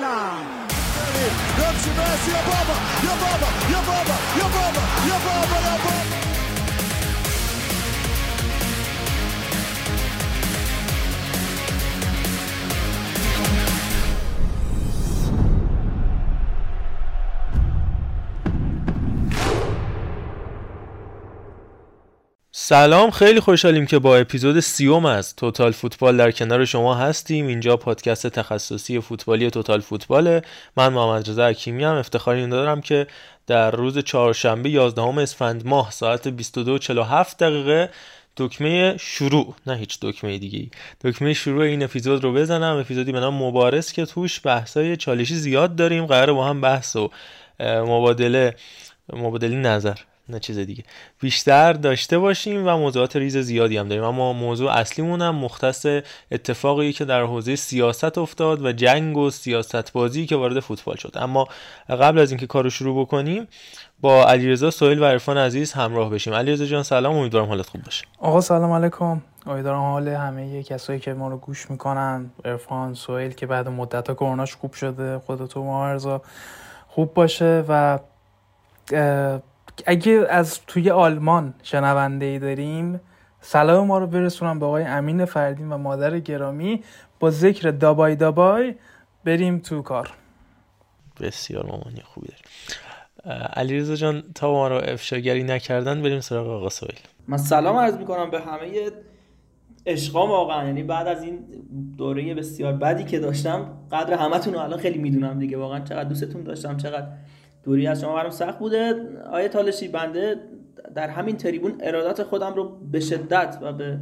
touchdown. Goes to Messi, Obama, Obama, Obama, Obama, Obama, Obama. سلام خیلی خوشحالیم که با اپیزود سیوم از توتال فوتبال در کنار شما هستیم. اینجا پادکست تخصصی فوتبالی توتال فوتباله. من محمد رضا حکیمی هم افتخاری دارم که در روز چهارشنبه 11 اسفند ماه ساعت 22:47 دقیقه دکمه شروع. نه هیچ دکمه دیگه دکمه شروع این اپیزود رو بزنم. اپیزودی به نام مبارز که توش بحثای چالشی زیاد داریم. قرار با هم بحث و مبادله مبادله نظر. نه چیز دیگه. بیشتر داشته باشیم و موضوعات ریز زیادی هم داریم. اما موضوع اصلیمون هم مختص اتفاقی که در حوزه سیاست افتاد و جنگ و سیاست بازی که وارد فوتبال شد. اما قبل از اینکه کارو شروع بکنیم با علیرضا سهیل و عرفان عزیز همراه بشیم. علیرضا جان سلام. امیدوارم حالت خوب باشه. آقا سلام علیکم. امیدوارم حال همه کسایی که ما رو گوش می‌کنن. عرفان سهیل که بعد مدت کروناش خوب شده. خودت و خوب باشه و اگه از توی آلمان شنونده ای داریم سلام ما رو برسونم به آقای امین فردین و مادر گرامی. با ذکر دابای دابای بریم تو کار. بسیار مامانی خوبی داریم علیرضا جان تا ما رو افشاگری نکردن بریم سراغ آقا سویل من سلام عرض می‌کنم به همه عشقام واقعا. یعنی بعد از این دوره بسیار بدی که داشتم قدر همتون رو الان خیلی می‌دونم دیگه. واقعا چقدر دوستتون داشتم چقدر دوری از شما برام سخت بوده. آیه تالشی بنده در همین تریبون ارادت خودم رو به شدت و به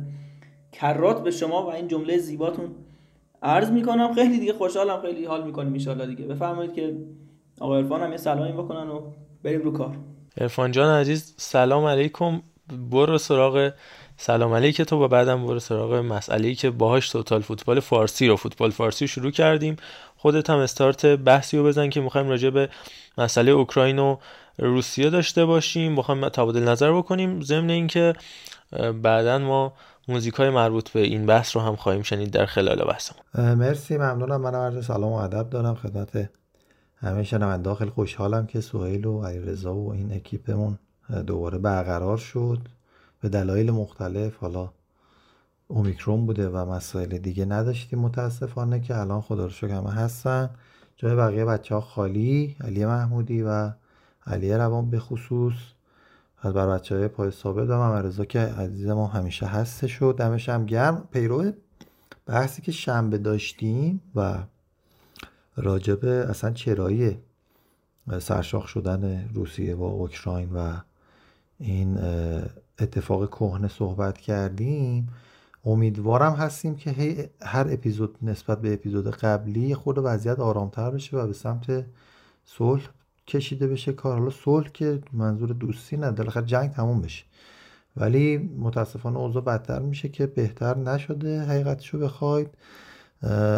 کرات به شما و این جمله زیباتون عرض می‌کنم. خیلی دیگه خوشحالم خیلی حال می‌کنیم ان دیگه. بفرمایید که آقا عرفان هم یه سلامی بکنن و بریم رو کار. عرفان جان عزیز سلام علیکم. برو سراغ سلام علیک تو و بعدم برو سراغ مسئله که باهاش توتال فوتبال فارسی رو. فوتبال فارسی شروع کردیم. خودت هم استارت بحثی رو بزن که می‌خوایم راجع به مسئله اوکراین و روسیه داشته باشیم بخوایم تبادل نظر بکنیم. ضمن اینکه بعدا ما موزیک های مربوط به این بحث رو هم خواهیم شنید در خلال بحثمون. مرسی ممنونم. من عرض سلام و ادب دارم خدمت همه شنونده. خیلی خوشحالم که سهیل و علیرضا و این اکیپمون دوباره برقرار شد. به دلایل مختلف حالا اومیکرون بوده و مسائل دیگه نداشتیم متاسفانه که الان خدا رو شکر همه هستن. جای بقیه بچه ها خالی علی محمودی و علی روان به خصوص. از بر بچه های پای ثابت و رضا که عزیز ما همیشه هستش و دمش هم گرم. پیرو بحثی که شنبه داشتیم و راجب اصلا چرایی سرشاخ شدن روسیه با اوکراین و این اتفاق کهنه صحبت کردیم. امیدوارم هستیم که هر اپیزود نسبت به اپیزود قبلی خود وضعیت آرامتر بشه و به سمت صلح کشیده بشه. کار حالا صلح که منظور دوستی نه بالاخره جنگ تموم بشه. ولی متاسفانه اوضاع بدتر میشه که بهتر نشده حقیقتشو بخواید.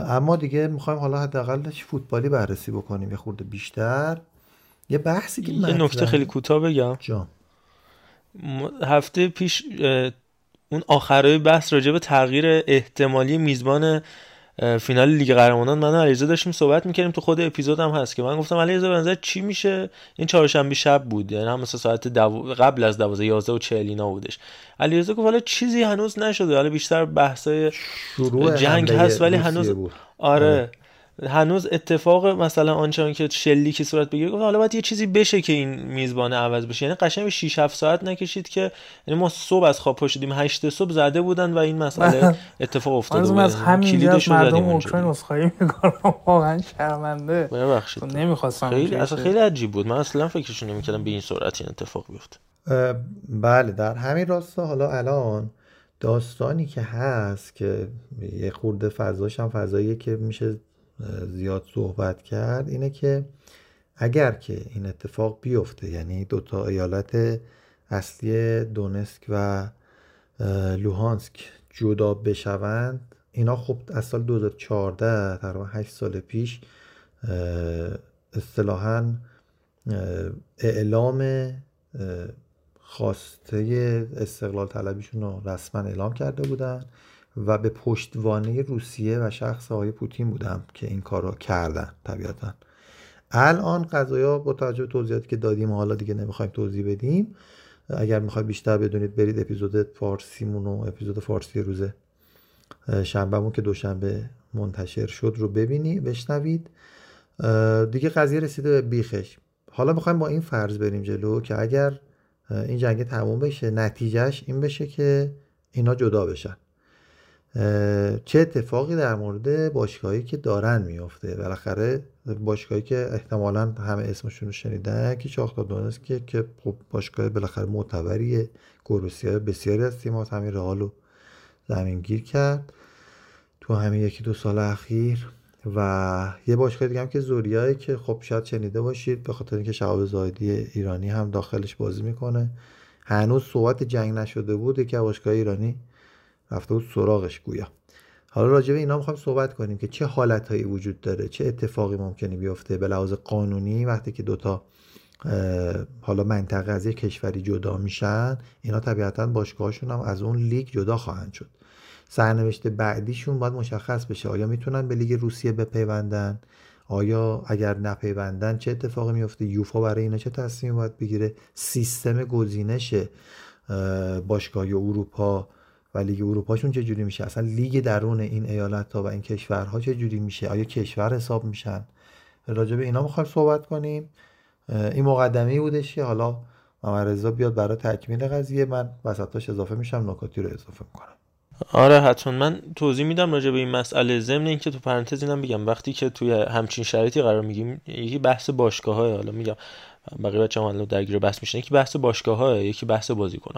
اما دیگه می‌خوایم حالا حداقل فوتبالی بررسی بکنیم. یه خورده بیشتر. یه بحثی که یه نکته خیلی کوتاه بگم. جان. هفته پیش اون آخرای بحث راجع به تغییر احتمالی میزبان فینال لیگ قهرمانان من و علیرضا داشتیم صحبت می‌کردیم. تو خود اپیزود هم هست که من گفتم علیرضا به نظر چی میشه؟ این چهارشنبه شب بود یعنی هم مثلا ساعت دو... قبل از 12 11 و 40 اینا بودش. علیرضا گفت حالا چیزی هنوز نشده. حالا بیشتر بحثای جنگ هست ولی هنوز آره, آره. هنوز اتفاق مثلا آنچنان که شلی که صورت بگیره گفت حالا باید یه چیزی بشه که این میزبان عوض بشه. یعنی قشنگ 6 7 ساعت نکشید که یعنی ما صبح از خواب پاشدیم 8 صبح زده بودن و این مسئله اتفاق افتاده بود. از همین مردم اوکراین اسخای می‌کنم. واقعا شرمنده. ببخشید. خب نمی‌خواستم خیلی اصلا خیلی عجیب بود. من اصلا فکرشو نمی‌کردم به این سرعت این اتفاق بیفته. بله در همین راستا حالا الان داستانی که هست که یه خورده فضاش هم فضاییه که میشه زیاد صحبت کرد اینه که اگر که این اتفاق بیفته یعنی دوتا ایالت اصلی دونسک و لوهانسک جدا بشوند اینا خب از سال 2014 تقریبا 8 سال پیش اصطلاحا اعلام خواسته استقلال طلبیشون رو رسما اعلام کرده بودن. و به پشتوانه روسیه و شخص آقای پوتین بودم که این کار رو کردن طبیعتا. الان قضایا با توجه توضیحاتی که دادیم حالا دیگه نمی‌خوایم توضیح بدیم اگر می‌خواید بیشتر بدونید برید اپیزود فارسیمون و اپیزود فارسی روز شنبهمون که دوشنبه منتشر شد رو ببینید بشنوید. دیگه قضیه رسیده به بیخش. حالا می‌خوایم با این فرض بریم جلو که اگر این جنگ تموم بشه نتیجهش این بشه که اینا جدا بشن. چه اتفاقی در مورد باشگاهی که دارن میافته؟ بالاخره باشگاهی که احتمالا همه اسمشون رو شنیدن که شاختار دونست که که خب باشگاه بالاخره معتبریه. گروسی بسیاری از تیمات همین رئال رو زمین گیر کرد تو همین یکی دو سال اخیر. و یه باشگاه دیگه هم که زوریایی که خب شاید شنیده باشید به خاطر اینکه شهاب زاهدی ایرانی هم داخلش بازی می‌کنه. هنوز صحبت جنگ نشده بود یکی باشگاه ایرانی رفته بود سراغش گویا. حالا راجع به اینا می‌خوایم صحبت کنیم که چه حالتهایی وجود داره چه اتفاقی ممکنه بیفته به لحاظ قانونی وقتی که دوتا حالا منطقه از یک کشوری جدا میشن اینا طبیعتا باشگاهشون هم از اون لیگ جدا خواهند شد. سرنوشت بعدیشون باید مشخص بشه. آیا می‌تونن به لیگ روسیه بپیوندن؟ آیا اگر نپیوندن چه اتفاقی میفته یوفا برای اینا چه تصمیمی باید بگیره؟ سیستم گزینش باشگاه اروپا و لیگ اروپاشون چه جوری میشه؟ اصلا لیگ درون این ایالت ها و این کشورها چه جوری میشه؟ آیا کشور حساب میشن؟ راجع به اینا می‌خوایم صحبت کنیم. این مقدمه بودش که حالا محمد رضا بیاد برای تکمیل قضیه. من وسطاش اضافه میشم نکاتی رو اضافه می‌کنم. آره حتما. من توضیح میدم راجع به این مسئله. ضمن اینکه تو پرانتز اینم بگم وقتی که توی همچین شرایطی قرار میگیم یکی بحث باشگاه های حالا میگم بقیه بچه‌ها درگیر بحث میشن. یکی بحث باشگاه های یکی بحث بازیکن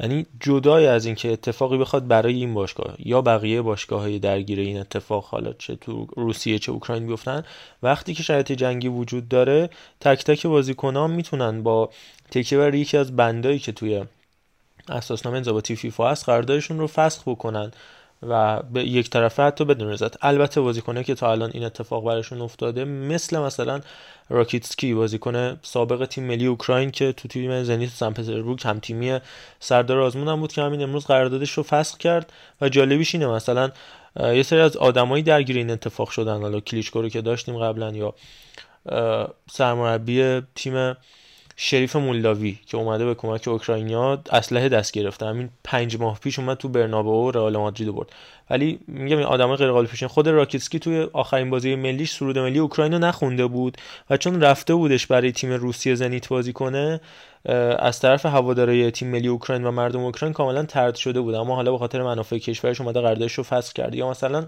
یعنی جدای از اینکه اتفاقی بخواد برای این باشگاه یا بقیه باشگاه های درگیر این اتفاق حالا چه تو روسیه چه اوکراین بیفتن وقتی که شرایط جنگی وجود داره تک تک بازیکنان می‌تونن با تکیه بر یکی از بندایی که توی اساسنامه انضباطی فیفا هست قراردادشون رو فسخ بکنن. و به یک طرفه حتی بدون رضایت البته بازیکنه که تا الان این اتفاق براشون افتاده مثل مثلا راکیتسکی بازیکن سابق تیم ملی اوکراین که تو تیم زنیت سن پترزبورگ هم تیمی سردار آزمون هم بود که همین امروز قراردادش رو فسخ کرد. و جالبیش اینه مثلا یه سری از آدمایی درگیر این اتفاق شدن. حالا کلیچکو رو که داشتیم قبلا یا سرمربی تیم شریف مولاوی که اومده به کمک اوکراینیا اسلحه دست گرفته. همین پنج ماه پیش اومد تو برنابئو رئال مادرید برد. ولی میگم این آدمای غیر قابل پیشین. خود راکیتسکی توی آخرین بازی ملیش سرود ملی اوکراین رو نخونده بود و چون رفته بودش برای تیم روسیه زنیت بازی کنه از طرف هوادارهای تیم ملی اوکراین و مردم اوکراین کاملا ترد شده بود. اما حالا به خاطر منافع کشورش اومده قراردادش رو فسخ کرد یا مثلا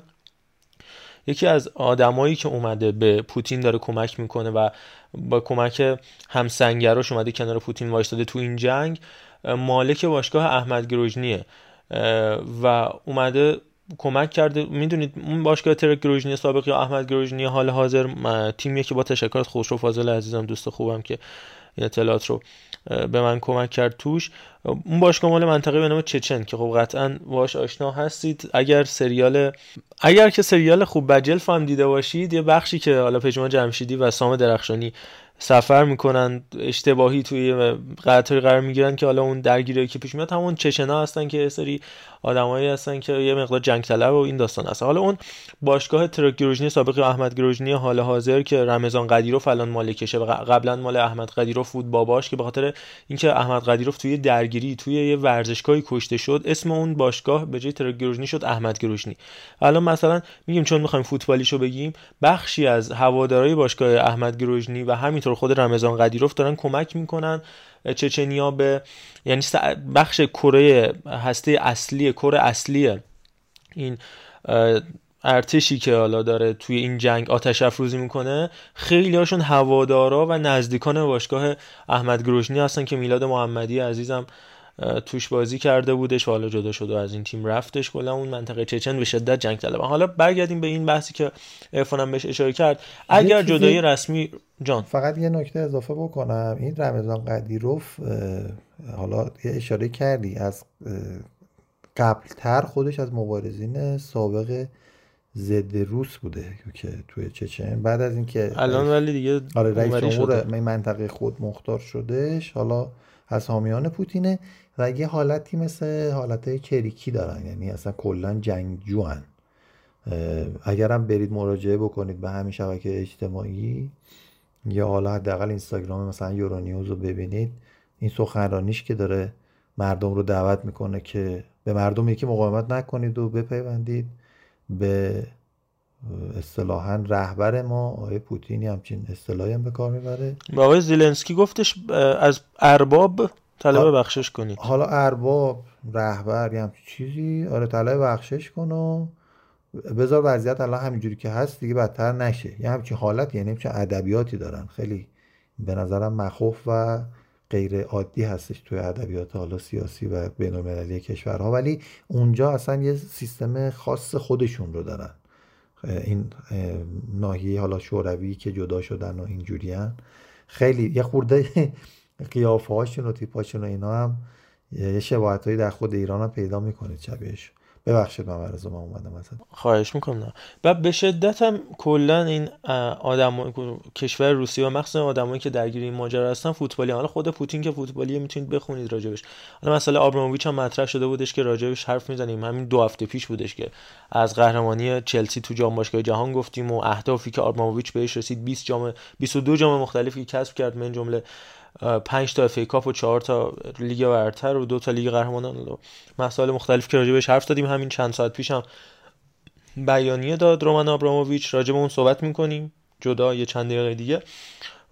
یکی از آدمایی که اومده به پوتین داره کمک می‌کنه و با کمک همسنگراش اومده کنار پوتین وایستاده تو این جنگ. مالک باشگاه احمد گروژنیه. و اومده کمک کرده. می‌دونید اون باشگاه ترک گروژنی سابق یا احمد گروژنی حال حاضر تیمیه که با تشکر خوشرو فاضل عزیزم دوست خوبم که این اطلاعات رو به من کمک کرد توش. اون باشگاه مال منطقه به نام چچن که خب قطعا باش آشنا هستید. اگر سریال اگر که سریال خوب بجل فهم دیده باشید یه بخشی که حالا پژمان جمشیدی و سام درخشانی سفر می‌کنن اشتباهی توی قطاری قرار می‌گیرن که حالا اون درگیری که پیش میاد همون چشنا هستن که سری آدمایی هستن که یه مقدار جنگ طلب و این داستان هست. حالا اون باشگاه ترک گروژنی سابق احمد گروژنی حال حاضر که رمضان قدیروف الان مالکشه قبلا مال احمد قدیروف بود باباش که به خاطر اینکه احمد قدیروف توی درگیری توی یه ورزشگاهی کشته شد اسم اون باشگاه به جای ترک گروژنی شد احمد گروژنی. الان مثلا میگیم چون می‌خوایم فوتبالیشو بگیم بخشی از هوادارهای باشگاه احمد گروژنی و همینطور خود رمضان قدیروف دارن کمک می‌کنن چچنیا به یعنی بخش کره هسته اصلی کره اصلی این ارتشی که حالا داره توی این جنگ آتش افروزی می‌کنه خیلی هاشون هوادارا و نزدیکان باشگاه احمد گروشنی هستن که میلاد محمدی عزیزم توش بازی کرده بودش و حالا جدا شد و از این تیم رفتش کلا اون منطقه چچن به شدت جنگ طلب حالا برگردیم به این بحثی که ارفانم بهش اشاره کرد. اگر جدایی رسمی جان. فقط یه نکته اضافه بکنم. این رمضان قدیروف حالا یه اشاره کردی از قبلتر خودش از مبارزین سابق ضد روس بوده که توی چچن. بعد از اینکه الان ولی دیگه آره رئیس جمهور منطقه خود مختار شدهش. حالا از حامیان پوتینه و یه حالتی مثل حالت چریکی دارن. یعنی اصلا کلا جنگجو هن. اگرم برید مراجعه بکنید به همین شبکه اجتماعی یا حالا حداقل اینستاگرام مثلا یورونیوز رو ببینید این سخنرانیش که داره مردم رو دعوت می‌کنه که به مردم یکی مقاومت نکنید و بپیوندید به اصطلاحا رهبر ما آقای پوتینی همچین اصطلاحی هم به کار می‌بره. آقای زیلنسکی گفتش از ارباب طلب بخشش کنید. حالا ارباب رهبر یا همچین چیزی. آره طلب بخشش کن و بذار وضعیت الان همینجوری که هست دیگه بدتر نشه. یه همچین حالت یعنی همچین ادبیاتی دارن. خیلی به نظرم مخوف و غیر عادی هستش توی ادبیات حالا سیاسی و بین المللی کشورها. ولی اونجا اصلا یه سیستم خاص خودشون رو دارن. این ناحیه حالا شوروی که جدا شدن و اینجوری خیلی یه خورده قیافه هاشون و تیپاشون و اینا هم یه شباهت در خود ایران هم پیدا می‌کنید شبیهش ببخشید من من اومدم مثلا خواهش می‌کنم. و به شدت هم کلا این آدم کشور روسیه و مخصوصا آدمایی که درگیر این ماجرا هستن فوتبالی حالا خود پوتین که فوتبالیه می‌تونید بخونید راجبش. حالا مثلا آبراموویچ هم مطرح شده بودش که راجبش حرف می‌زنیم. همین دو هفته پیش بودش که از قهرمانی چلسی تو جام باشگاه جهان گفتیم و اهدافی که آبراموویچ بهش رسید. 20 جام 22 جام مختلفی کسب کرد. من جمله پنج تا FA Cup و چهار تا لیگ برتر و دو تا لیگ قهرمانان. و مسائل مختلف که راجع بهش حرف زدیم همین چند ساعت پیش هم بیانیه داد رومان آبراموویچ راجع به اون صحبت می‌کنیم جدا یه چند دقیقه دیگه.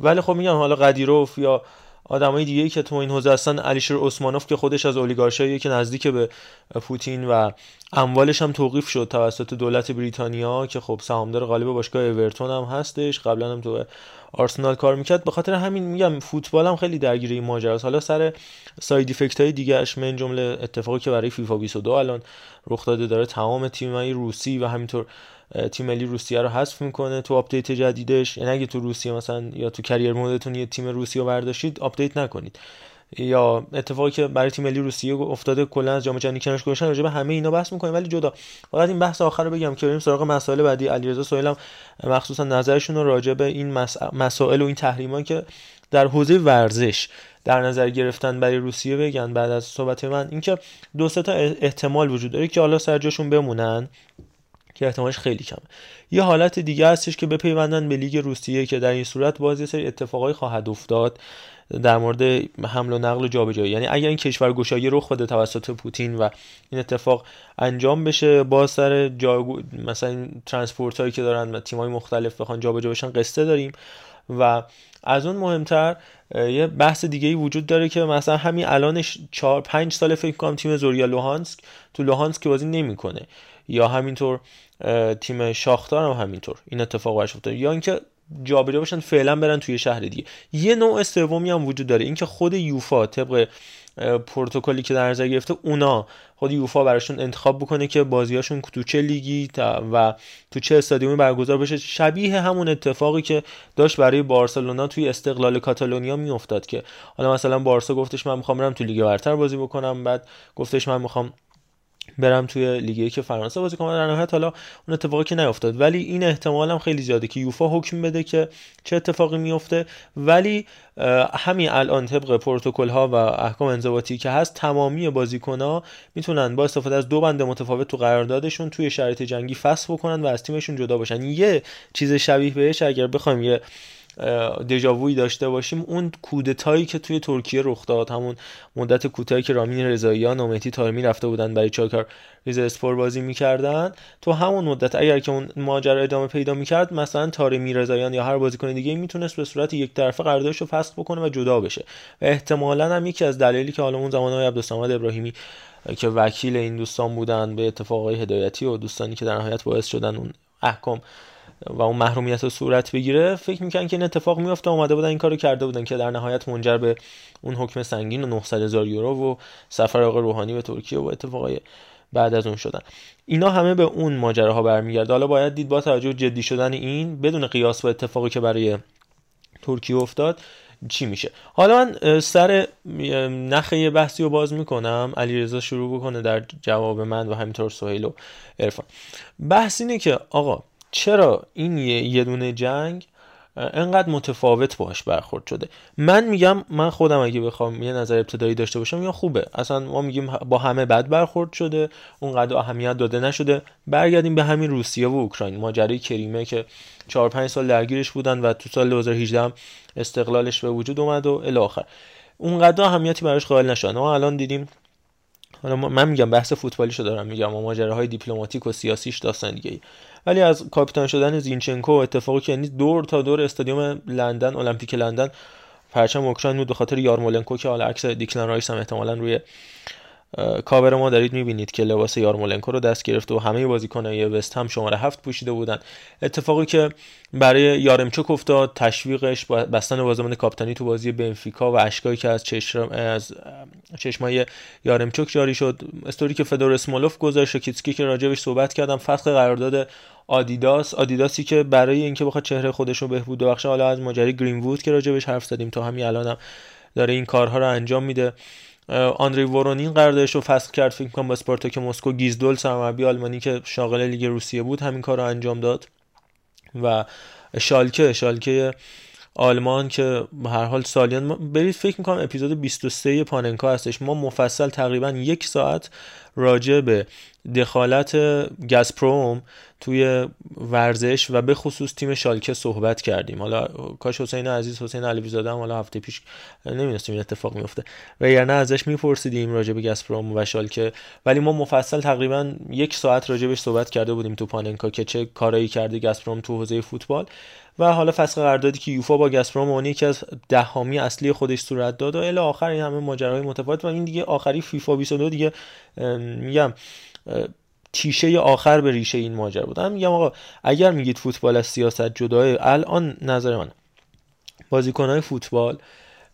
ولی خب میگم حالا قدیروف یا آدمای دیگه که تو این حوزه هستن علیشر عثمانوف که خودش از اولیگارشایی که نزدیک به پوتین و اموالش هم توقیف شد توسط دولت بریتانیا که خب سهامدار غالب باشگاه اورتون هم هستش قبلا هم تو آرسنال کار می‌کرد. به خاطر همین میگم فوتبال هم خیلی درگیر این ماجراست حالا سر side effect های من جمله اتفاقی که برای فیفا 22 الان رخ داده داره تمام تیم‌های روسی و همینطور تیم ملی روسیه رو حذف می‌کنه تو update جدیدش. یعنی اگه تو روسیه مثلا یا تو career mode تون یه تیم روسیه رو برداشتید update نکنید. یا اتفاقی که برای تیم ملی روسیه افتاده کلا از جام جهانی کنارش گذاشتن راجع به همه اینا بحث می‌کنیم. ولی جدا فقط این بحث آخر رو بگم که بریم سراغ مسائل بعدی. علیرضا سهیلم مخصوصا نظرشون رو راجع به این مسائل و این تحریما که در حوزه ورزش در نظر گرفتن برای روسیه بگن بعد از صحبت من. اینکه دو تا احتمال وجود داره که حالا سر جاشون بمونن. که احتمالش خیلی کمه. یه حالت دیگه هستش که بپیوندن به لیگ روسیه که در این صورت باز یه سری اتفاقای خواهد افتاد در مورد حمل و نقل و جابجایی. یعنی اگر این کشور گشایی رخ بده توسط پوتین و این اتفاق انجام بشه با سر جا مثلا transport هایی که دارن تیم های مختلف بخوان جابجا بشن قصه داریم. و از اون مهمتر یه بحث دیگه ای وجود داره که مثلا همین الانش 4 5 سال فکر کنم تیم زوریا لوهانسک تو لوهانسک بازی نمی‌کنه. یا همینطور تیم شاختار هم همینطور. این اتفاق براش افتاد یا اینکه جابجا باشن فعلا برن توی شهر دیگه. یه نوع سومی هم وجود داره. اینکه خود یوفا طبق پروتکلی که در نظر گرفته اونا خود یوفا براشون انتخاب بکنه که بازیاشون تو چه لیگی و تو چه استادیومی برگزار بشه. شبیه همون اتفاقی که داشت برای بارسلونا توی استقلال کاتالونیا میافتاد که حالا مثلا بارسا گفتش من می‌خوام برم تو لیگ برتر بازی بکنم. بعد گفتش من می‌خوام برم توی لیگ که فرانسه بازی کنم در نهایت حالا اون اتفاقی که نیفتاد. ولی این احتمال خیلی زیاده که یوفا حکم بده که چه اتفاقی میفته. ولی همین الان طبق پروتکل ها و احکام انضباطی که هست تمامی بازیکن ها می‌تونن با استفاده از دو بند متفاوت تو قراردادشون توی شرایط جنگی فصل بکنن و از تیمشون جدا باشن. یه چیز شبیه بهش اگر بخوایم یه دژاووی داشته باشیم. اون کودتایی که توی ترکیه رخ داد همون مدت کوتاهی که رامین رضاییان و مهدی طارمی رفته بودن برای چاکار ریز اسپور بازی می‌کردن. تو همون مدت اگر که اون ماجرا ادامه پیدا می‌کرد مثلا طارمی رضاییان یا هر بازیکن دیگه می‌تونست به صورت یک طرفه قراردادش رو فسخ بکنه و جدا بشه. و احتمالا هم یکی از دلایلی که حالا اون زمانهای عبدالصمد ابراهیمی که وکیل این دوستان بودن به اتفاقای هدایتی و دوستانی که در نهایت باعث شدن اون احکام و اون محرومیت رو صورت بگیره فکر می‌کنن که این اتفاق میفته اومده بودن این کارو کرده بودن که در نهایت منجر به اون حکم سنگین و 900 هزار یورو و سفر آقای روحانی به ترکیه و اتفاقای بعد از اون شدن. اینا همه به اون ماجراها برمیگرده. حالا باید دید با توجه جدی شدن این بدون قیاس با اتفاقی که برای ترکیه افتاد چی میشه؟ حالا من سر نخه بحثی رو باز می‌کنم. علیرضا شروع بکنه در جواب من و همینطور سهیل و ارفان بحث اینه که آقا چرا این یه دونه جنگ انقدر متفاوت باش برخورد شده؟ من میگم من خودم اگه بخوام یه نظر ابتدایی داشته باشم یا خوبه. اصلا ما میگیم با همه بد برخورد شده اونقدر اهمیت داده نشده. برگردیم به همین روسیه و اوکراین. ماجرای کریمه که 4 5 سال درگیرش بودن و تو سال 2018 استقلالش به وجود اومد و الی آخر. اونقدر اهمیتی براش قائل نشدن. ما الان دیدیم حالا من میگم بحث فوتبالیشو دارم میگم و ماجراهای دیپلماتیک و سیاسیش داستان دیگه ای ولی از کاپیتان شدن زینچنکو اتفاقی که یعنی دور تا دور استادیوم لندن المپیک لندن پرچم اوکراین بود به خاطر یارمولنکو که حالا عکس دیکلان رایس هم احتمالا روی کاور ما دارید می‌بینید که لباس یارمولنکو رو دست گرفته و همه بازیکنای وست هم شماره هفت پوشیده بودن. اتفاقی که برای یارمچوک افتاد تشویقش بستن بازوبند کاپیتانی تو بازی بنفیکا و اشکایی که از چشم از چشمای یارمچوک جاری شد. استوری که فدور اسمولوف گذاشت کیتسکی که راجبش صحبت کردم فسخ قرارداد آدیداس. آدیداسی که برای اینکه بخواد چهره خودش رو بهبود بخشه حالا از ماجرای گرین وود که راجبش حرف زدیم تا همین الانم داره این کارها رو انجام میده. آندری ورونین قراردادش رو فسخ کرد فکر کنم با اسپارتاک مسکو گیزدول سرمربی آلمانی که شاغل لیگ روسیه بود همین کار رو انجام داد. و شالکه شالکه آلمان که هر حال سالیان برید فکر می‌کنم اپیزود 23 پاننکا هستش. ما مفصل تقریبا یک ساعت راجع به دخالت گازپروم توی ورزش و به خصوص تیم شالکه صحبت کردیم. حالا کاش حسین عزیز حسین علی زاده حالا هفته پیش نمی‌دونستیم این اتفاق میفته و نه ازش میپرسیدیم راجع به گازپروم و شالکه. ولی ما مفصل تقریبا یک ساعت راجع بهش صحبت کرده بودیم تو پاننکا که چه کارایی کرده گازپروم تو حوزه فوتبال. و حالا فسخ قراردادی که یوفا با گازپروم اون یکی از دهمی اصلی خودش صورت داد و الی آخر این همه ماجراهای متفاوت و این دیگه آخری فیفا 22 دیگه میگم تیشه آخر به ریشه این ماجرا بود. هم میگم آقا اگر میگید فوتبال از سیاست جدای الان نظر من بازیکنهای فوتبال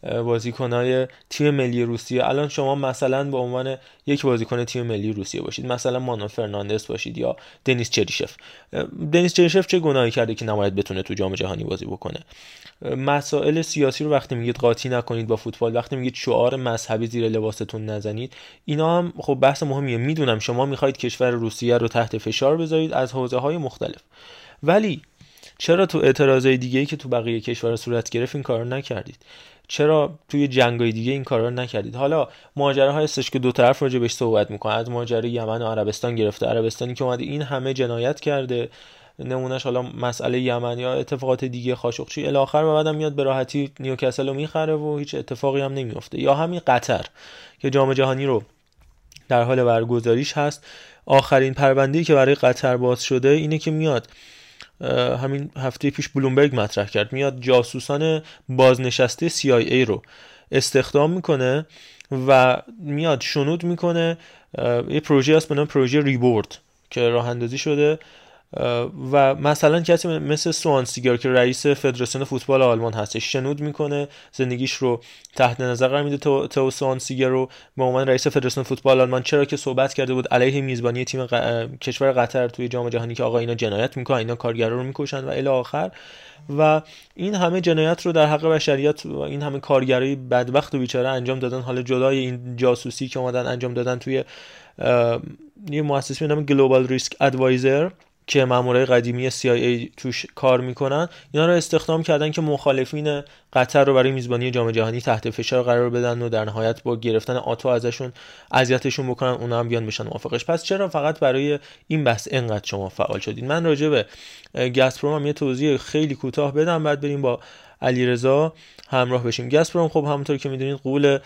بازیکنهای تیم ملی روسیه. الان شما مثلا به عنوان یک بازیکن تیم ملی روسیه باشید مثلا مانو فرناندس باشید یا دنیس چریشف. دنیس چریشف چه گناهی کرده که نباید بتونه تو جام جهانی بازی بکنه؟ مسائل سیاسی رو وقتی میگید قاطی نکنید با فوتبال وقتی میگید شعار مذهبی زیر لباستون نزنید اینا هم خب بحث مهمیه. می‌دونم شما می‌خواید کشور روسیه رو تحت فشار بذارید از حوزه های مختلف. ولی چرا تو اعتراضای دیگه ای که تو بقیه کشور صورت گرفت این کار نکردید؟ چرا توی جنگای دیگه این کارا رو نکردید؟ حالا ماجراهای هستش که دو طرف راجع بهش صحبت می‌کنه. از ماجرای یمن و عربستان گرفته. عربستانی که اومده این همه جنایت کرده. نمونهش حالا مسئله یمن یا اتفاقات دیگه خاشقچی الاخر و بعدم میاد به راحتی نیوکاسل رو می‌خره و هیچ اتفاقی هم نمیفته یا همین قطر که جام جهانی رو در حال برگزاریش هست. آخرین پرونده که برای قطر باز شده اینه که میاد همین هفته پیش بلومبرگ مطرح کرد. میاد جاسوسان بازنشسته CIA رو استخدام می‌کنه و میاد شنود می‌کنه. یه پروژه هست به نام پروژه ریبورد که راه اندازی شده. و مثلا کسی مثل سوانسیگر که رئیس فدراسیون فوتبال آلمان هستش شنود می‌کنه زندگیش رو تحت نظر قرار میده. تو, تو سوانسیگر رو به عنوان رئیس فدراسیون فوتبال آلمان چرا که صحبت کرده بود علیه میزبانی تیم کشور قطر توی جام جهانی که آقا اینا جنایت می‌کنن اینا کارگرا رو می‌کشن و الی آخر. و این همه جنایت رو در حق بشریت و این همه کارگرای بدبخت و بیچاره انجام دادن. حالا جدای این جاسوسی که اومدن انجام دادن توی یه مؤسسه به نام گلوبال ریسک ادوایزر که مامورای قدیمی CIA توش کار می‌کنن اینا رو استخدام کردن که مخالفین قطر رو برای میزبانی جام جهانی تحت فشار قرار بدن و در نهایت با گرفتن آتو ازشون اذیتشون بکنن اونا هم بیان بشن موافقش. پس چرا فقط برای این بحث انقدر شما فعال شدید من راجع به گازپروم هم یه توضیح خیلی کوتاه بدم بعد بریم با علیرضا همراه بشیم. گازپروم خب همونطور که می‌دونید قول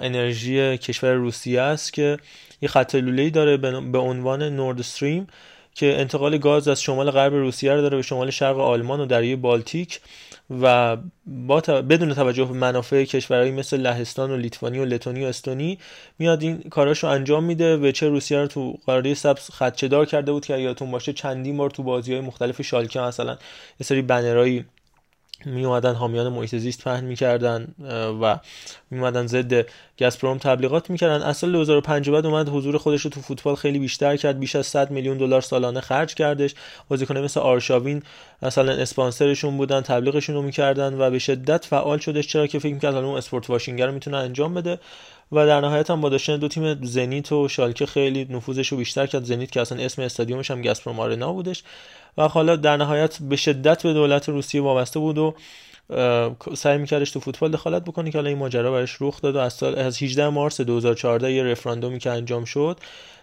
انرژی کشور روسیه است که یه خط لوله‌ای داره به عنوان نورد استریم. که انتقال گاز از شمال غرب روسیه رو داره به شمال شرق آلمان و دریای بالتیک و با بدون توجه به منافع کشورهایی مثل لهستان و لیتوانی و لتونی و استونی میاد این کاراش رو انجام میده و چه روسیه رو تو قاره سبز خدچه دار کرده بود که یادتون باشه چندین بار تو بازی های مختلف شالکه مثلا یه سری بنرایی می اومدن حامیان محیط زیست پهن می‌کردن و می اومدن ضد گازپروم تبلیغات می‌کردن. اصلا 2005 بعد اومد حضور خودش رو تو فوتبال خیلی بیشتر کرد بیش از 100 میلیون دلار سالانه خرج کردش. بازیکن مثل آرشاوین مثلا اسپانسرشون بودن تبلیغشون رو می‌کردن و به شدت فعال شدش. چرا که فکر می‌کرد اون اسپورت واشینگر رو می‌تونه انجام بده. و در نهایت هم با داشتن دو تیم زنیت و شالکه خیلی نفوذش رو بیشتر کرد. زنیت که اصلا اسم استادیومش هم گازپروم آرنا بودش. و حالا در نهایت به شدت به دولت روسیه وابسته بود و سعی میکردش تو فوتبال دخالت بکنه که حالا این ماجرا براش رخ داد و از سال از 18 مارس 2014 یه رفراندومی که انجام شد.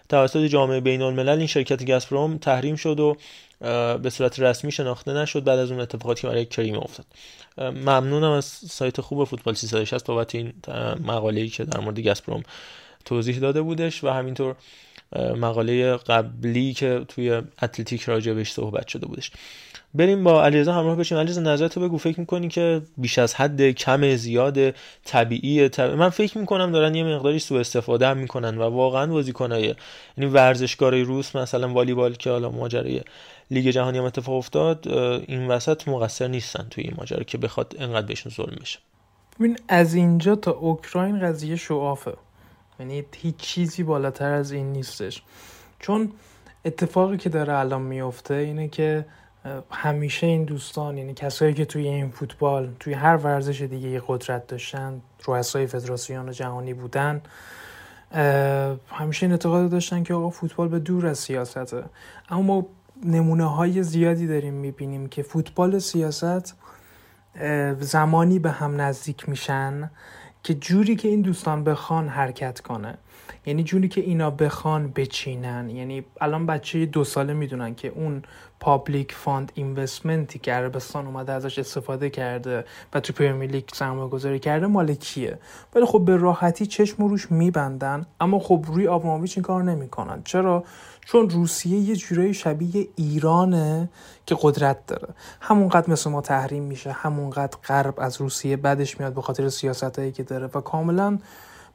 توسط جامعه بین الملل این شرکت گازپروم تحریم شد و به صورت رسمی شناخته نشد بعد از اون اتفاقاتی که برای کریم افتاد. ممنونم از سایت خوب فوتبال 360 بابت این مقاله‌ای که در مورد گازپروم توضیح داده بودش و همینطور مقاله قبلی که توی اتلتیک راجع بهش صحبت شده بودش. بریم با علیرضا همراه بشیم. علیرضا نظرتو بگو. فکر می‌کنی که بیش از حد کم زیاد طبیعی من فکر می‌کنم دارن یه مقداری سوء استفاده هم می‌کنن و واقعا بازیکنای یعنی ورزشکارای روس مثلا والیبال که حالا ماجرای لیگ جهانی هم اتفاق افتاد این وسط مقصر نیستن توی این ماجرا که بخواد انقدر بهشون ظلم بشه. ببین از اینجا تا اوکراین قضیه شوافه یعنی هیچ چیزی بالاتر از این نیستش. چون اتفاقی که داره الان میفته اینه که همیشه این دوستان یعنی کسایی که توی این فوتبال توی هر ورزش دیگه قدرت داشتن رؤسای فدراسیون جهانی بودن همیشه این اعتقاد داشتن که آقا فوتبال به دور از سیاسته. اما ما نمونه های زیادی داریم می‌بینیم که فوتبال سیاست زمانی به هم نزدیک میشن که جوری که این دوستان بخوان حرکت کنه. یعنی جوری که اینا بخوان بچینن. یعنی الان بچه دو ساله می‌دونن که اون public fund investment ی که عربستان اومده ازش استفاده کرده و تو پرمیر لیگ سرمایه گذاری کرده مال کیه؟ ولی خب به راحتی چشم روش میبندن اما خب روی آبماویچ این کار نمی‌کنن. چرا؟ چون روسیه یه جورایی شبیه ایرانه که قدرت داره. همونقدر مثل ما تحریم میشه همونقدر غرب از روسیه بدش میاد به خاطر سیاست هایی که داره و کاملا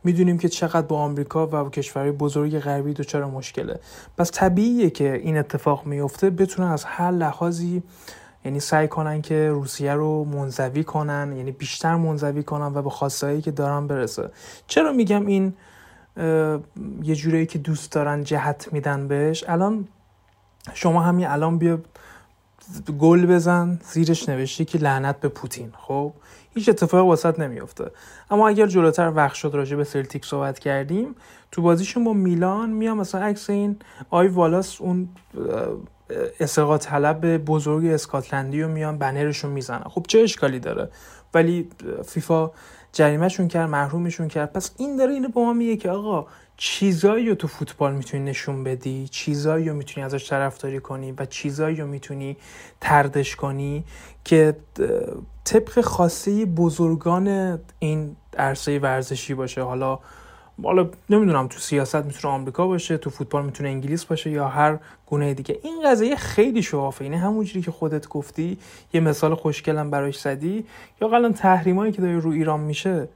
می‌دونیم که چقدر با آمریکا و کشورهای بزرگ غربی دچار مشکله. پس طبیعیه که این اتفاق میفته بتونن از هر لحاظی یعنی سعی کنن که روسیه رو منزوی کنن یعنی بیشتر منزوی کنن و به خواستهایی که دارن برسه. چرا میگم این یه جورایی که دوست دارن جهت میدن بهش؟ الان شما همین الان بیا گل بزن زیرش نوشته که لعنت به پوتین. خب؟ هیچ اتفاق واسط نمیفته اما اگر جلوتر وقت شد راجع به سلتیک صحبت کردیم تو بازیشون با میلان میام مثلا عکس این آی والاس اون اسقاط طلب بزرگ اسکاتلندی رو میان بنرشون می‌زنن. خب چه اشکالی داره؟ ولی فیفا جریمهشون کرد محرومشون کرد. پس این داره اینو با ما میگه که آقا چیزایی رو تو فوتبال می‌تونی نشون بدی چیزایی رو می‌تونی ازش طرفداری کنی و چیزایی رو می‌تونی تردش کنی که طبق خواسته بزرگان این عرصه ورزشی باشه. حالا حالا نمی‌دونم تو سیاست می‌تونه آمریکا باشه تو فوتبال می‌تونه انگلیس باشه یا هر گونه دیگه. این قضیه خیلی شوافه اینه همونجوری که خودت گفتی یه مثال خوشگلم براش زدی. یا قلن تحریمایی که داره رو ایران میشه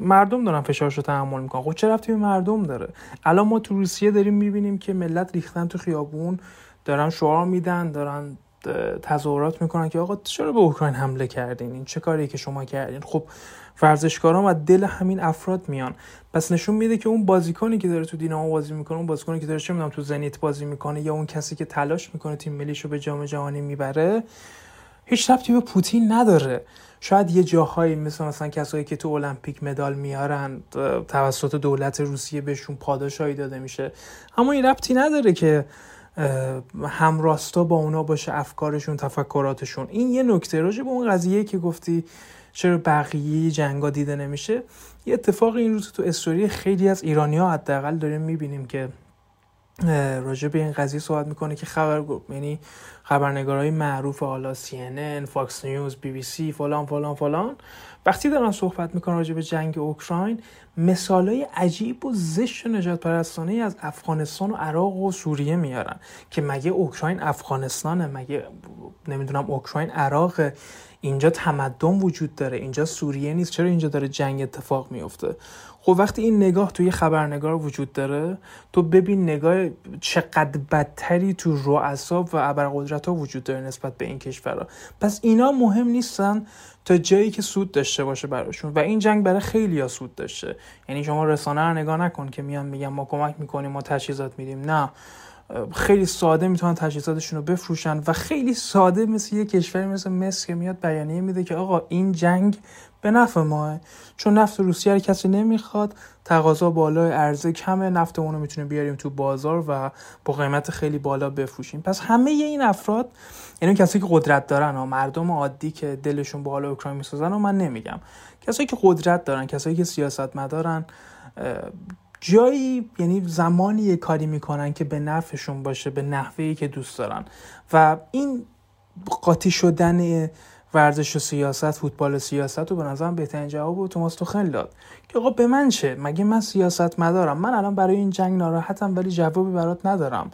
مردم دارن فشارش رو تحمل می‌کنن. خب چه رفتی به مردم داره؟ الان ما تو روسیه داریم می‌بینیم که ملت ریختن تو خیابون دارن شعار میدن دارن تظاهرات می‌کنن که آقا چرا به اوکراین حمله کردین؟ این چه کاری که شما کردین؟ خب ورزشکاران و دل همین افراد میان. پس نشون میده که اون بازیکنی که داره تو دینامو بازی می‌کنه اون بازیکنی که داره چه می‌دونم تو زنیت بازی می‌کنه یا اون کسی که تلاش می‌کنه تیم ملیشو به جام جهانی می‌بره هیچ ربطی به پوتین نداره. شاید یه جاهایی مثل مثلا کسایی که تو المپیک مدال میارن توسط دولت روسیه بهشون پاداشایی داده میشه. اما این ربطی نداره که همراستا با اونا باشه افکارشون تفکراتشون. این یه نکته راجع به اون قضیه که گفتی چرا بقیه جنگا دیده نمیشه یه اتفاق این روز تو استوری خیلی از ایرانی ها حداقل داریم می‌بینیم که راجع به این قضیه صحبت می‌کنه که خبر یعنی خبرنگارهای معروف حالا CNN، بی بی سی فلان فلان فلان. وقتی دارن صحبت می‌کنن راجع به جنگ اوکراین مثالای عجیب و زشت و نجات پرستانه از افغانستان و عراق و سوریه میارن که مگه اوکراین افغانستانه مگه نمی‌دونم اوکراین عراق اینجا تمدن وجود داره اینجا سوریه نیست. چرا اینجا داره جنگ اتفاق میفته خب وقتی این نگاه توی خبرنگار وجود داره تو ببین نگاه چقدر بدتری تو رؤسا و ابرقدرت ها وجود داره نسبت به این کشورها پس اینا مهم نیستن تا جایی که سود داشته باشه براشون. و این جنگ برای خیلی ها سود داشته. یعنی شما رسانه رو نگاه نکن که میان میگن ما کمک می‌کنیم ما تجهیزات میدیم. نه. خیلی ساده می‌تونن تجهیزاتشون رو بفروشن و خیلی ساده مثل یه کشوری مثل مصر که میاد بیانیه میده که آقا این جنگ به نفع ماه چون نفت روسیه رو کسی نمی‌خواد تقاضا بالا عرضه کمه نفت اونو می‌تونه بیاریم تو بازار و با قیمت خیلی بالا بفروشیم. پس همه این افراد یعنی کسایی که قدرت دارن و مردم عادی که دلشون بالا اوکراین می‌سازن و من نمیگم. کسایی که قدرت دارن کسایی که سیاست مدارن جایی یعنی زمانی یه کاری می‌کنن که به نفعشون باشه به نحوهی که دوست دارن. و این قاطی شدن ورزش و سیاست فوتبال و سیاست رو به نظرم بهترین جواب و توماس توخل داد. که آقا به من چه؟ مگه من سیاست مدارم من الان برای این جنگ ناراحتم ولی جوابی برات ندارم.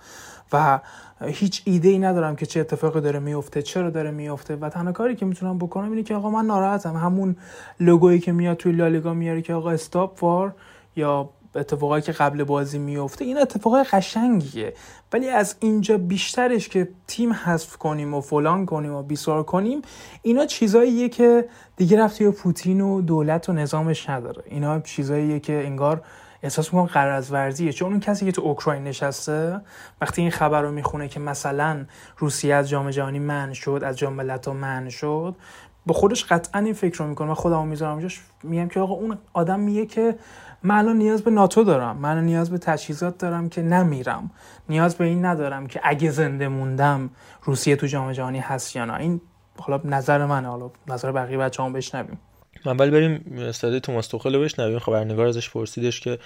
و هیچ ایده ای ندارم که چه اتفاقی داره میفته چرا داره میفته و تنها کاری که می‌تونم بکنم اینه که آقا من ناراحتم. همون لوگویی که میاد توی لالیگا میاره که آقا استاپ وار یا اتفاقایی که قبل بازی میفته این اتفاقای قشنگیه. ولی از اینجا بیشترش که تیم حذف کنیم و فلان کنیم و بیسار کنیم اینا چیزاییه که دیگه رفتی به پوتین و دولت و نظامش نداره. اینا چیزاییه که انگار احساس می‌کنم قرض ورزیه. چون اون کسی که تو اوکراین نشسته وقتی این خبر رو می‌خونه که مثلا روسیه از جام جهانی من شد از جام ملت‌ها من شد با خودش قطعا این فکر رو می‌کنه. و خودمو می‌ذارم اینجاش میگم که آقا اون آدم میگه که من الان نیاز به ناتو دارم. من نیاز به تجهیزات دارم که نمیرم. نیاز به این ندارم که اگه زنده موندم روسیه تو جام جهانی هست یا نه. این حالا نظر منه. حالا نظر بقیه بچه‌ها بشنویم. من ولی بریم استاد توماس توخل بشنویم. خبرنگار ازش پرسیدش که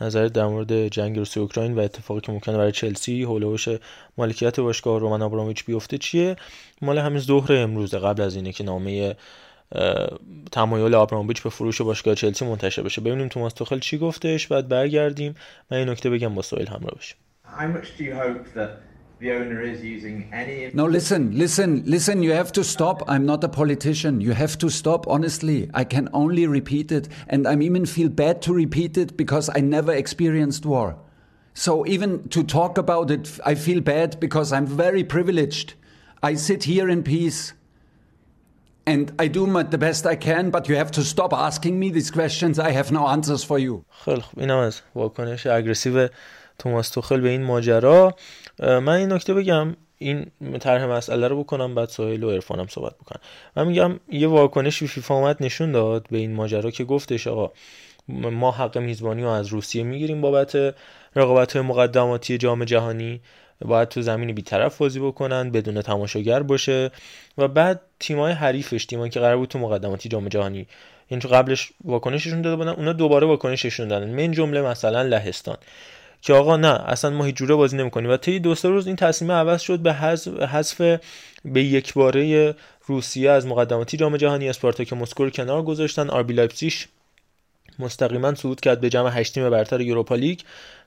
نظر در مورد جنگ روسیه اوکراین و اتفاقی که ممکنه برای چلسی هولوش مالکیت باشگاه رومان آبراموویچ بیفته چیه؟ مال همین ظهر امروز قبل از اینه که نامه تمایل آبراموویچ به فروش باشگاه چلسی منتشر بشه ببینیم توماس توخل چی گفتش بعد برگردیم من این نکته بگم با سویل همراه بشیم No, listen, listen, listen. You have to stop. I'm not a politician. You have to stop, honestly. I can only repeat it. And I even feel bad to repeat it because I never experienced war. So even to talk about it, I feel bad because I'm very privileged. I sit here in peace. And I do the best I can, but you have to stop asking me these questions. I have no answers for you. خیلی خوب. اینم از واکنش اگریسیو توماس توخل به این ماجرا. من این نکته بگم. این طرح مسئله رو بکنم بعد سهیل و عرفانم صحبت بکنم من میگم یه واکنشی فیفا اومد نشون داد به این ماجرا که گفتش آقا ما حق میزبانی رو از روسیه می‌گیریم بابت رقابت مقدماتی جام جهانی. باید تو زمین بیطرف بازی بکنن بدون تماشاگر باشه. و بعد تیمای حریفش تیمایی که قرار بود تو مقدماتی جام جهانی این تو قبلش واکنششون داده بودن اونا دوباره واکنششون دادن. من جمله مثلا لهستان که آقا نه اصلا ما هیچ جوره بازی نمی‌کنیم. و طی دو سه روز این تصمیم عوض شد به حذف به یک باره روسیه از مقدماتی جام جهانی. اسپارتاک مسکو کنار گذاشتن. آربی لایپزیگ مستقیما صعود کرد به جمع 8 تیم برتر یوروپا لیگ.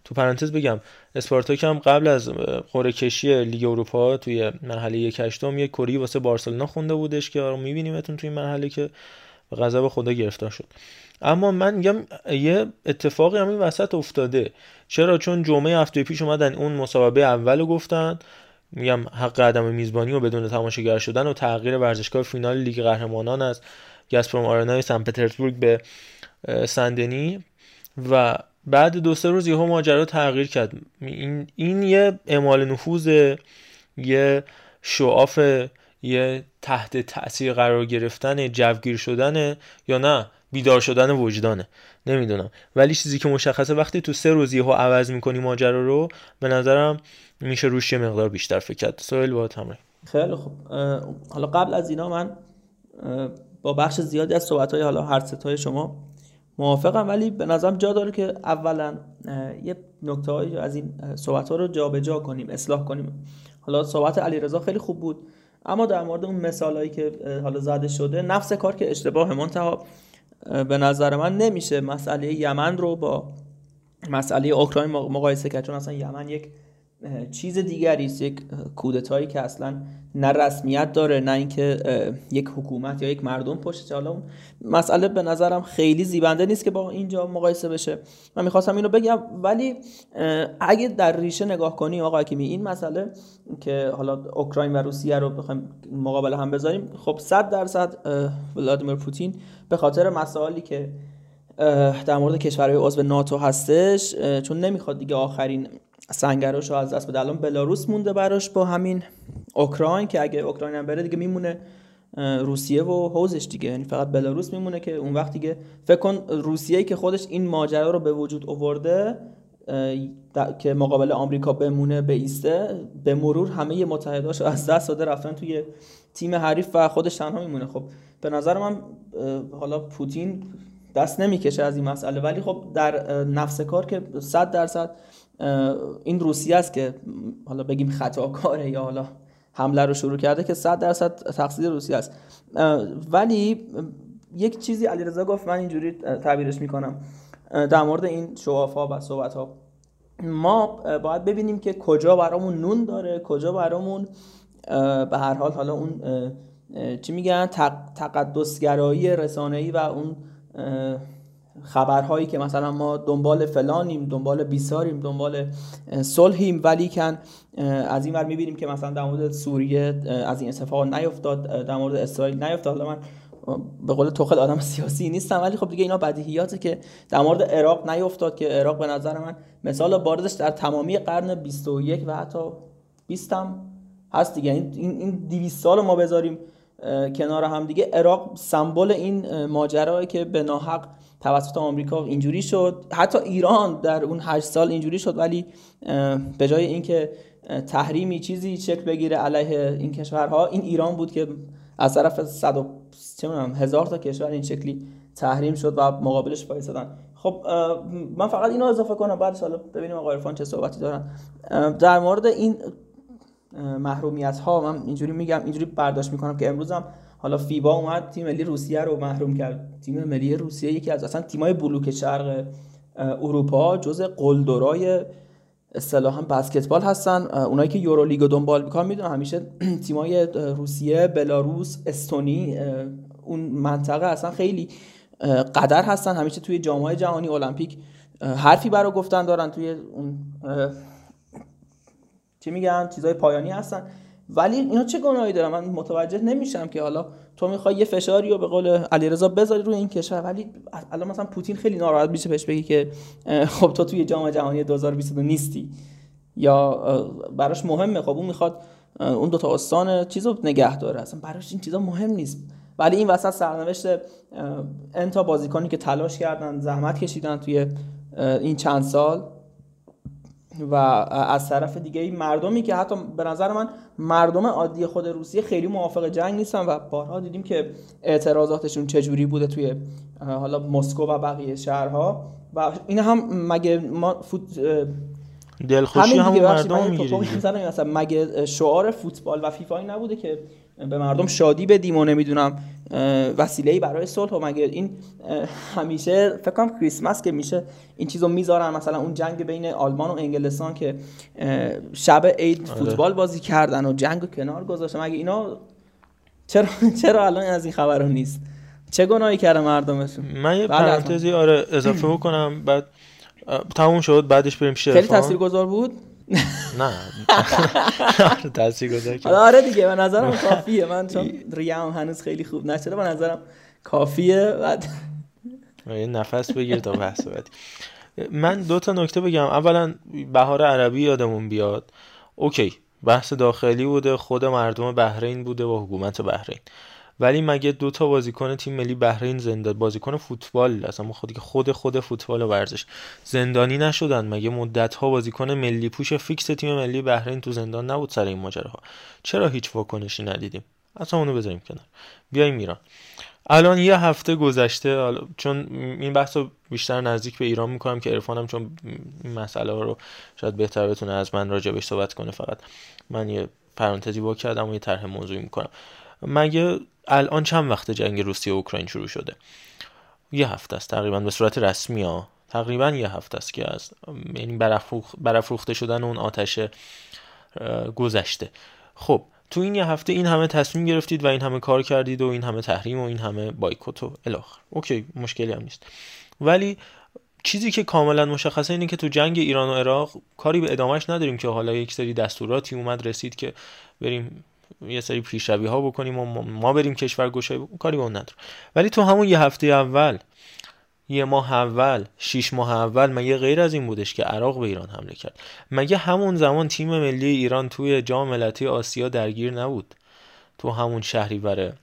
تو پرانتز بگم اسپارتاک هم قبل از قرعه کشی لیگ اروپا توی مرحله یک هشتم یک کری واسه بارسلونا خونده بودش که آره میبینیمتون توی مرحله که به غضب خدا گرفتار شد. اما من میگم یه اتفاقی همین وسط افتاده. چرا؟ چون جمعه هفته پیش اومدن اون مسابقه اول رو گفتن. میگم حق عدم میزبانی و بدون تماشاگر شدن و تغییر ورزشگاه فینال لیگ قهرمانان از گازپروم آرنای سن پترزبورگ به سندنی و بعد دو سه روز یهو ماجرا تغییر کرد. این, این یه اعمال نفوذ یه شعاف یه تحت تاثیر قرار گرفتن جوگیر شدن یا نه بیدار شدن وجدانه. نمی‌دونم. ولی چیزی که مشخصه وقتی تو سه روز یهو عوض می‌کنی ماجرا رو به نظرم میشه روش یه مقدار بیشتر فکر کرد. سوال با تمرین. خیلی خوب. حالا قبل از اینا من با بخش زیادی از صحبت های حالا هر ستای شما موافقم ولی به نظرم جا داره که اولا یه نکته از این صحبت ها رو جابجا کنیم اصلاح کنیم. حالا صحبت علیرضا خیلی خوب بود اما در مورد اون مثالهایی که حالا زده شده نفس کار که اشتباه منتها به نظر من نمیشه مسئله یمن رو با مسئله اوکراین مقایسه کرد چون اصلا یمن یک چیز دیگری است یک کودتایی که اصلا نه رسمیت داره نه اینکه یک حکومت یا یک مردم پشت حالا مسئله به نظرم خیلی زیبنده نیست که با اینجا مقایسه بشه. من می‌خواستم اینو بگم ولی اگه در ریشه نگاه کنی آقا حکیمی این مسئله که حالا اوکراین و روسیه رو بخوایم مقابل هم بذاریم خب 100 درصد ولادیمیر پوتین به خاطر مسائلی که در مورد کشورهای عضو ناتو هستش چون نمی‌خواد دیگه آخرین سنگراش از دست بده. الان بلاروس مونده براش با همین اوکراین که اگه اوکراین هم بره دیگه میمونه روسیه و حوزش دیگه. یعنی فقط بلاروس میمونه که اون وقت دیگه فکر کن روسیه که خودش این ماجرا رو به وجود آورده که مقابل آمریکا بمونه به ایسته به مرور همه متحداش از دست داده رفتن توی تیم حریف و خودش تنها میمونه. خب به نظر من حالا پوتین دست نمی‌کشه از این مسئله. ولی خب در نفس کار که 100 درصد این روسیه است که حالا بگیم خطاکاره یا حالا حمله رو شروع کرده که 100 درصد تقصیر روسیه است. ولی یک چیزی علیرضا گفت من اینجوری تعبیرش می‌کنم. در مورد این شوافا و صحبت ها ما باید ببینیم که کجا برامون نون داره کجا برامون به هر حال حالا اون چی میگن تقدسگرایی رسانه‌ای و اون خبرهایی که مثلا ما دنبال فلانیم دنبال بیساریم دنبال صلحیم ولی کن از این ور می‌بینیم که مثلا در مورد سوریه از این اتفاق نیفتاد در مورد اسرائیل نیفتاد. حالا من به قول توخل آدم سیاسی نیستم ولی خب دیگه اینا بدیهیاته که در مورد عراق نیفتاد که عراق به نظر من مثال بارزش در تمامی قرن 21 و حتی 20 هم هست دیگه. این این 200 سال ما بذاریم کنار هم دیگه. عراق سمبل این ماجرایی که به ناحق توسط آمریکا اینجوری شد. حتی ایران در اون هشت سال اینجوری شد ولی به جای اینکه تحریمی چیزی شکل بگیره علیه این کشورها این ایران بود که از طرف صد چه هزار تا کشور این شکلی تحریم شد و مقابلش وایسادن. خب من فقط اینو اضافه کنم بعد حالا ببینیم آقای عرفان چه صحبتی دارن. در مورد این محرومیت ها من اینجوری میگم اینجوری برداشت می‌کنم که امروز هم حالا فیبا اومد تیم ملی روسیه رو محروم کرد. تیم ملی روسیه یکی از اصلا تیمای بلوک شرق اروپا جز قلدرای اصطلاحا بسکتبال هستن. اونایی که یورو لیگ دنبال می‌کنن می‌دونن همیشه تیمای روسیه بلاروس استونی اون منطقه اصلا خیلی قدر هستن. همیشه توی جامعه جهانی المپیک حرفی برای گفتن دارن توی اون چی میگن؟ چیزای پایانی هستن. ولی اینا چه گناهی دارن؟ من متوجه نمیشم که حالا تو می‌خوای یه فشاری رو به قول علیرضا بذاری روی این کشور ولی الان مثلا پوتین خیلی ناراحت میشه بهش بگی که خب تو توی جام جهانی 2022 نیستی یا براش مهمه. خب اون می‌خواد اون دو تا استان چیزو نگه داره. اصلا براش این چیزا مهم نیست. ولی این وسط سرنوشت انتا بازیکنی که تلاش کردن زحمت کشیدن توی این چند سال و از طرف دیگه این مردمی که حتی به نظر من مردم عادی خود روسیه خیلی موافق جنگ نیستن و بارها دیدیم که اعتراضاتشون چجوری بوده توی حالا مسکو و بقیه شهرها و این هم مگه ما فوت دلخوشی همون مردم می‌گیره مثلا مگه شعار فوتبال و فیفایی نبوده که به مردم شادی بدیم و نمی‌دونم وسیله برای صلح. و مگه این همیشه فکر کنم کریسمس که میشه این چیزو می‌ذارن. مثلا اون جنگ بین آلمان و انگلستان که شب عید آره. فوتبال بازی کردن و جنگ و کنار گذاشتن. مگه اینا چرا چرا الان از این خبرها نیست؟ چه گناهی کرده مردمشون من یه پرانتزی آره اضافه بکنم. بعد تموم شد. بعدش بریم شرفان خیلی تاثیرگذار بود. نه. تاثیر گذار آره دیگه به نظرم کافیه. من چون ریام هنوز خیلی خوب نشده به نظرم کافیه. بعد یه نفس بگیر تا بحث بعدی. من دو تا نکته بگم. اولا بهار عربی یادمون بیاد. اوکی بحث داخلی بوده خود مردم بحرین بوده و حکومت بحرین. ولی مگه دو تا بازیکن تیم ملی بحرین زنده بازیکن فوتبال اصلا خودی که خود خود فوتبال و ورزش زندانی نشدن. مگه مدت ها بازیکن ملی پوش فیکس تیم ملی بحرین تو زندان نبود سر این ماجراها؟ چرا هیچ واکنشی ندیدیم؟ اصلا اونو بذاریم کنار. بیایم ایران. الان یه هفته گذشته چون این بحث رو بیشتر نزدیک به ایران می‌کنم که ارفانم چون این مسئله رو شاید بهتر بتونه از من راجبش صحبت کنه فقط. من یه پرانتزی با کردم و یه طرح موضوعی می‌کنم. مگه الان چند وقت جنگ روسیه و اوکراین شروع شده؟ یه هفته است تقریبا به صورت رسمی ها. تقریبا یه هفته است که از یعنی برافروخته شدن اون آتش گذشته. خب تو این یه هفته این همه تصمیم گرفتید و این همه کار کردید و این همه تحریم و این همه بایکوت و الاخر اوکی مشکلی هم نیست. ولی چیزی که کاملا مشخصه اینه که تو جنگ ایران و عراق کاری به ادامهش نداریم که حالا یک سری دستوراتی اومد رسید که بریم یه سری پیشروی ها بکنیم و ما بریم کشور گشایی کاری به اون نداریم ولی تو همون یه هفته اول یه ماه اول شیش ماه اول مگه غیر از این بودش که عراق به ایران حمله کرد؟ مگه همون زمان تیم ملی ایران توی جام ملتی آسیا درگیر نبود؟ تو همون شهری بره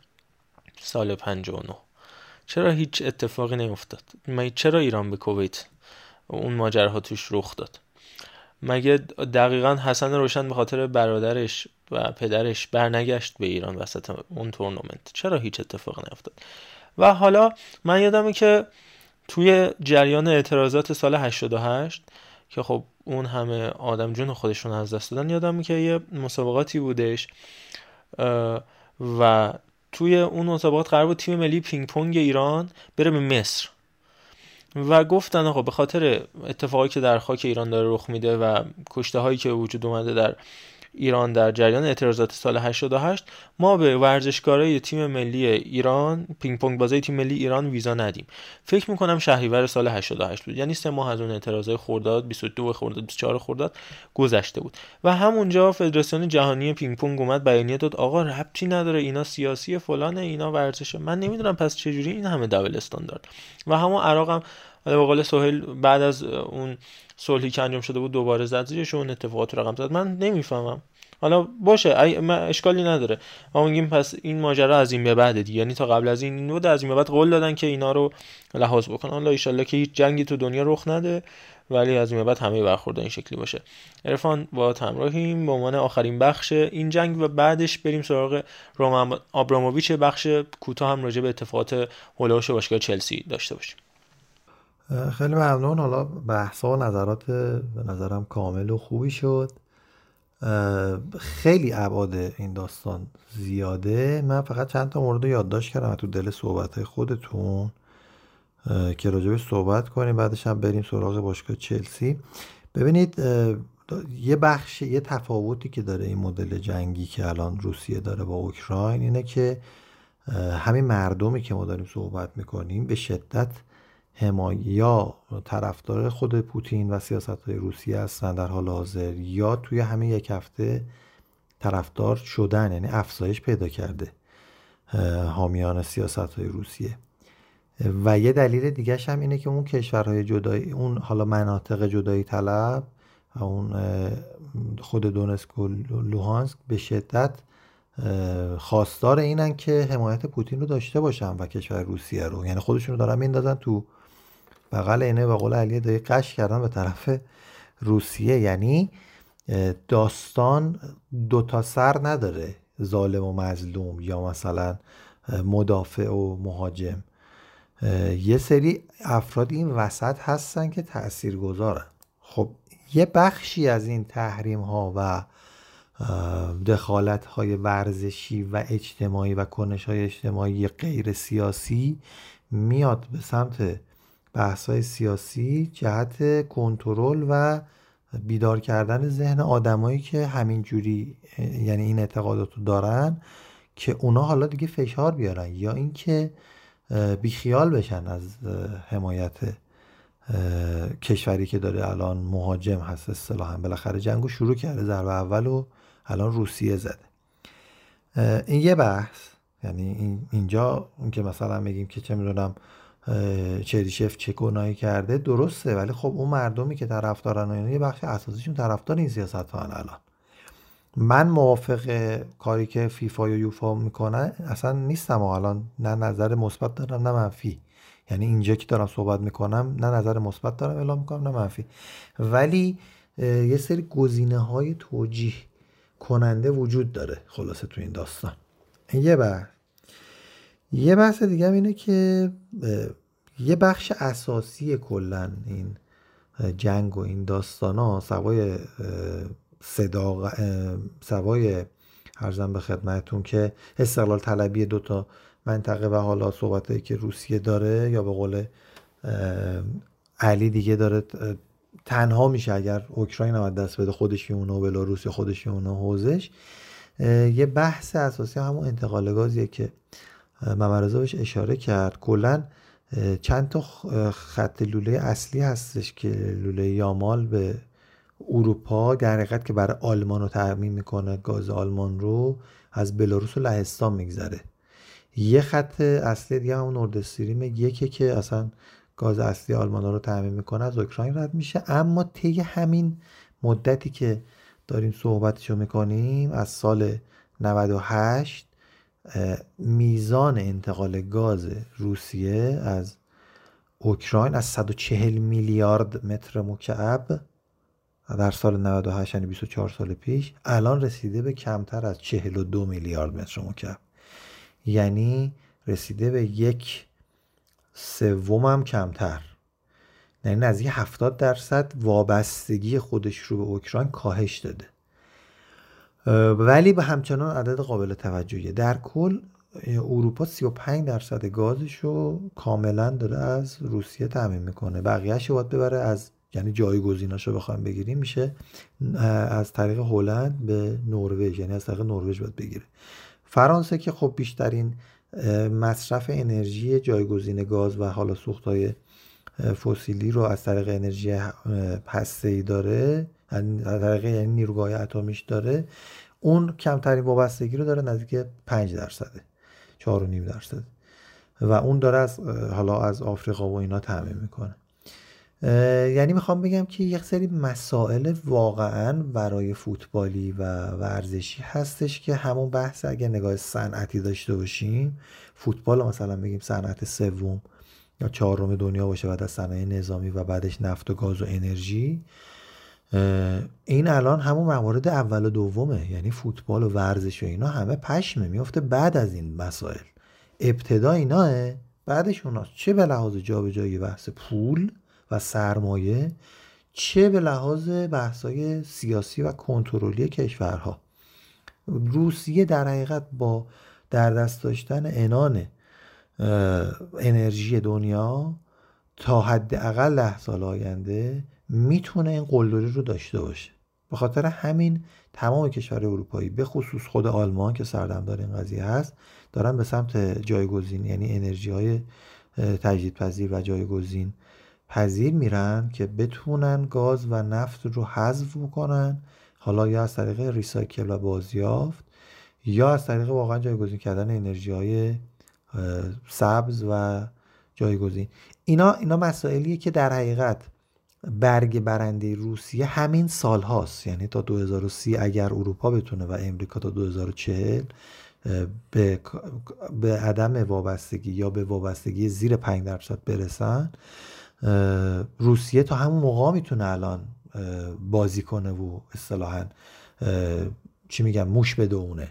سال 59 چرا هیچ اتفاقی نیفتاد؟ مگه چرا ایران به کویت اون ماجراها توش رخ داد؟ مگه دقیقا حسن روشن به خاطر برادرش و پدرش برنگشت به ایران وسط اون تورنمنت؟ چرا هیچ اتفاقی نیفتاد؟ و حالا من یادمه که توی جریان اعتراضات سال 88 که خب اون همه آدم جون خودشون از دست دادن یادم که یه مسابقاتی بودش و توی اون مسابقات قرار بود تیم ملی پینگ پونگ ایران بره به مصر. و گفتن آقا به خاطر اتفاقی که در خاک ایران داره رخ میده و کشته هایی که وجود اومده در ایران در جریان اعتراضات سال 88 ما به ورزشکارای تیم ملی ایران پینگ پونگ بازی تیم ملی ایران ویزا ندیم. فکر می‌کنم شهریور سال 88 بود. یعنی سه ماه از اون اعتراضات خرداد 22 خرداد 24 خرداد گذشته بود. و همونجا فدراسیون جهانی پینگ پونگ اومد بیانیه داد آقا ربطی نداره اینا سیاسی فلان اینا ورزشه. من نمی‌دونم پس چجوری این همه دبل استاندارد و همون عراق هم به قول سهیل بعد از اون صلحی که انجام شده بود دوباره زد زیرش اون اتفاقات رقم زد. من نمی‌فهمم. حالا باشه اشکالی نداره. ما میگیم پس این ماجرا از این به بعد دیگه. یعنی تا قبل از این بود از این به بعد قول دادن که اینا رو لحاظ بکنن. حالا ان که هیچ جنگی تو دنیا رخ نده ولی از این به بعد همه برخورد این شکلی باشه. عرفان با همراهیم. به عنوان آخرین بخش این جنگ و بعدش بریم سراغ رومان آبراموویچ بخش کوتاه هم راجع به اتفاقات هولوش باشگاه چلسی داشته باشیم. خیلی ممنون. حالا بحث و نظرات به نظرم کامل و خوبی شد. خیلی ابعاد این داستان زیاده. من فقط چند تا مورد یادداشت کردم تو دل صحبت خودتون. که راجبش صحبت کنیم بعدش هم بریم سراغ باشگاه چلسی. ببینید یه بخش یه تفاوتی که داره این مدل جنگی که الان روسیه داره با اوکراین اینه که همین مردمی که ما داریم صحبت می‌کنیم به شدت حمایه یا طرفدار خود پوتین و سیاست های روسیه هستن. در حال حاضر یا توی همین یک هفته طرفدار شدن یعنی افزایش پیدا کرده حامیان سیاست های روسیه. و یه دلیل دیگه هم اینه که اون کشورهای جدایی اون حالا مناطق جدایی طلب اون خود دونسک و لوهانسک به شدت خواستار اینن که حمایت پوتین رو داشته باشن و کشور روسیه رو. یعنی خودشون رو دارن میندازن تو بغل اینه به قول علی دایی قش کردن به طرف روسیه. یعنی داستان دو تا سر نداره ظالم و مظلوم یا مثلا مدافع و مهاجم. یه سری افراد این وسط هستن که تأثیر گذارن خب یه بخشی از این تحریم ها و دخالت های ورزشی و اجتماعی و کنش های اجتماعی غیر سیاسی میاد به سمت بحث های سیاسی جهت کنترل و بیدار کردن ذهن آدمایی که همین جوری یعنی این اعتقادات دارن که اونا حالا دیگه فشار بیارن یا اینکه بیخیال بشن از حمایت کشوری که داره الان مهاجم هست اصطلاحا. بالاخره جنگو شروع کرده ضربه اول و الان روسیه زده. این یه بحث. یعنی اینجا اون که مثلا میگیم که چه می‌دونم چریشف چه گناهی کرده درسته. ولی خب اون مردمی که طرفدارن و یه بخش اساسیشون طرفدار این سیاست ها الان. من موافق کاری که فیفا یا یوفا می‌کنن اصلا نیستم الان نه نظر مثبت دارم نه منفی. یعنی اینجا که دارم صحبت می‌کنم نه نظر مثبت دارم اعلام می‌کنم نه منفی. ولی یه سری گزینه های توجیه کننده وجود داره خلاصه تو این داستان. یه بر یه بحث دیگه هم اینه که یه بخش اساسی کلا این جنگ و این داستان ها سوای صداق سوای ارزم به خدمتون که استقلال طلبی دوتا منطقه و حالا صحبت که روسیه داره یا به قول علی دیگه داره تنها میشه اگر اوکراین هم دست بده خودش اونو بلاروس خودش اونو حوزش. یه بحث اساسی همون انتقال گازیه که ممرزا بهش اشاره کرد. کلا چند تا خط لوله اصلی هستش که لوله یامال به اروپا در حقیقت که برای آلمان رو تعمین می‌کنه گاز آلمان رو از بلاروس و لهستان میگذره. یه خط اصلی دیگه همون نورد استریم یکی که اصلا گاز اصلی آلمان رو تعمین می‌کنه از اوکراین رد میشه. اما طی همین مدتی که داریم صحبتشو می‌کنیم از سال 98 میزان انتقال گاز روسیه از اوکراین از 140 میلیارد متر مکعب در سال 98 یعنی 24 سال پیش الان رسیده به کمتر از 42 میلیارد متر مکعب. یعنی رسیده به یک سوم هم کمتر. یعنی نزدیک 70 درصد وابستگی خودش رو به اوکراین کاهش داده. ولی به همچنان عدد قابل توجهیه. در کل اروپا 35 درصد گازش رو کاملا داره از روسیه تامین می‌کنه. بقیهش رو باید ببره از یعنی جایگزیناش رو بخوایم بگیریم میشه از طریق هلند به نروژ یعنی از طریق نروژ باید بگیره. فرانسه که خب بیشترین مصرف انرژی جایگزین گاز و حالا سوختهای فسیلی رو از طریق انرژی ای داره. طریق یعنی نیروگاه اتمیش داره اون کمترین وابستگی رو داره نزدیک 5 درصده 4.5 درصد و اون داره از حالا از آفریقا و اینا تعمین می‌کنه. یعنی می‌خوام بگم که یک سری مسائل واقعا برای فوتبالی و ورزشی هستش که همون بحث اگه نگاه صنعتی داشته باشیم فوتبال مثلا بگیم صنعت سوم یا چهارم دنیا باشه بعد از صنایع نظامی و بعدش نفت و گاز و انرژی این الان همون موارد اول و دومه یعنی فوتبال و ورزش و اینا همه پشمه میفته بعد از این مسائل. ابتدا ایناه بعدش اوناست. چه به لحاظ جابجایی بحث پول و سرمایه چه به لحاظ بحثای سیاسی و کنترلی کشورها. روسیه در حقیقت با در دست داشتن انان انرژی دنیا تا حداقل ده سال آینده می‌تونه این قلدری رو داشته باشه. به خاطر همین تمام کشور اروپایی به خصوص خود آلمان که سردمدار این قضیه هست دارن به سمت جایگزین یعنی انرژی های تجدیدپذیر و جایگزین پذیر میرن که بتونن گاز و نفت رو حذف بکنن حالا یا از طریق ریسایکل و بازیافت یا از طریق واقعا جایگزین کردن انرژی های سبز و جایگزین. اینا اینا مسائلیه که در حقیقت برگ برنده روسیه همین سال هاست یعنی تا 2030 اگر اروپا بتونه و امریکا تا 2040 به, به عدم وابستگی یا به وابستگی زیر 5 درصد برسن روسیه تا همون موقع می‌تونه الان بازی کنه و اصطلاحا چی میگم موش بدونه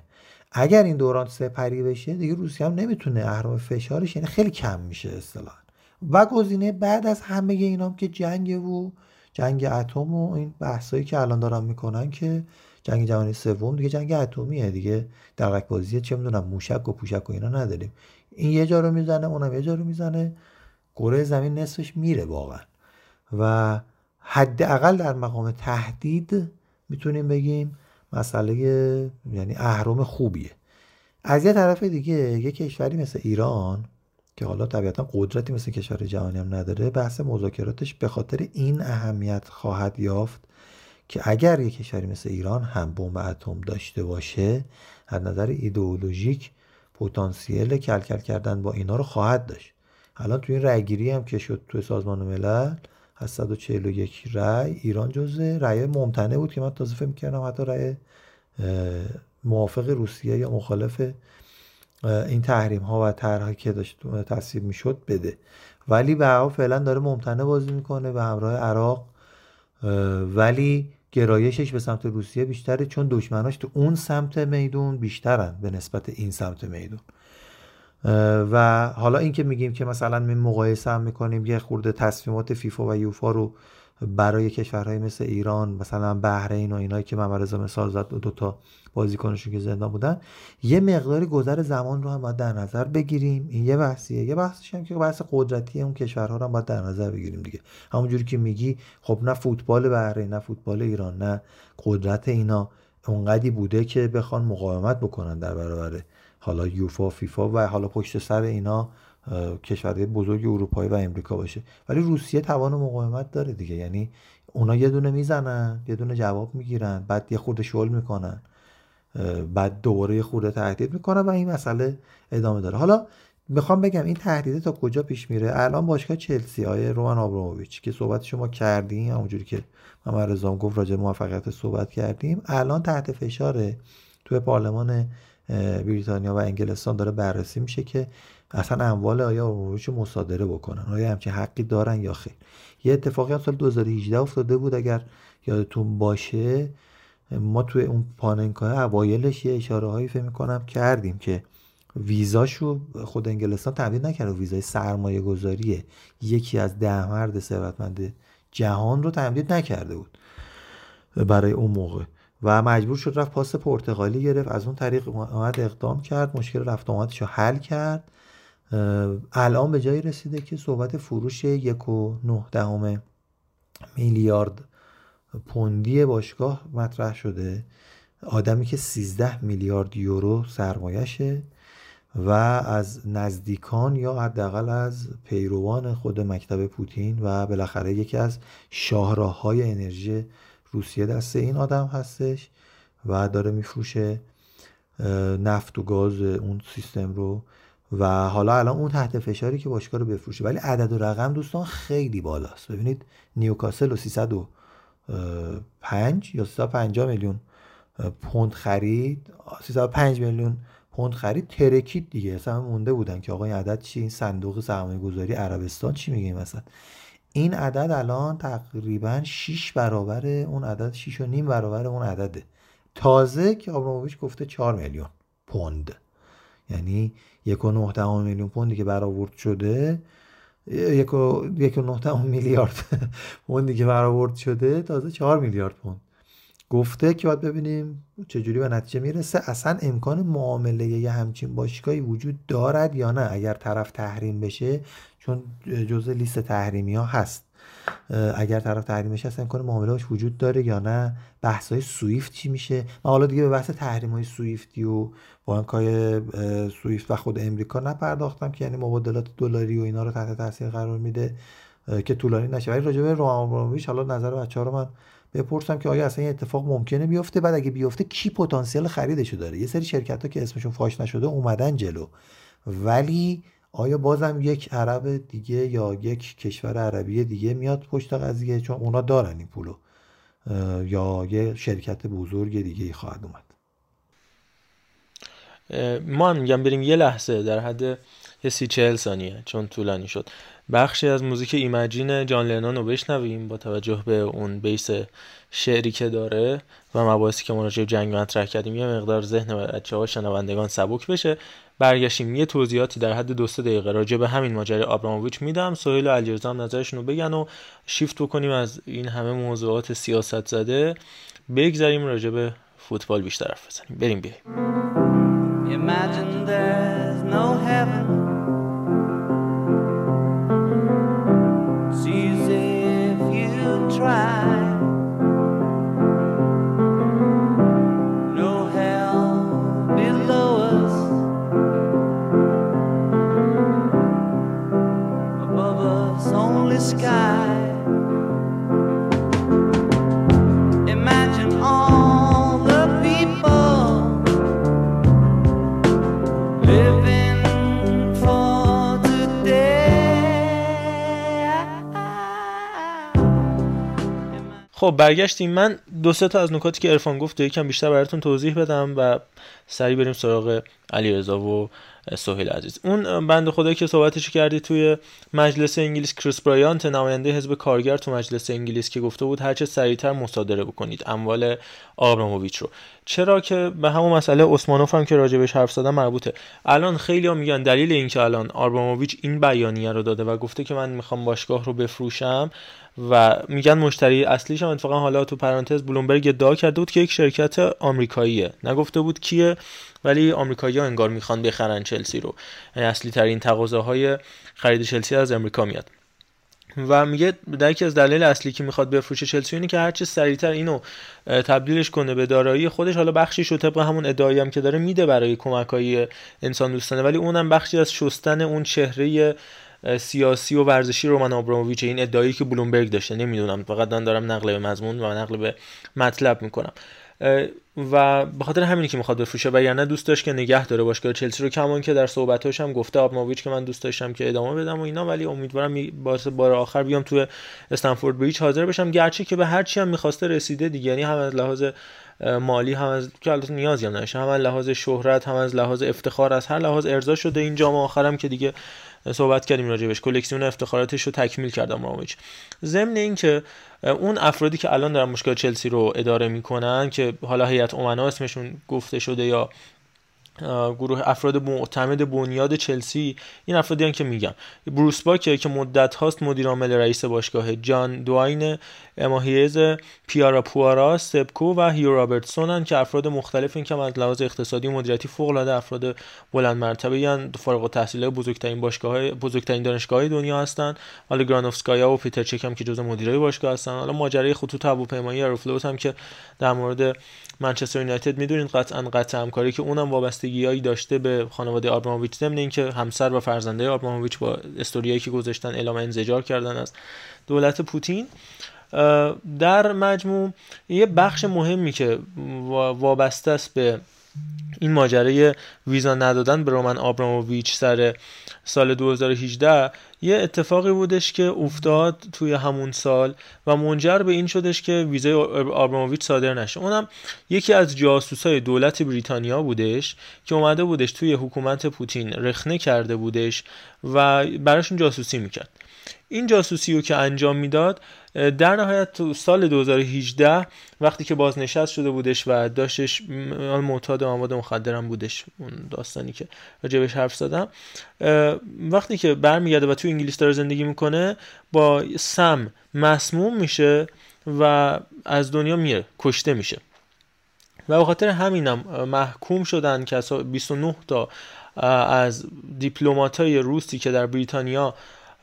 اگر این دوران سپری بشه دیگه روسیه هم نمی‌تونه اهرام فشارش یعنی خیلی کم میشه اصطلاحا. و گزینه بعد از همه اینام که جنگ و جنگ اتم و این بحثایی که الان دارن می‌کنن که جنگ جهانی سوم دیگه جنگ اتمیه دیگه. درک بازی چه می‌دونم موشک و پوشک و اینا نداریم. این یه جا رو می‌زنه اونم یه جا رو می‌زنه. کره زمین نصفش میره واقعا. و حداقل در مقام تهدید می‌تونیم بگیم مسئله یعنی اهرام خوبیه. از یه طرف دیگه یه کشوری مثل ایران که حالا طبیعتا قدرتی مثل کشور جهانی هم نداره بحث مذاکراتش به خاطر این اهمیت خواهد یافت که اگر یک کشوری مثل ایران هم بمب اتم داشته باشه از نظر ایدئولوژیک پتانسیل کلکل کردن با اینا رو خواهد داشت. الان توی این رأیگیری هم که شد توی سازمان ملل از 141 رأی ایران جزء رأی ممتنع بود که من تازه فکر می‌کردم حتی رأی موافق روسیه یا مخالف این تحریم ها و طرحی که داشت تصویب می‌شد بده. ولی به فعلا داره ممتنع بازی می‌کنه به همراه عراق ولی گرایشش به سمت روسیه بیشتره چون دشمناش تو اون سمت میدون بیشترن به نسبت این سمت میدون. و حالا اینکه میگیم که مثلا می مقایسه هم می‌کنیم یه خورده تصمیمات فیفا و یوفا رو برای کشورهای مثل ایران مثلا بحرین و اینایی که ممرزا مثال زد دو تا بازیکنشون که زندان بودن یه مقداری گذر زمان رو هم باید در نظر بگیریم. این یه بحثیه. یه بحثش هم که بحث قدرتی اون کشورها رو هم باید در نظر بگیریم دیگه. همونجوری که میگی خب نه فوتبال بحرین نه فوتبال ایران نه قدرت اینا. اونقدی بوده که بخوان مقاومت بکنن در برابر حالا یوفا فیفا و حالا پشت سر اینا کشورهای بزرگ اروپایی و امریکا باشه. ولی روسیه توان مقاومت داره دیگه. یعنی اونا یه دونه می‌زنن یه دونه جواب می‌گیرن بعد یه خورده شل می‌کنن. بعد دوباره یه خورده تهدید می‌کنن و این مسئله ادامه داره. حالا می‌خوام بگم این تهدیده تا کجا پیش میره؟ الان باشگاه چلسی های رومان آبراموویچ که صحبت شما کردیم همونجوری که محمد رضا گفت راجع موفقیت صحبت کردیم الان تحت فشاره. توی پارلمان بریتانیا و انگلستان داره بررسی میشه که اصلا اموال آیا آبراموویچ مصادره بکنن؟ آیا همچین حقی دارن یا خیر؟ یه اتفاقی سال 2018 افتاده بود اگر یادتون باشه. ما توی اون پاننکای اوایلش یه اشاره هایی فکر می‌کنم کردیم که ویزاشو خود انگلستان تمدید نکرده. ویزای سرمایه گذاریه یکی از ده مرد ثروتمند جهان رو تمدید نکرده بود برای اون موقع. و مجبور شد رفت پاس پرتغالی گرفت. از اون طریق اومد اقدام کرد. مشکل رفت آمدش رو حل کرد. الان به جایی رسیده که صحبت فروش یک و نه دهم میلیارد پوندی باشگاه مطرح شده. آدمی که 13 میلیارد یورو سرمایشه و از نزدیکان یا حداقل از پیروان خود مکتب پوتین و بالاخره یکی از شاهراههای انرژی روسیه دست این آدم هستش و داره میفروشه نفت و گاز اون سیستم رو. و حالا الان اون تحت فشاری که باشگاه رو بفروشه. ولی عدد و رقم دوستان خیلی بالاست. ببینید نیوکاسل و 305 یا 350 میلیون پوند خرید. 305 میلیون پوند خرید. ترکید دیگه. اصلا مونده بودن که آقا این عدد چی؟ این صندوق سرمایه گذاری عربستان چی میگه مثلا این عدد الان تقریبا 6 برابر اون عدد 6 و نیم برابر اون عدده. تازه که آبراموویچ گفته 4 میلیون پوند. یعنی یک و نه میلیون پوندی که برآورد شده یک و, یک و میلیارد پوندی که برآورد شده تازه چهار میلیارد پوند. گفته که باید ببینیم چجوری به نتیجه می‌رسه. اصلا امکان معامله یه همچین باشگاهی وجود دارد یا نه؟ اگر طرف تحریم بشه چون جزء لیست تحریمی ها هست. اگر طرف تحریمش هست امکان معاملهاش وجود داره یا نه؟ بحث های سویفت چی میشه؟ من حالا دیگه به بحث تحریم های سویفتی و بانک های سویفت و خود امریکا نپرداختم که یعنی مبادلات دلاری و اینا رو تحت تاثیر قرار میده که طولانی نشه. ولی راجع به حالا نظر بچه ها رو من بپرسم که آیا اصلا این اتفاق ممکنه بیفته؟ بعد اگه بیفته کی پتانسیل خریدشو داره؟ یه سری شرکت ها که اسمشون فاش نشده اومدن جلو. ولی آیا بازم یک عرب دیگه یا یک کشور عربی دیگه میاد پشت قضیه؟ چون اونا دارن این پولو. یا یه شرکت بزرگ دیگه خواهد اومد. ما هم میگم بریم یه لحظه در حد یه سی چهل ثانیه چون طولانی شد. بخشی از موزیک ایمجین جان لنون رو بشنویم با توجه به اون بیس شعری که داره و مباحثی که مراجع جنگ مطرح کردیم. یه مقدار ذهن بچه ها شنوندگان سبک بشه. برگشتیم. یه توضیحاتی در حد دو سه دقیقه راجع به همین ماجرای آبراموویچ میدم. سهیل و علیرضا هم نظرشون رو بگن و شیفت بکنیم از این همه موضوعات سیاست زده بگذاریم راجع به فوتبال بیشتر حرف بزنیم. بریم بیایم Imagine there's no heaven. خب برگشتیم. من دو سه تا از نکاتی که ارفان گفت یکم بیشتر براتون توضیح بدم و سری بریم سراغ علیرضا و سهیل عزیز. اون بند خدایی که صحبتش کردی توی مجلس انگلیس کریس برایانت نماینده حزب کارگر تو مجلس انگلیس که گفته بود هرچه سریعتر مصادره بکنید. اموال آبراموویچ رو. چرا که به همون مسئله عثمانوف هم که راجبش حرف زدم مربوطه. الان خیلی ها میگن دلیل اینکه الان آبراموویچ این بیانیه رو داده و گفته که من می‌خوام باشگاه رو بفروشم و میگن مشتری اصلیش هم اتفاقا حالا تو پرانتز بلومبرگ ادعا کرده بود که یک شرکت آمریکاییه. نگفته بود کیه ولی آمریکایی ها انگار می‌خوان بخرن چلسی رو. یعنی اصلی ترین تقاضاهای خرید چلسی از امریکا میاد. و میگه در یکی از دلایل اصلی که می‌خواد بفروشه چلسی اینه که هرچه سریعتر اینو تبدیلش کنه به دارایی خودش حالا بخشی رو طبق همون ادعایی هم که داره میده برای کمکایی انسان دوستانه. ولی اونم بخشی از شستن اون چهره سیاسی و ورزشی رومن آبراموویچ این ادعایی که بلومبرگ داشته نمی‌دونم فقط من دارم نقل به مضمون و نقل به مطلب می‌کنم. و به خاطر همینی که می‌خواد بفروشه و یعنی دوست داشت که نگه داره باشگاه چلسی رو کمان که در صحبتاش هم گفته آبماویچ که من دوست داشتم که ادامه بدم و اینا ولی امیدوارم باعث بار آخر بیام توی استنفورد بریج حاضر بشم. گرچه که به هر چی هم می‌خواسته رسیده دیگه یعنی هم از لحاظ مالی هم از که البته نیازی هم نشه هم از لحاظ شهرت هم از لحاظ افتخار از هر لحاظ ارضا شده این جام آخرم که دیگه صحبت کردیم راجبش. کلکسیون افتخاراتش رو تکمیل کردم رامویچ ضمن اینکه اون افرادی که الان دارن مشکل چلسی رو اداره می‌کنن که حالا هیئت امنا اسمشون گفته شده یا گروه افراد معتمد بنیاد چلسی این افرادی که میگم بروس باکر که مدت هاست مدیر عامل رئیس باشگاه جان دواین اماهیز پیارا پوارا سبکو و هیو رابرتسون که افراد مختلف این که از لحاظ اقتصادی و مدیریتی فوق العاده افراد بلند مرتبه یان فارغ التحصیل بزرگترین باشگاه بزرگترین دانشگاه دنیا هستن. حالا گرانوفسکایا و پیتر چک هم که جزو مدیرای باشگاه هستن. حالا ماجرای خطوط هواپیمایی آروفلوت هم که در مورد منچستر یونایتد می‌دونید قطعا قطع همکاری که اونم وابستگیایی داشته به خانواده آبراموویچ ضمن اینکه همسر و فرزنده آبراموویچ با استوریایی که گذاشتن اعلام انزجار کردن از دولت پوتین. در مجموع یه بخش مهمی که وابسته است به این ماجرای ویزا ندادن به رومن آبراموویچ سر سال 2018 یه اتفاقی بودش که افتاد توی همون سال و منجر به این شدش که ویزای آبراموویچ صادر نشه. اونم یکی از جاسوسای دولت بریتانیا بودش که اومده بودش توی حکومت پوتین رخنه کرده بودش و براشون جاسوسی می‌کرد. این جاسوسی رو که انجام می‌داد در نهایت تو سال 2018 وقتی که بازنشست شده بودش و داشتش معتاد مواد مخدرم بودش اون داستانی که راجبش حرف زدم وقتی که برمیگرده و تو انگلیس داره زندگی می‌کنه با سم مسموم میشه و از دنیا میره کشته میشه. و به خاطر همینم محکوم شدن که 29 تا از دیپلماتای روسی که در بریتانیا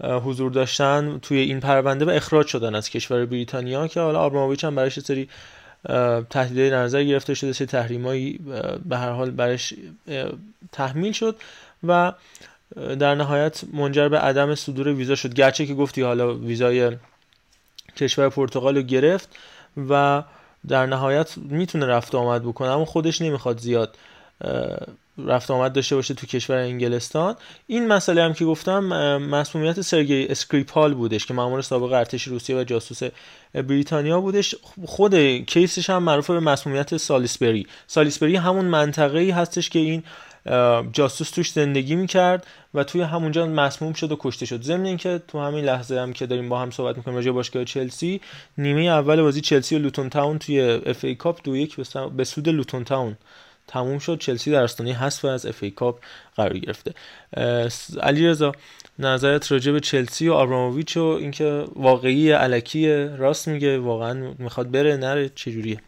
حضور داشتن توی این پرونده و اخراج شدن از کشور بریتانیا که حالا آبراموویچ هم براش سری تهدیدهای نظر گرفته شده سری تحریمایی به هر حال برش تحمیل شد و در نهایت منجر به عدم صدور ویزا شد. گرچه که گفتی حالا ویزای کشور پرتغال رو گرفت و در نهایت می‌تونه رفت آمد بکنه اما خودش نمی‌خواد زیاد رفت آمد داشته باشه تو کشور انگلستان. این مسئله هم که گفتم مسمومیت سرگی اسکریپال بودش که مامور سابق ارتش روسیه و جاسوس بریتانیا بودش. خود case ش هم معروف به مسمومیت سالیسبری. سالیسبری همون منطقه ای هستش که این جاسوس توش زندگی می‌کرد و توی همونجا مسموم شد و کشته شد. ضمن اینکه تو همین لحظه هم که داریم با هم صحبت می‌کنیم راجع باشگاه چلسی نیمه اول بازی چلسی و لوتون تاون توی FA Cup دو یک به سود لوتون تاون تموم شد. چلسی در آستانه حذف از FA Cup قرار گرفته. علی رضا نظرت راجع به چلسی و آبراموویچ و اینکه واقعی الکی راست میگه واقعا می‌خواد بره نره چجوریه؟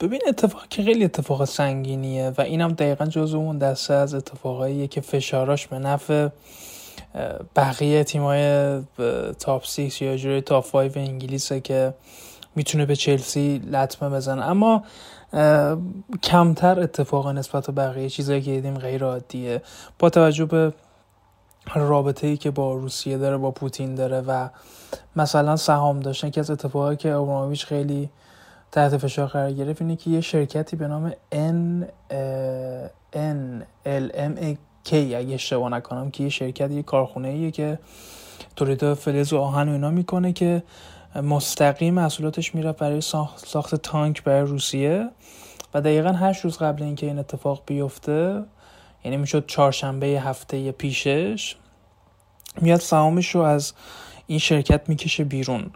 ببین اتفاق که خیلی اتفاق سنگینیه و اینم دقیقا جزو اون دسته از اتفاقاییه که فشاراش به نفع بقیه تیمای top 6 یا جوری top 5 انگلیسه که می‌تونه به چلسی لطمه بزنه. اما کمتر اتفاق نسبت به بقیه چیزایی که دیدیم غیر عادیه. با توجه به رابطه ای که با روسیه داره با پوتین داره و مثلا سهام داشتن که از اتفاقی که ابراموویچ خیلی تحت فشار قرار گرفت اینه که یه شرکتی به نام N N L M K اگه اشتباه نکنم که یه شرکت یه کارخونه ایه که تولید فلز و آهن و اینا می‌کنه که مستقیم محصولاتش میره برای ساخت تانک برای روسیه و دقیقا هشت روز قبل اینکه این اتفاق بیفته یعنی می‌شد چهارشنبه هفته پیشش میاد سهامش رو از این شرکت می‌کشه بیرون.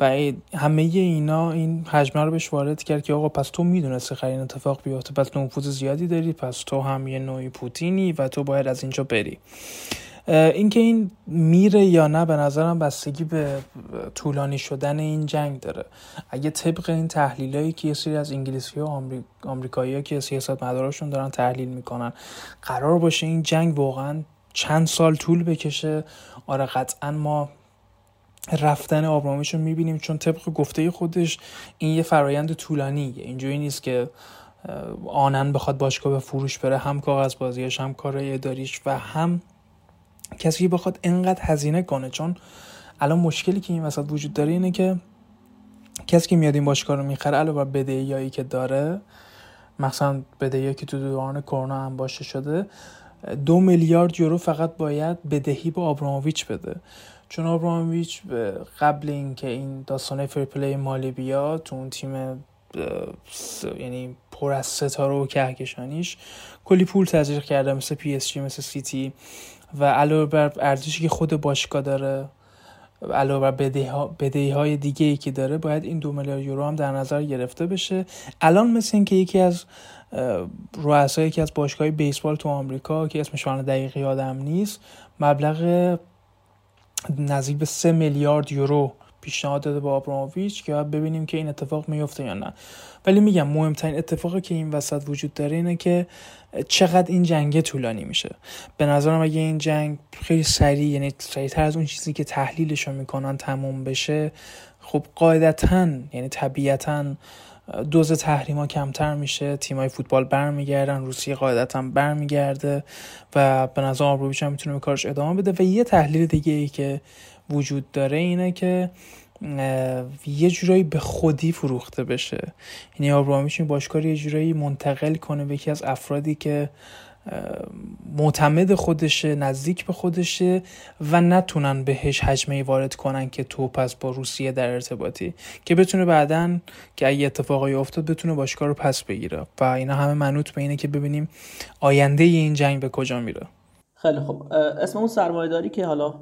و همه اینا این حجمه رو بهش وارد کرد که آقا پس تو می‌دونستی خیلی این اتفاق بیفته پس نفوذ زیادی داری پس تو هم یه نوعی پوتینی و تو باید از اینجا بری. اینکه این میره یا نه به نظرم بستگی به طولانی شدن این جنگ داره. اگه طبق این تحلیلایی که یه سری از انگلیسی و آمریکایی که سیاست مدارشون دارن تحلیل می‌کنن قرار باشه این جنگ واقعا چند سال طول بکشه. آره قطعا ما رفتن آبرامیش رو می‌بینیم چون طبق گفته خودش این یه فرایند طولانیه. اینجوری نیست که آنن بخواد باشگاه به فروش بره هم کاغذ بازیش هم کار اداریش و هم کسی بخواد انقدر هزینه کنه چون الان مشکلی که این وسط وجود داره اینه که کسی که میاد این باشگاه رو می‌خره علاوه بر بدهیایی که داره مثلا بدهی که تو دوران کرونا هم باشه شده دو میلیارد یورو فقط باید بدهی به آبراموویچ بده. چون آبراموویچ قبل اینکه این داستانه فریپلی مالی بیاد تو اون تیم یعنی پر از ستاره و کهکشانیش کلی پول تزریق کرده مثل پی اس جی مثل سیتی. و علاوه بر ارزشی که خود باشگاه داره علاوه بر بدهی های دیگه ای که داره باید این دو میلیارد یورو هم در نظر گرفته بشه. الان مثل اینکه یکی از رؤسای یکی از باشگاه بیسبال تو آمریکا که اسمش من دقیق یادم نیست مبلغ نزدیک به سه میلیارد یورو پیشنهاد داده با آبراموویچ که باید ببینیم که این اتفاق میفته یا نه. ولی میگم مهمترین اتفاقی که این وسط وجود داره اینه که چقدر این جنگ طولانی میشه. به نظرم اگه این جنگ خیلی سریع یعنی سریعتر از اون چیزی که تحلیلش می‌کنن تموم بشه خب قاعدتا یعنی طبیعتا دوز تحریما کمتر میشه تیمای فوتبال برمیگردن روسیه قاعدتا برمیگرده و به نظر آبرویچ هم می‌تونه به کارش ادامه بده و یه تحلیل دیگه ای که وجود داره اینه که یه جورایی به خودی فروخته بشه. یعنی آبرامیش این باشکار یه جورایی منتقل کنه به یکی از افرادی که معتمد خودشه نزدیک به خودشه و نتونن بهش حجمه وارد کنن که تو پس با روسیه در ارتباطی. که بتونه بعدا که اگه اتفاقی افتاد بتونه باشگاه رو پس بگیره. و اینا همه منوط به اینه که ببینیم آینده این جنگ به کجا میره. خیلی خوب. اسم اون سرمایه‌داری که حالا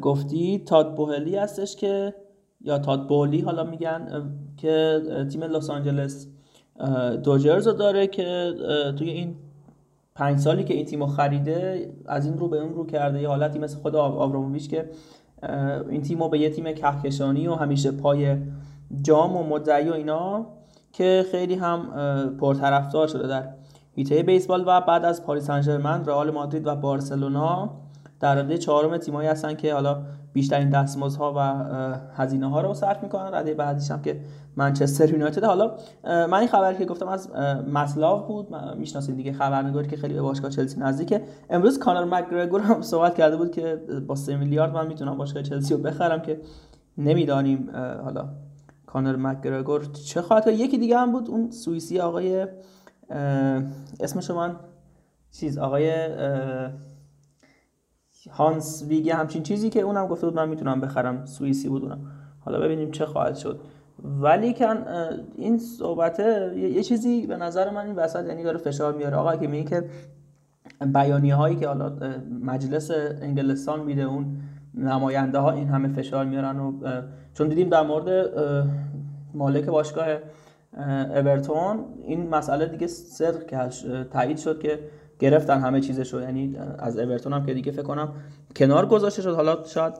گفتی تاد بوهلی هستش که یا تاد بولی حالا میگن که تیم لس آنجلس دوجرز رو داره که توی این پنج سالی که این تیم خریده از این رو به اون رو کرده. یه حالتی مثل خود آبراموویچ که این تیم رو به یه تیم کهکشانی و همیشه پای جام و مدعی و اینا که خیلی هم پرطرفدار شده در هیته بیسبال و بعد از پاریس سن رئال مادرید و بارسلونا. در رده چهارم تیمایی هستن که حالا بیشترین دستمزدها و هزینه ها رو صرف می‌کنن. رده بعدیش هم که منچستر یونایتد. حالا من این خبری که گفتم از مسلاو بود. می‌شناسید دیگه خبرنگاری که خیلی به باشگاه چلسی نزدیکه. امروز کانر مکگرگور هم صحبت کرده بود که با 3 میلیارد من می‌تونم باشگاه چلسی رو بخرم که نمی‌دانیم حالا کانر مکگرگور چه خواهد یکی دیگه هم بود اون سوئیسی آقای اسمش من چیز آقای هانس ویگه همچین چیزی که اونم گفته بود من می‌تونم بخرم. سوئیسی بود اونم. حالا ببینیم چه خواهد شد. ولی کن این صحبته یه چیزی به نظر من این وسط یعنی داره فشار میاره. آقا که میگه که بیانی هایی که حالا مجلس انگلستان میده اون نماینده ها این همه فشار میارن و چون دیدیم در مورد مالک باشگاه اورتون این مسئله دیگه صدق که تایید شد که گرفتن همه چیزشو. یعنی از اورتون هم که دیگه فکر کنم کنار گذاشته شد حالا شاید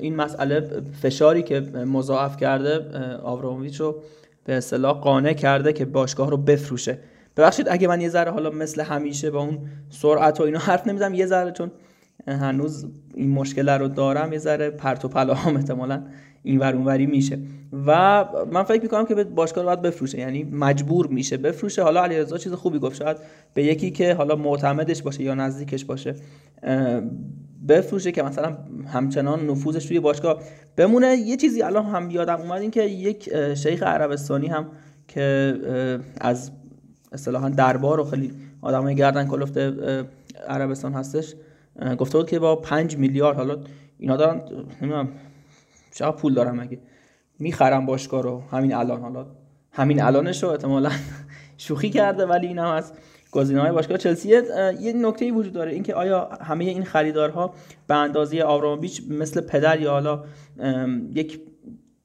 این مسئله فشاری که مضاعف کرده آوراموویچ رو به اصطلاح قانع کرده که باشگاه رو بفروشه. ببخشید اگه من یه ذره حالا مثل همیشه با اون سرعت و اینا حرف نمی‌زنم یه ذره چون هنوز این مشکل رو دارم یه ذره پرت و پلاهام احتمالاً این ور اونوری میشه. و من فکر می‌کنم که باشگاه رو باید بفروشه یعنی مجبور میشه بفروشه. حالا علیرضا چیز خوبی گفت شاید به یکی که حالا معتمدش باشه یا نزدیکش باشه بفروشه که مثلا همچنان نفوذش توی باشگاه بمونه. یه چیزی الان هم یادم اومد این که یک شیخ عربستانی هم که از اصطلاحا دربار و خیلی آدمای گردن کلفت عربستان هستش گفته بود که با 5 میلیارد حالا اینا دارن نمی‌دونم چقدر پول دارم مگه. می‌خرم باشگاه رو همین الان حالا همین الانش رو احتمالا شوخی کرده ولی این هم از های باشگاه چلسی یه نکته وجود داره اینکه آیا همه این خریدارها به اندازه آبراموویچ مثل پدر یا حالا یک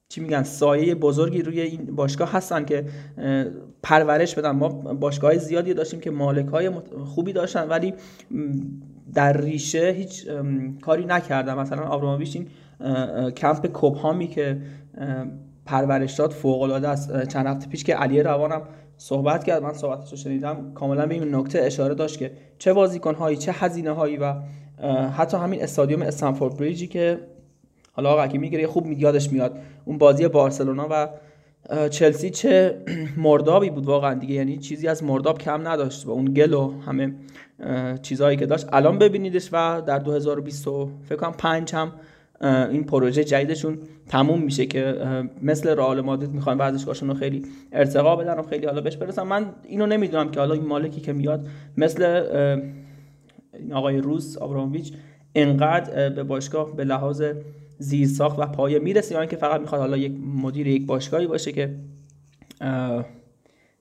چی میگن سایه بزرگی روی این باشگاه هستن که پرورش بدن. ما باشگاه زیادی داشتیم که مالک های خوبی داشتن ولی در ریشه هیچ کاری نکردن مثلا آبراموویچ این کمپ کوبهامی که پرورش داد فوق العاده است چند هفته پیش که علی روانم صحبت کرد من صحبتش رو شنیدم. کاملا به این نکته اشاره داشت که چه بازیکن هایی چه هزینه هایی و حتی همین استادیوم استنفورد بریجی که حالا آقا می‌گیره خوب میادش میاد. اون بازی بارسلونا و چلسی چه مردابی بود واقعا دیگه. یعنی چیزی از مرداب کم نداشت و اون گل و همه. چیزهایی که داشت. الان ببینیدش و در 2020 فکر کنم 5 هم این پروژه جدیدشون تموم میشه که مثل رئال مادرید می‌خوان ورزشگاهشون رو خیلی ارتقا بدن و خیلی حالا بهش برسن. من اینو نمی‌دونم که حالا این مالکی که میاد مثل این آقای روس آبراموویچ انقدر به باشگاه به لحاظ زیرساخت و پایه می‌رسه یا اینکه فقط می‌خواد حالا یک مدیر یک باشگاهی باشه که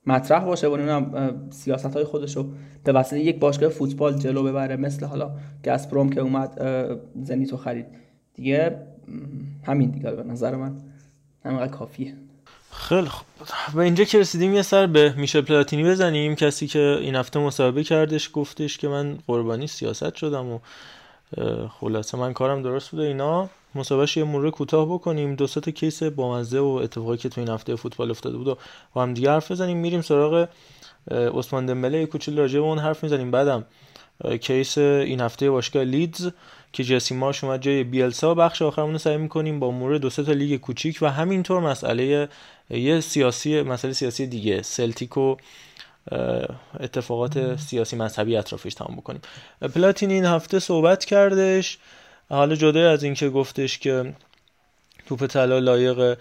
مطرح باشه و اونم سیاست های خودش رو به وسیله یک باشگاه فوتبال جلو ببره مثل حالا گسپروم که اومد زنیتو خرید. دیگه همین دیگه به نظر من. همینقدر کافیه. خیلی خوب و اینجا که رسیدیم یه سر به میشل پلاتینی بزنیم. کسی که این هفته مصاحبه کردش گفتش که من قربانی سیاست شدم و خلاصه من کارم درست بوده اینا. مصاحبهش یه مرور کوتاه بکنیم. دو تا کیس بامزه و اتفاقی که تو این هفته فوتبال افتاده بود و با هم دیگه حرف بزنیم. میریم سراغ عثمان دمبله کوچولو راجع به اون حرف می‌زنیم. بعدم case این هفته باشگاه لیدز که جسی مارش اومد جای بیلسا. بخش آخرمون رو سعی می‌کنیم با مرور دو تا لیگ کوچیک و همینطور مسئله یه سیاسی مسئله سیاسی دیگه سلتیک و اتفاقات سیاسی مذهبی اطرافش تمام بکنیم. پلاتینی این هفته صحبت کردش. حالا جدا از اینکه گفتش که توپ طلا لایق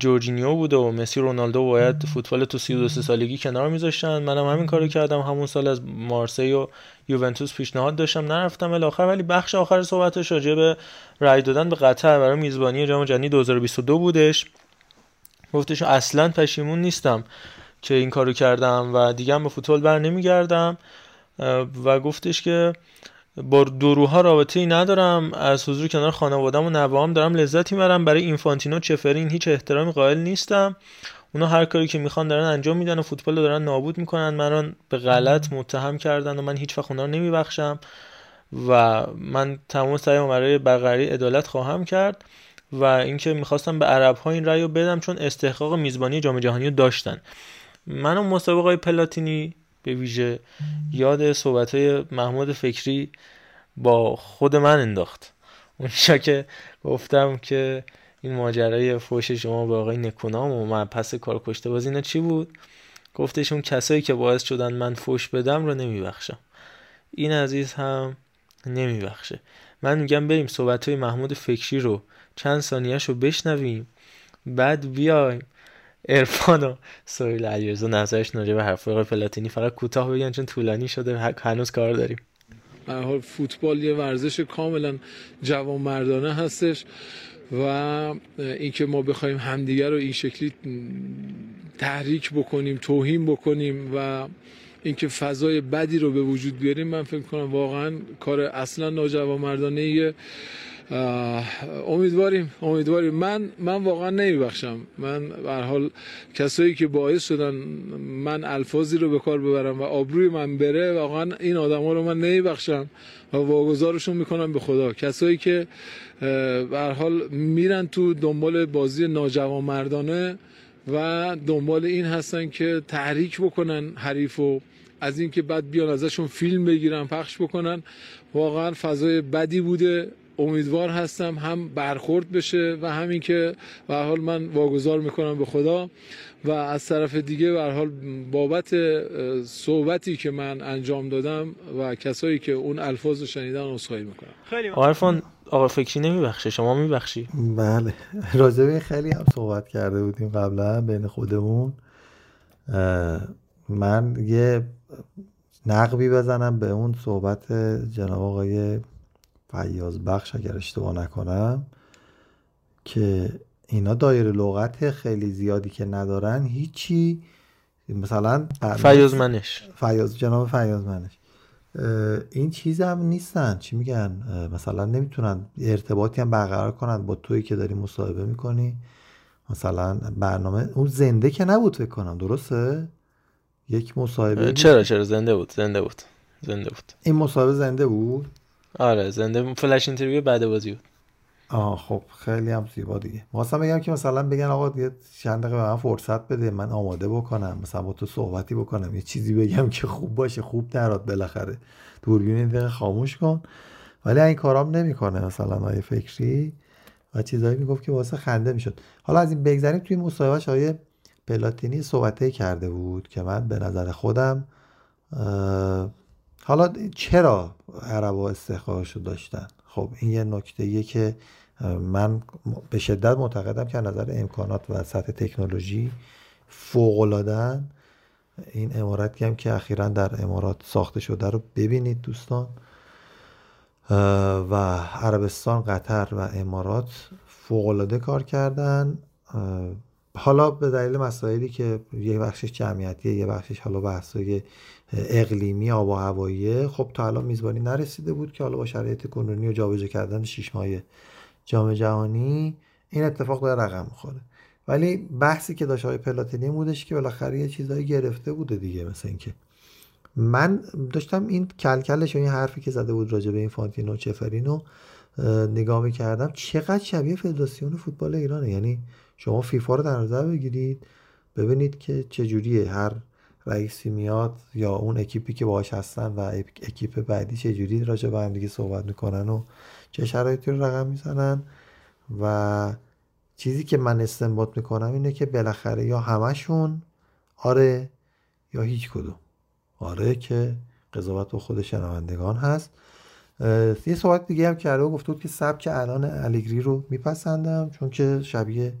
جورجینیو بوده و مسی رونالدو باید فوتبال تو 32 سالگی کنار میذاشتن. منم همین کارو کردم. همون سال از مارسی و یوونتوس پیشنهاد داشتم. نرفتم الاخر ولی بخش آخر صحبتش راجع به رای دادن به قطر برای میزبانی جام جهانی 2022 بودش. گفتش اصلا پشیمون نیستم که این کارو کردم و دیگه هم به فوتبال بر نمیگردم. و گفتش که با دروها رابطه ای ندارم. از حضور کنار خانوادم و نوام دارم لذتی می‌برم. برای اینفانتینو چفرین هیچ احترامی قائل نیستم. اونا هر کاری که می‌خوان دارن انجام میدن و فوتبال رو دارن نابود می‌کنن. من به غلط متهم کردن و من هیچ وقت اونا رو نمیبخشم و من تمام سعیم برای برقراری عدالت خواهم کرد و اینکه می‌خواستم به عرب ها این رأی رو بدم چون استحقاق میزبانی جام جهانی رو داشتن. منو مسابقه پلاتینی به ویژه یاد صحبت های محمود فکری با خود من انداخت. اونجا که گفتم که این ماجرای فوش شما به آقای نکونام و من پس کار کشته باز اینا چی بود؟ گفتش اون کسایی که باعث شدن من فوش بدم رو نمیبخشم. این عزیز هم نمیبخشه. من میگم بریم صحبت های محمود فکری رو چند ثانیهش رو بشنویم بعد بیایم ارفان و سویل علیرضا نظرش راجع به حرف آقای پلاتینی فقط کوتاه بگن چون طولانی شده هنوز کار داریم. به حال فوتبال یه ورزش کاملا جوان مردانه هستش و اینکه ما بخوایم همدیگر رو این شکلی تحریک بکنیم توهین بکنیم و اینکه فضای بدی رو به وجود بیاریم من فکر کنم واقعا کار اصلا ناجوانمردانه امیدواریم امیدواریم. من من واقعا نمیبخشم. من به حال کسایی که باعث شدن من الفاظی رو به کار ببرم و آبروی من بره واقعا این آدما رو من نمیبخشم و واگذارشون می‌کنم به خدا. کسایی که به حال میرن تو دنبال بازی ناجوانمردانه و دنبال این هستن که تحریک بکنن حریف و از اینکه بعد بیان ازشون فیلم بگیرن پخش بکنن واقعا فضای بدی بوده. امیدوار هستم هم برخورد بشه و همین که به حال من واگذار می‌کنم به خدا و از طرف دیگه به حال بابت صحبتی که من انجام دادم و کسایی که اون الفاظ رو شنیدن عذرخواهی می‌کنم. خیلی عرفان آقا فکری نمیبخشه. شما میبخشی؟ بله. راجبه خیلی هم صحبت کرده بودیم قبلا بین خودمون. من یه نقبی بزنم به اون صحبت جناب آقای فیاض بخش اگر اشتباه نکنم که اینا دایره لغت خیلی زیادی که ندارن هیچی مثلا فیاض منش. فیاض جناب فیاض منش. این چیز هم نیستن. چی میگن؟ مثلا نمی‌تونن ارتباطی هم برقرار کنن با تویی که داری مصاحبه می‌کنی. مثلا برنامه اون زنده که نبود فکر کنم درسته؟ یک مصاحبه چرا چرا؟ زنده بود زنده بود زنده بود. این مصاحبه زنده بود؟ آره زنده فلش اینترویو بعد بازی بود. آه خب خیلی هم زیبا دیگه. واسه بگم که مثلا بگن آقا یه چند دقیقه به من فرصت بده من آماده بکنم مثلا با تو صحبتی بکنم یه چیزی بگم که خوب باشه خوب درات بالاخره. دوربین دقیقه خاموش کن. ولی این کارام نمی‌کنه مثلا آیه فکری. و چیزایی می‌گفت که واسه خنده می‌شد. حالا از این بگذریم توی مصاحبهش آیه پلاتینی صحبته کرده بود که من به نظر خودم حالا چرا عربا استحقاقش داشتن؟ خب این یه نکته که من به شدت معتقدم که نظر امکانات و سطح تکنولوژی فوق این اماراتی هم که اخیرا در امارات ساخته شده رو ببینید دوستان. و عربستان قطر و امارات فوق کار کردن. حالا به دلیل مسائلی که یه بخشش جمعیتیه یه بخشش حالا بحثای اقلیمی آب و هواییه خب تا الان میزبانی نرسیده بود که حالا با شرایط کنونی و جابجا کردن شیش ماه جام جهانی این اتفاق داره رقم می‌خوره. ولی بحثی که داشت های پلاتینی بودش که بالاخره یه چیزایی گرفته بوده دیگه مثل اینکه من داشتم این کلکلش و این حرفی که زده بود راجع به اینفانتینو چفرینو نگاه می‌کردم چقدر شبیه فدراسیون فوتبال ایرانه. یعنی شما فیفا رو در نظر بگیرید ببینید که چجوریه. هر رئیسی میاد یا اون اکیپی که باهاش هستن و اکیپ بعدی چجوری راجع به هم دیگه صحبت می‌کنن و چه شرایطی رو رقم می‌زنن و چیزی که من استنباط می‌کنم اینه که بالاخره یا همشون آره یا هیچ کدوم. آره که قضاوت با خود شنوندگان هست. یه صحبت دیگه هم کرده و گفته بود که سبک الان الگری رو میپسندم چون که شبیه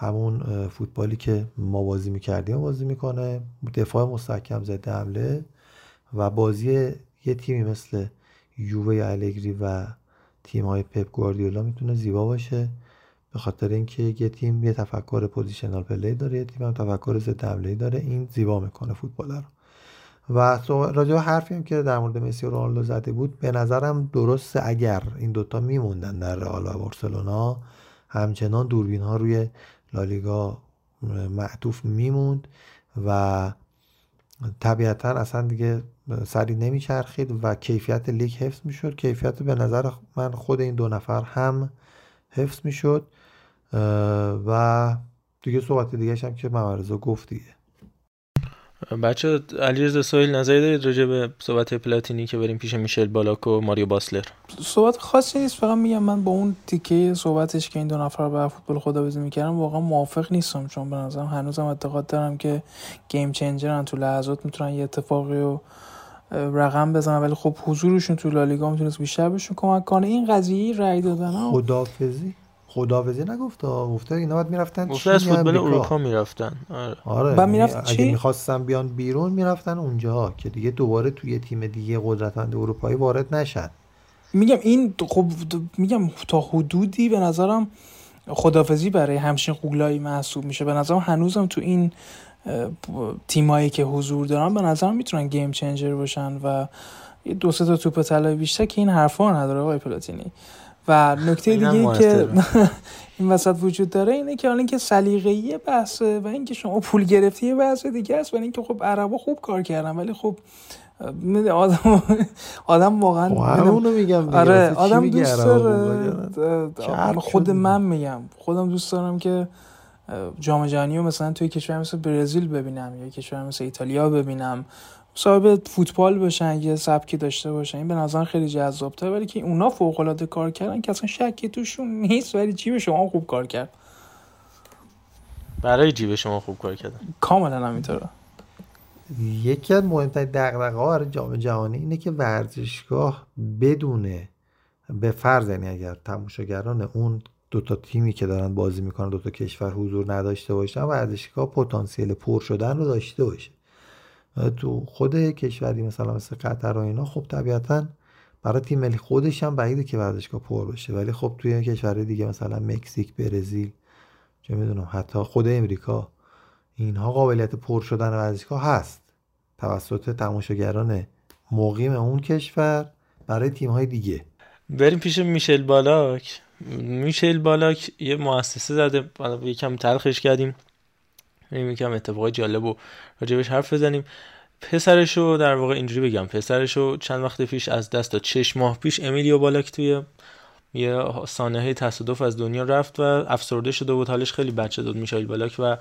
همون فوتبالی که ما بازی می‌کردیم بازی می‌کنه. دفاع مستحکم زده حمله و بازی یه تیمی مثل یووه الگری و تیم های پپ گواردیولا می‌تونه زیبا باشه. به خاطر اینکه یه تیم یه تفکر positional play داره یه تیم هم تفکر ضد حمله داره. این زیبا می‌کنه فوتبال رو. و راجع به حرفی هم که در مورد مسی و رونالدو زده بود به نظرم درسته اگر این دوتا میموندن در رئال و بارسلونا همچنان دوربین ها روی لالیگا معطوف میموند و طبیعتا اصلا دیگه سری نمیچرخید و کیفیت لیگ حفظ می‌شد. کیفیت به نظر من خود این دو نفر هم حفظ می‌شد. و دیگه صحبت دیگه هم که ممرزا گفت بچه علیرضا سویل نظری دارید راجع به صحبت پلاتینی که بریم پیش میشل بالاک و ماریو باسلر؟ صحبت خاصی نیست فقط میگم من با اون تیکه صحبتش که این دو نفر به فوتبال خداویسی می‌کردم واقعا موافق نیستم چون به نظرم هنوزم اعتقاد دارم که گیم چنجرن تو لحظات می‌تونن یه اتفاقی رو رقم بزنن ولی خب حضورشون تو لالیگا می‌تونست بیشتر بهشون کمک کنه. این قضیه رأی دادن خدافزی خداوزی نگفت گفته اینا باید می‌رفتن گفته از فوتبال اروپا می‌رفتن. آره. آره بعد می‌رفت اگه می‌خواستن بیان بیرون می‌رفتن اونجا که دیگه دوباره توی تیم دیگه قدرتمند اروپایی وارد نشن. میگم این خب میگم تا حدودی به نظرم خدافزی برای همچین قولایی محسوب میشه. به نظرم هنوزم تو این تیمایی که حضور دارن به نظرم می‌تونن گیم چنجر باشن و دو سه تا توپ طلای بیشتر که این حرفا نداره آقای پلاتینی. و نکته دیگه ای که این وسط وجود داره اینه که حالا اینکه سلیقه‌ای بحثه و اینکه شما پول گرفتی یه بحث دیگه است و اینکه خب عربا خوب کار کردن ولی خب آدم آدم واقعا خب اونو میگم آره آدم دوست داره. خود من میگم. خودم دوست دارم که جام جهانی رو مثلا توی کشور مثل برزیل ببینم یا کشور مثل ایتالیا ببینم. صاحب فوتبال باشن یه سبکی داشته باشن این به نظر خیلی جذابتره. ولی که اونا فوق العاده کار کردن که اصلا شکی توشون نیست ولی جیب شما خوب کار کرد؟ برای جیب شما خوب کار کردن؟ کاملا همینطوره یکی از مهمترین دغدغه‌ها برای جام جهانی اینه که ورزشگاه بدونه به فرض یعنی اگر تماشاگران اون دو تا تیمی که دارن بازی می‌کنن دو تا کشور حضور نداشته باشن ورزشگاه پتانسیل پر شدن رو داشته باشه. تو خود کشوری مثلا مثل قطر و اینا خب طبیعتا برای تیم ملی خودش هم بعیده که ورزشگاه پر بشه. ولی خب توی کشور دیگه مثلا مکزیک برزیل چه می‌دونم حتی خود امریکا اینها قابلیت پر شدن ورزشگاه هست. توسط تماشاگران مقیم اون کشور برای تیم های دیگه. بریم پیش میشل بالاک. میشل بالاک یه مؤسسه زده. یکم تلخش کردیم. بریم یکم اتفاق جالب و راجبش حرف بزنیم. پسرشو در واقع اینجوری بگم. پسرشو چند وقت پیش از دست داد چش ماه پیش امیلیو بالاک توی یه سانحه تصادف از دنیا رفت و افسرده شده بود. حالش خیلی شده بود میشایل بالاک و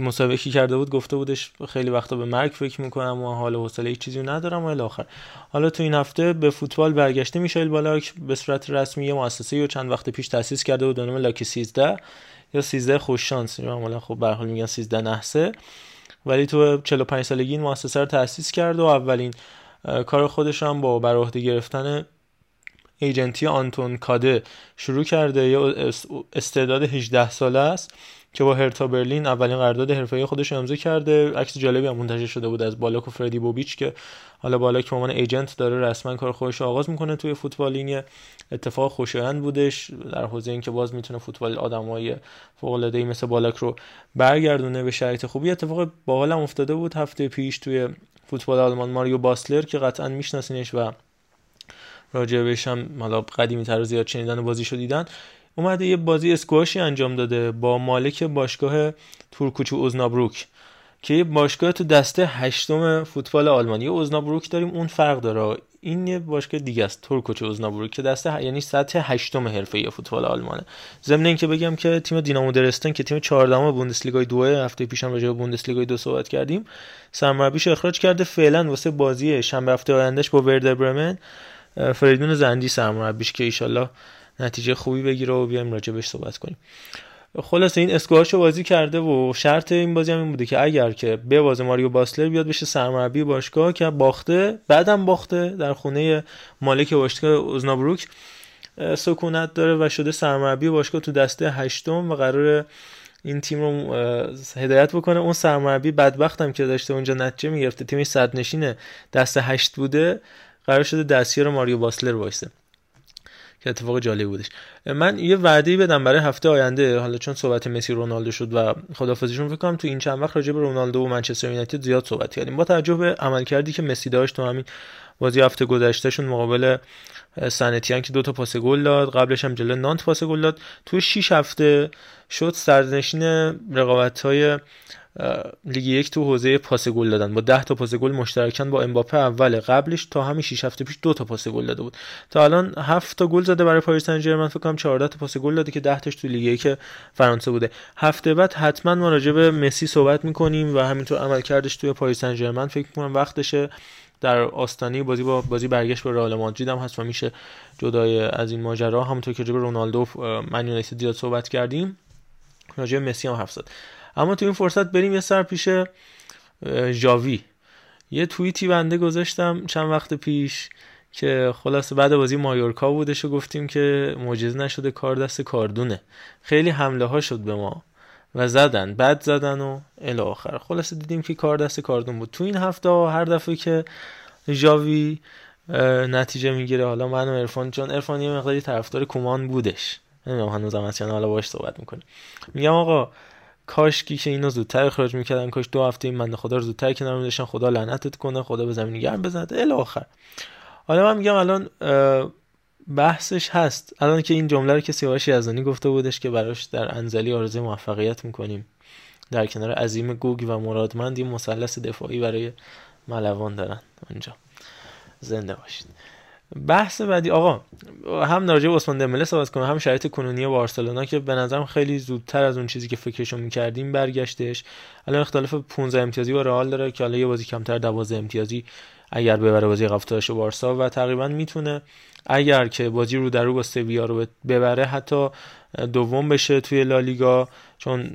مسابقه کرده بود. گفته بودش خیلی وقتا به مرگ فکر می‌کنم و حال حوصله هیچ چیزی ندارم و الی آخر. حالا تو این هفته به فوتبال برگشته میشایل بالاک. به صورت رسمی یه مؤسسه رو چند وقت پیش تاسیس کرده بود به نام لاکی 13 یا 13 خوش شانس. معمولا خب به حال میگن 13 نحسه. ولی تو 45 سالگی این مؤسسه رو تأسیس کرد و اولین کار خودش هم با بر عهده گرفتن ایجنتی آنتون کاده شروع کرده. یا استعداد 18 ساله است. که با هرتا برلین اولین قرارداد حرفه‌ای خودش امضا کرده. عکس جالبی هم منتشر شده بود از بالاک و فردی بوبیچ که حالا بالاک به عنوان ایجنت داره رسما کار خودش آغاز می‌کنه توی فوتبال. این اتفاق خوشایند بودش در حوزه اینکه باز می‌تونه فوتبال آدمای فوق العاده مثل بالاک رو برگردونه به شرایط خوبی. اتفاق باحالم افتاده بود هفته پیش توی فوتبال آلمان ماریو باسلر که قطعا میشناسینش و راجع هم حالا قدیمی تر زیاد شنیدن بازی شو دیدن. اومده یه بازی اسکواشی انجام داده با مالک باشگاه تورکوچو اوزنابروک که یه باشگاه تو دسته هشتم فوتبال آلمانی اوزنابروک داریم اون فرق داره. این یه باشگاه دیگه است تورکوچو اوزنابروک که دسته یعنی سطح هشتم حرفه‌ای فوتبال آلمانه. ضمن اینکه بگم که تیم دینامو درستن که تیم 14 بوندسلیگای دو هفته پیشم راجع به بوندسلیگای دو صحبت کردیم. سرمربیش اخراج کرده. فعلا واسه بازی شنبه هفته آیندهش با وردر برمن فریدون زندی سرمربیش که ایشالله نتیجه خوبی بگیره و بیایم راجع بهش صحبت کنیم. خلاص این اسکواش رو بازی کرده و شرط این بازی هم این بوده که اگر که به بازی ماریو باسلر بیاد بشه سرمربی باشگاه که باخته بعدم باخته در خونه مالک باشگاه اوزنابروک سکونت داره و شده سرمربی باشگاه تو دسته هشتم و قرار این تیم رو هدایت بکنه. اون سرمربی بدبختم که داشته اونجا نتیجه می‌گرفته تیمش صد نشینه دسته هشت بوده قرار شده دستیار ماریو باسلر وایسه. که اتفاق جالب بودش. من یه وعده بدم برای هفته آینده حالا چون صحبت مسی رونالدو شد و خدافظیشون فکر کنم تو این چند وقت راجع به رونالدو و منچستر یونایتد زیاد صحبت کردیم. با توجه به عملکردی که مسی داشت تو همین بازی هفته گذشتهشون مقابل سنتیان که دو تا پاس گل داد قبلش هم جلو نانت پاس گل داد. تو 6 هفته شد سرنشین رقابت های لیگ یک تو حوزه پاس گل دادن. با 10 تا پاس گل مشترکاً با امباپه اول قبلش تا همین 6 هفته پیش دو تا پاس گل داده بود. تا الان 7 تا گل زده برای پاریس سن ژرمن فکر کنم 14 تا پاس گل داده که 10 تاش تو لیگ یک فرانسه بوده. هفته بعد حتما ما راجع به مسی صحبت می‌کنیم و همینطور عملکردش توی پاریس سن ژرمن فکر می‌کنم وقتشه در آستانه بازی با بازی برگشت به رئال مادرید هم هست و میشه جدای از این ماجرا همونطور که به رونالدو من یونایتد زیاد صحبت کردیم راجع مسی هم حرف اما تو این فرصت بریم یه سر پیش جاوی یه توییتی بنده گذاشتم چند وقت پیش که خلاصه بعد بازی مایورکا بودش و گفتیم که معجزه نشده کار دست کاردونه. خیلی حمله ها شد به ما و زدن بد زدن و الی آخر. خلاصه دیدیم که کار دست کاردون بود. تو این هفته هر دفعه که جاوی نتیجه می‌گیره حالا من و ارفان چون ارفان یه مقداری طرفدار کومان بودش. نمی‌دونم هنوز هم حالا باش صحبت می‌کنه میگم آقا کاشکی که اینو زودتر اخراج می‌کردن کاش دو هفته این بنده خدا رو زودتر کنار میداشتن خدا لعنتت کنه خدا به زمین گرم بزنه الی آخر. حالا من میگم الان بحثش هست. الان که این جمله رو که سیاوش یزدانی گفته بودش که براش در انزلی آرزوی موفقیت می‌کنیم. در کنار عظیم گوگ و مرادمند این مثلث دفاعی برای ملوان دارن. اونجا. زنده باشید. بحث بعدی آقا هم به عثمان دمبله صحبت کنم هم شرایط کنونی بارسلونا که به نظرم خیلی زودتر از اون چیزی که فکرشو می‌کردیم برگشتش الان اختلاف 15 امتیازی با رئال داره که حالا یه بازی کمتر 12 امتیازی اگر ببره بازی قفتاش بارسا و تقریبا می‌تونه اگر که بازی رو در رو با سویا رو ببره حتی دوم بشه توی لالیگا چون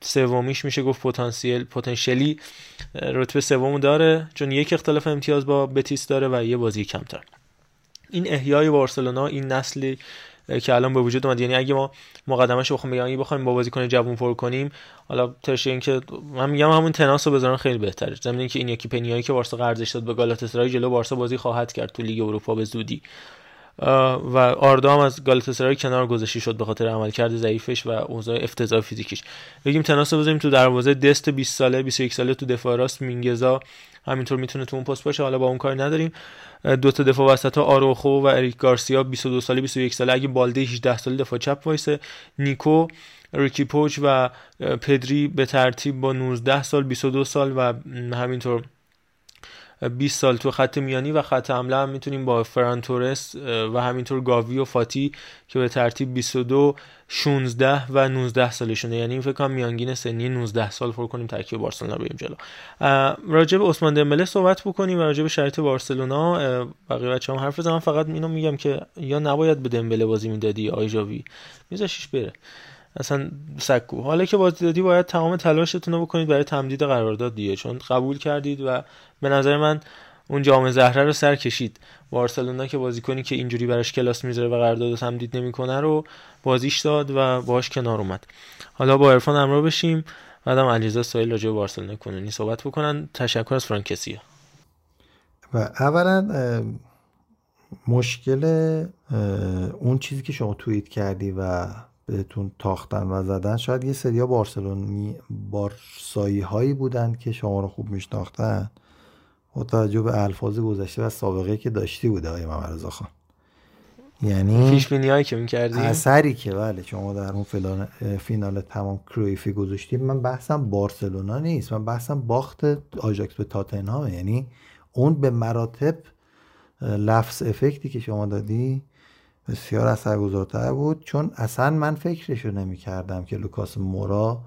سومیش میشه گفت پتانسیل پتانسیلی رتبه سومو داره چون یک اختلاف امتیاز با بتیس داره و یه بازی کمتر. این احیای بارسلونا این نسلی که الان به وجود اومد. یعنی اگه ما مقدمش بخوام بگم اگه بخوایم با بازیکن جوون پر کنیم حالا ترش این که من میگم همون تناس رو بذارن خیلی بهتره. ضمن که این یکی پنیایی که بارسا قرضش داد به گالاتاسرای جلو بارسا بازی خواهد کرد تو لیگ اروپا به زودی. و آردا هم از گالاتاسرای کنار گذاشته شد به خاطر عملکرد ضعیفش و اوضاع افتضاح فیزیکیش. بگیم تناس بزنیم تو دروازه. دست 20 ساله 21 ساله تو دفاع راست. مینگزا همینطور می‌تونه تو اون پست باشه. حالا با اون کار نداریم. دو تا دفاع وسط ها آروخو و اریک گارسیا 22 ساله 21 ساله. اگه بالده 18 ساله دفاع چپ وایسه. نیکو ریکی پوچ و پدری به ترتیب با 19 سال 22 سال و همینطور 20 سال تو خط میانی و خط حمله هم می‌تونیم با فرانتورس و همینطور گاوی و فاتی که به ترتیب 22 16 و 19 سالشونه. یعنی این فکر کنم میانگین سنی 19 سال پر کنیم ترکیب بارسلونا بریم جلو. راجع به عثمان دمبله صحبت بکنیم و راجع به شرایط بارسلونا. بقیه بچه‌ها حرف بزنم فقط اینو میگم که یا نباید به دمبله بازی می‌دادی آی جاوی میذاشیش بره. اصلا سکو. حالا که بازی دادی باید تمام تلاشتون رو بکنید برای تمدید قرارداد دیگه چون قبول کردید و به نظر من اون جام زهره رو سر کشید. بارسلونا که بازیکنی که اینجوری براش کلاس می‌ذاره و قرارداد تمدید نمی‌کنه رو بازیش داد و باهاش کنار اومد. حالا با عرفان همراه بشیم. بعدم علیرضا سایل راجع به بارسلونا کنونی صحبت بکنن. تشکر از فرانکسیا و اولا مشکل اون چیزی که شما توییت کردی و بهتون تاختن و زدن. شاید یه سریا بارسلونی بارسایی هایی بودند که شما رو خوب میشناختن. با توجه به الفاظ گذشته و سابقه که داشتی بوده آقای محمد خان. یعنی پیش هایی که می‌کردی؟ اثری که بله شما در اون فلان فینال تمام کرویفی گذاشتیم. من بحثم بارسلونا نیست. من بحثم باخت آژاکس به تاتنهام یعنی اون به مراتب لحاظ effect ی که شما دادی بسیار اثرگذارتر بود. چون اصلا من فکرشو نمی کردم که لوکاس مورا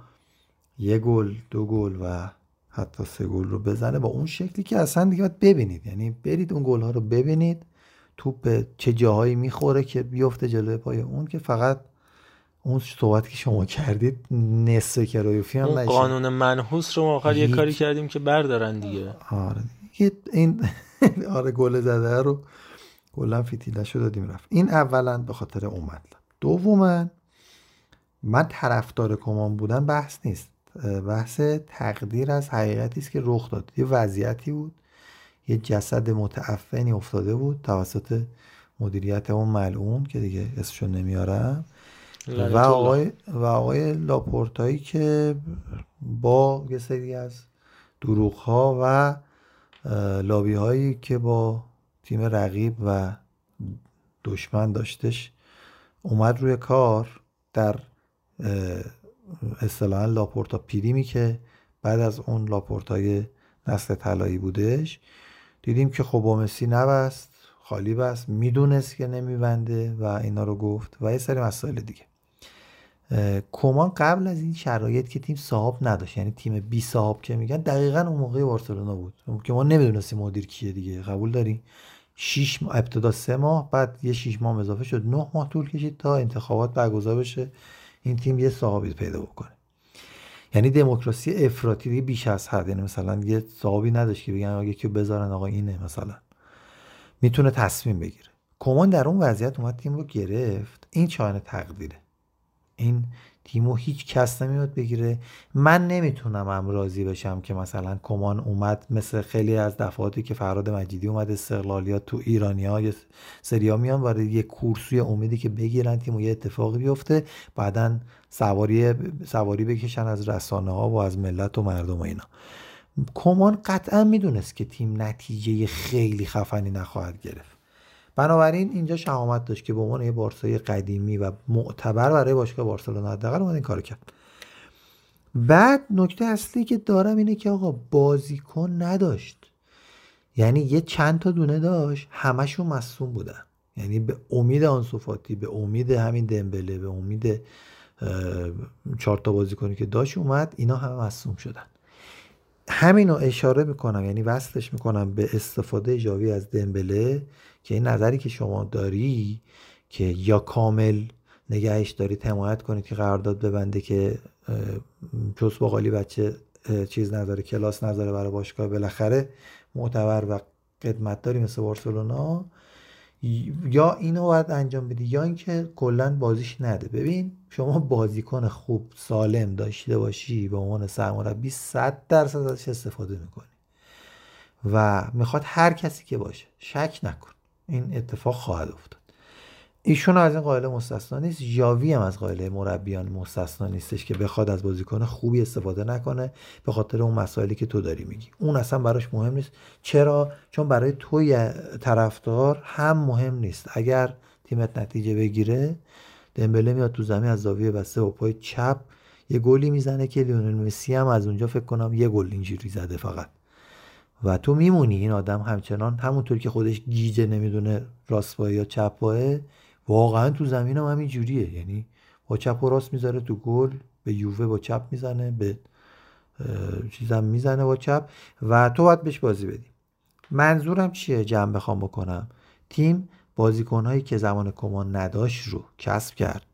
یه گل دو گل و حتی سه گل رو بزنه با اون شکلی که اصلا دیگه باید ببینید. یعنی برید اون گل ها رو ببینید. توپ به چه جاهایی می‌خوره که بیفته جلوی پای اون که فقط اون صحبت که شما کردید نصف کرویفی هم اون قانون منحوس رو آخر یه کاری کردیم که بردارن دیگه. آره. این آره گل زده رو کلا فیتیلش رو دادیم رفت. این اولا به خاطر اون مطلب دوما من طرفدار کمان بودن بحث نیست. بحث تقدیر از حقیقتی است که رخ داد. یه وضعیتی بود. یه جسد متعفنی افتاده بود توسط مدیریت اون ملعون که دیگه اسمشو نمیارم. و آقای, و آقای لاپورتایی که با یه سری از دروغ ها و لابی هایی که با تیم رقیب و دشمن داشتش اومد روی کار در اصطلاحا لاپورتا prime ی که بعد از اون لاپورتای نسل طلایی بودش. دیدیم که خب مسی نبست خالی بست می‌دونست که نمیبنده و اینا رو گفت و یه سری مسائل دیگه. کمان قبل از این شرایط که تیم صاحب نداشت یعنی تیم بی صاحب که میگن دقیقا اون موقع بارسلونا بود. که ما نمی‌دونستیم مدیر کیه دیگه قبول داری 6 ماه ابتدا سه ماه بعد یه 6 ماه اضافه شد. 9 ماه طول کشید تا انتخابات برگزار بشه این تیم یه صاحبی پیدا بکنه. یعنی دموکراسی افراطی بیش از حد یعنی مثلا یه صاحبی نداشت که بگن آقا که بذارن آقا اینه مثلا. می‌تونه تصمیم بگیره. کمان در اون وضعیت اومد تیم رو گرفت. این چانه تقدیره. این تیمو هیچ کس نمیاد بگیره. من نمی‌تونم هم راضی بشم که مثلا کمان اومد مثل خیلی از دفعاتی که فراد مجیدی اومد استقلالیات تو ایرانی ها سریا میان برای یه کورسوی امیدی که بگیرن تیمو یه اتفاقی بیفته. بعدا سواری سواری بکشن از رسانه ها و از ملت و مردم و اینا. کمان قطعا می‌دونست که تیم نتیجه خیلی خفنی نخواهد گرفت. بنابراین اینجا شهامت داشت که به عنوان یه بارسای قدیمی و معتبر برای باشگاه بارسلونا حداقل اومد این کارو کرد. بعد نکته اصلی که دارم اینه که آقا بازیکن نداشت. یعنی یه چند تا دونه داشت همشون مصوم بودن. یعنی به امید آنسوفاتی به امید همین دمبله به امید چهار تا بازیکنی که داشت اومد اینا همه مصوم شدن. همین رو اشاره می‌کنم یعنی وصلش می‌کنم به استفاده جاوی از دمبله که این نظری که شما داری که یا کامل نگهش دارید حمایت کنید که قرارداد ببنده که چوس باقالی بچه چیز نداره کلاس نداره برای باشگاه بالاخره معتبر و قدمت داری مثل بارسلونا یا اینو باید انجام بدی یا اینکه کلا بازیش نده. ببین شما بازیکن خوب سالم داشته باشی به عنوان سرمربی 100 درصد ازش استفاده می‌کنی. و می‌خواد هر کسی که باشه شک نکن. این اتفاق خواهد افتاد. ایشون از این قائله مستثنا نیست. ژاوی هم از قائله مربیان مستثنا نیستش که بخواد از بازیکن خوبی استفاده نکنه به خاطر اون مسائلی که تو داری میگی. اون اصلا براش مهم نیست. چرا؟ چون برای توی طرفدار هم مهم نیست. اگر تیمت نتیجه بگیره دمبله میاد تو زمین از زاویه بسته و پای چپ یه گلی می‌زنه که لیونل مسی هم از اونجا فکر کنم یه گل اینجوری زده فقط. و تو میمونی. این آدم همچنان همونطور که خودش گیجه نمی‌دونه راست یا چپ واقعا تو زمین هم همین جوریه. یعنی با چپ و راست می‌ذاره تو گل به یووه با چپ می‌زنه به چیزم می‌زنه با چپ. و تو باید بهش بازی بدی. منظورم چیه جمع بخوام بکنم؟ تیم بازیکنهایی که زمان کمان نداشت رو کسب کرد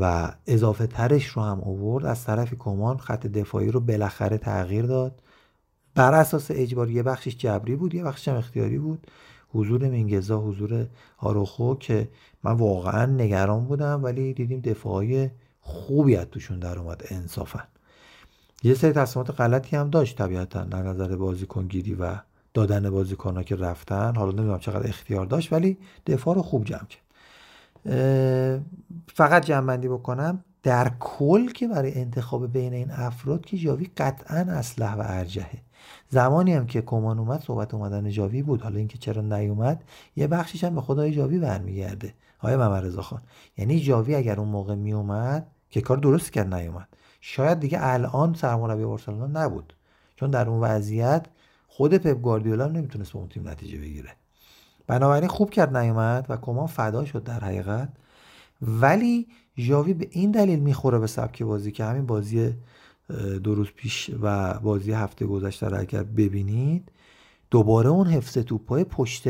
و اضافه ترش رو هم اوورد از طرف کمان خط دفاعی رو بالاخره تغییر داد. بر اساس اجباری یه بخشش جبری بود یه بخشش هم اختیاری بود. حضور منگزا حضور آروخو که من واقعا نگران بودم ولی دیدیم دفاعی خوبی از توشون در اومد انصافا. یه سری تصمیمات غلطی هم داشت طبیعتا در نظر بازیکنگیری و دادن بازیکن ها که رفتن. حالا نمی‌دونم چقدر اختیار داشت ولی دفاع رو خوب جمع کرد. فقط جمع بکنم. در کل که برای انتخاب بین این افراد که جاوی قطعا اسلح و ارجهه زمانی هم که کمان اومد صحبت اومدن جاوی بود. حالا اینکه چرا نیومد یه بخشیش هم به خدای جاوی برمیگرده. آیا محمد رضا خان یعنی جاوی اگر اون موقع میومد که کار درست کرد نیومد. شاید دیگه الان سرمربی بارسلونا نبود. چون در اون وضعیت خود پپ گواردیولا نمی‌تونست به اون تیم نتیجه بگیره. بنابراین خوب کرد نیومد و کمان فدا شد در حقیقت. ولی ژاوی به این دلیل می‌خوره به سبک بازی که همین بازی دو روز پیش و بازی هفته گذشته را اگر ببینید دوباره اون حفظ توپای پشت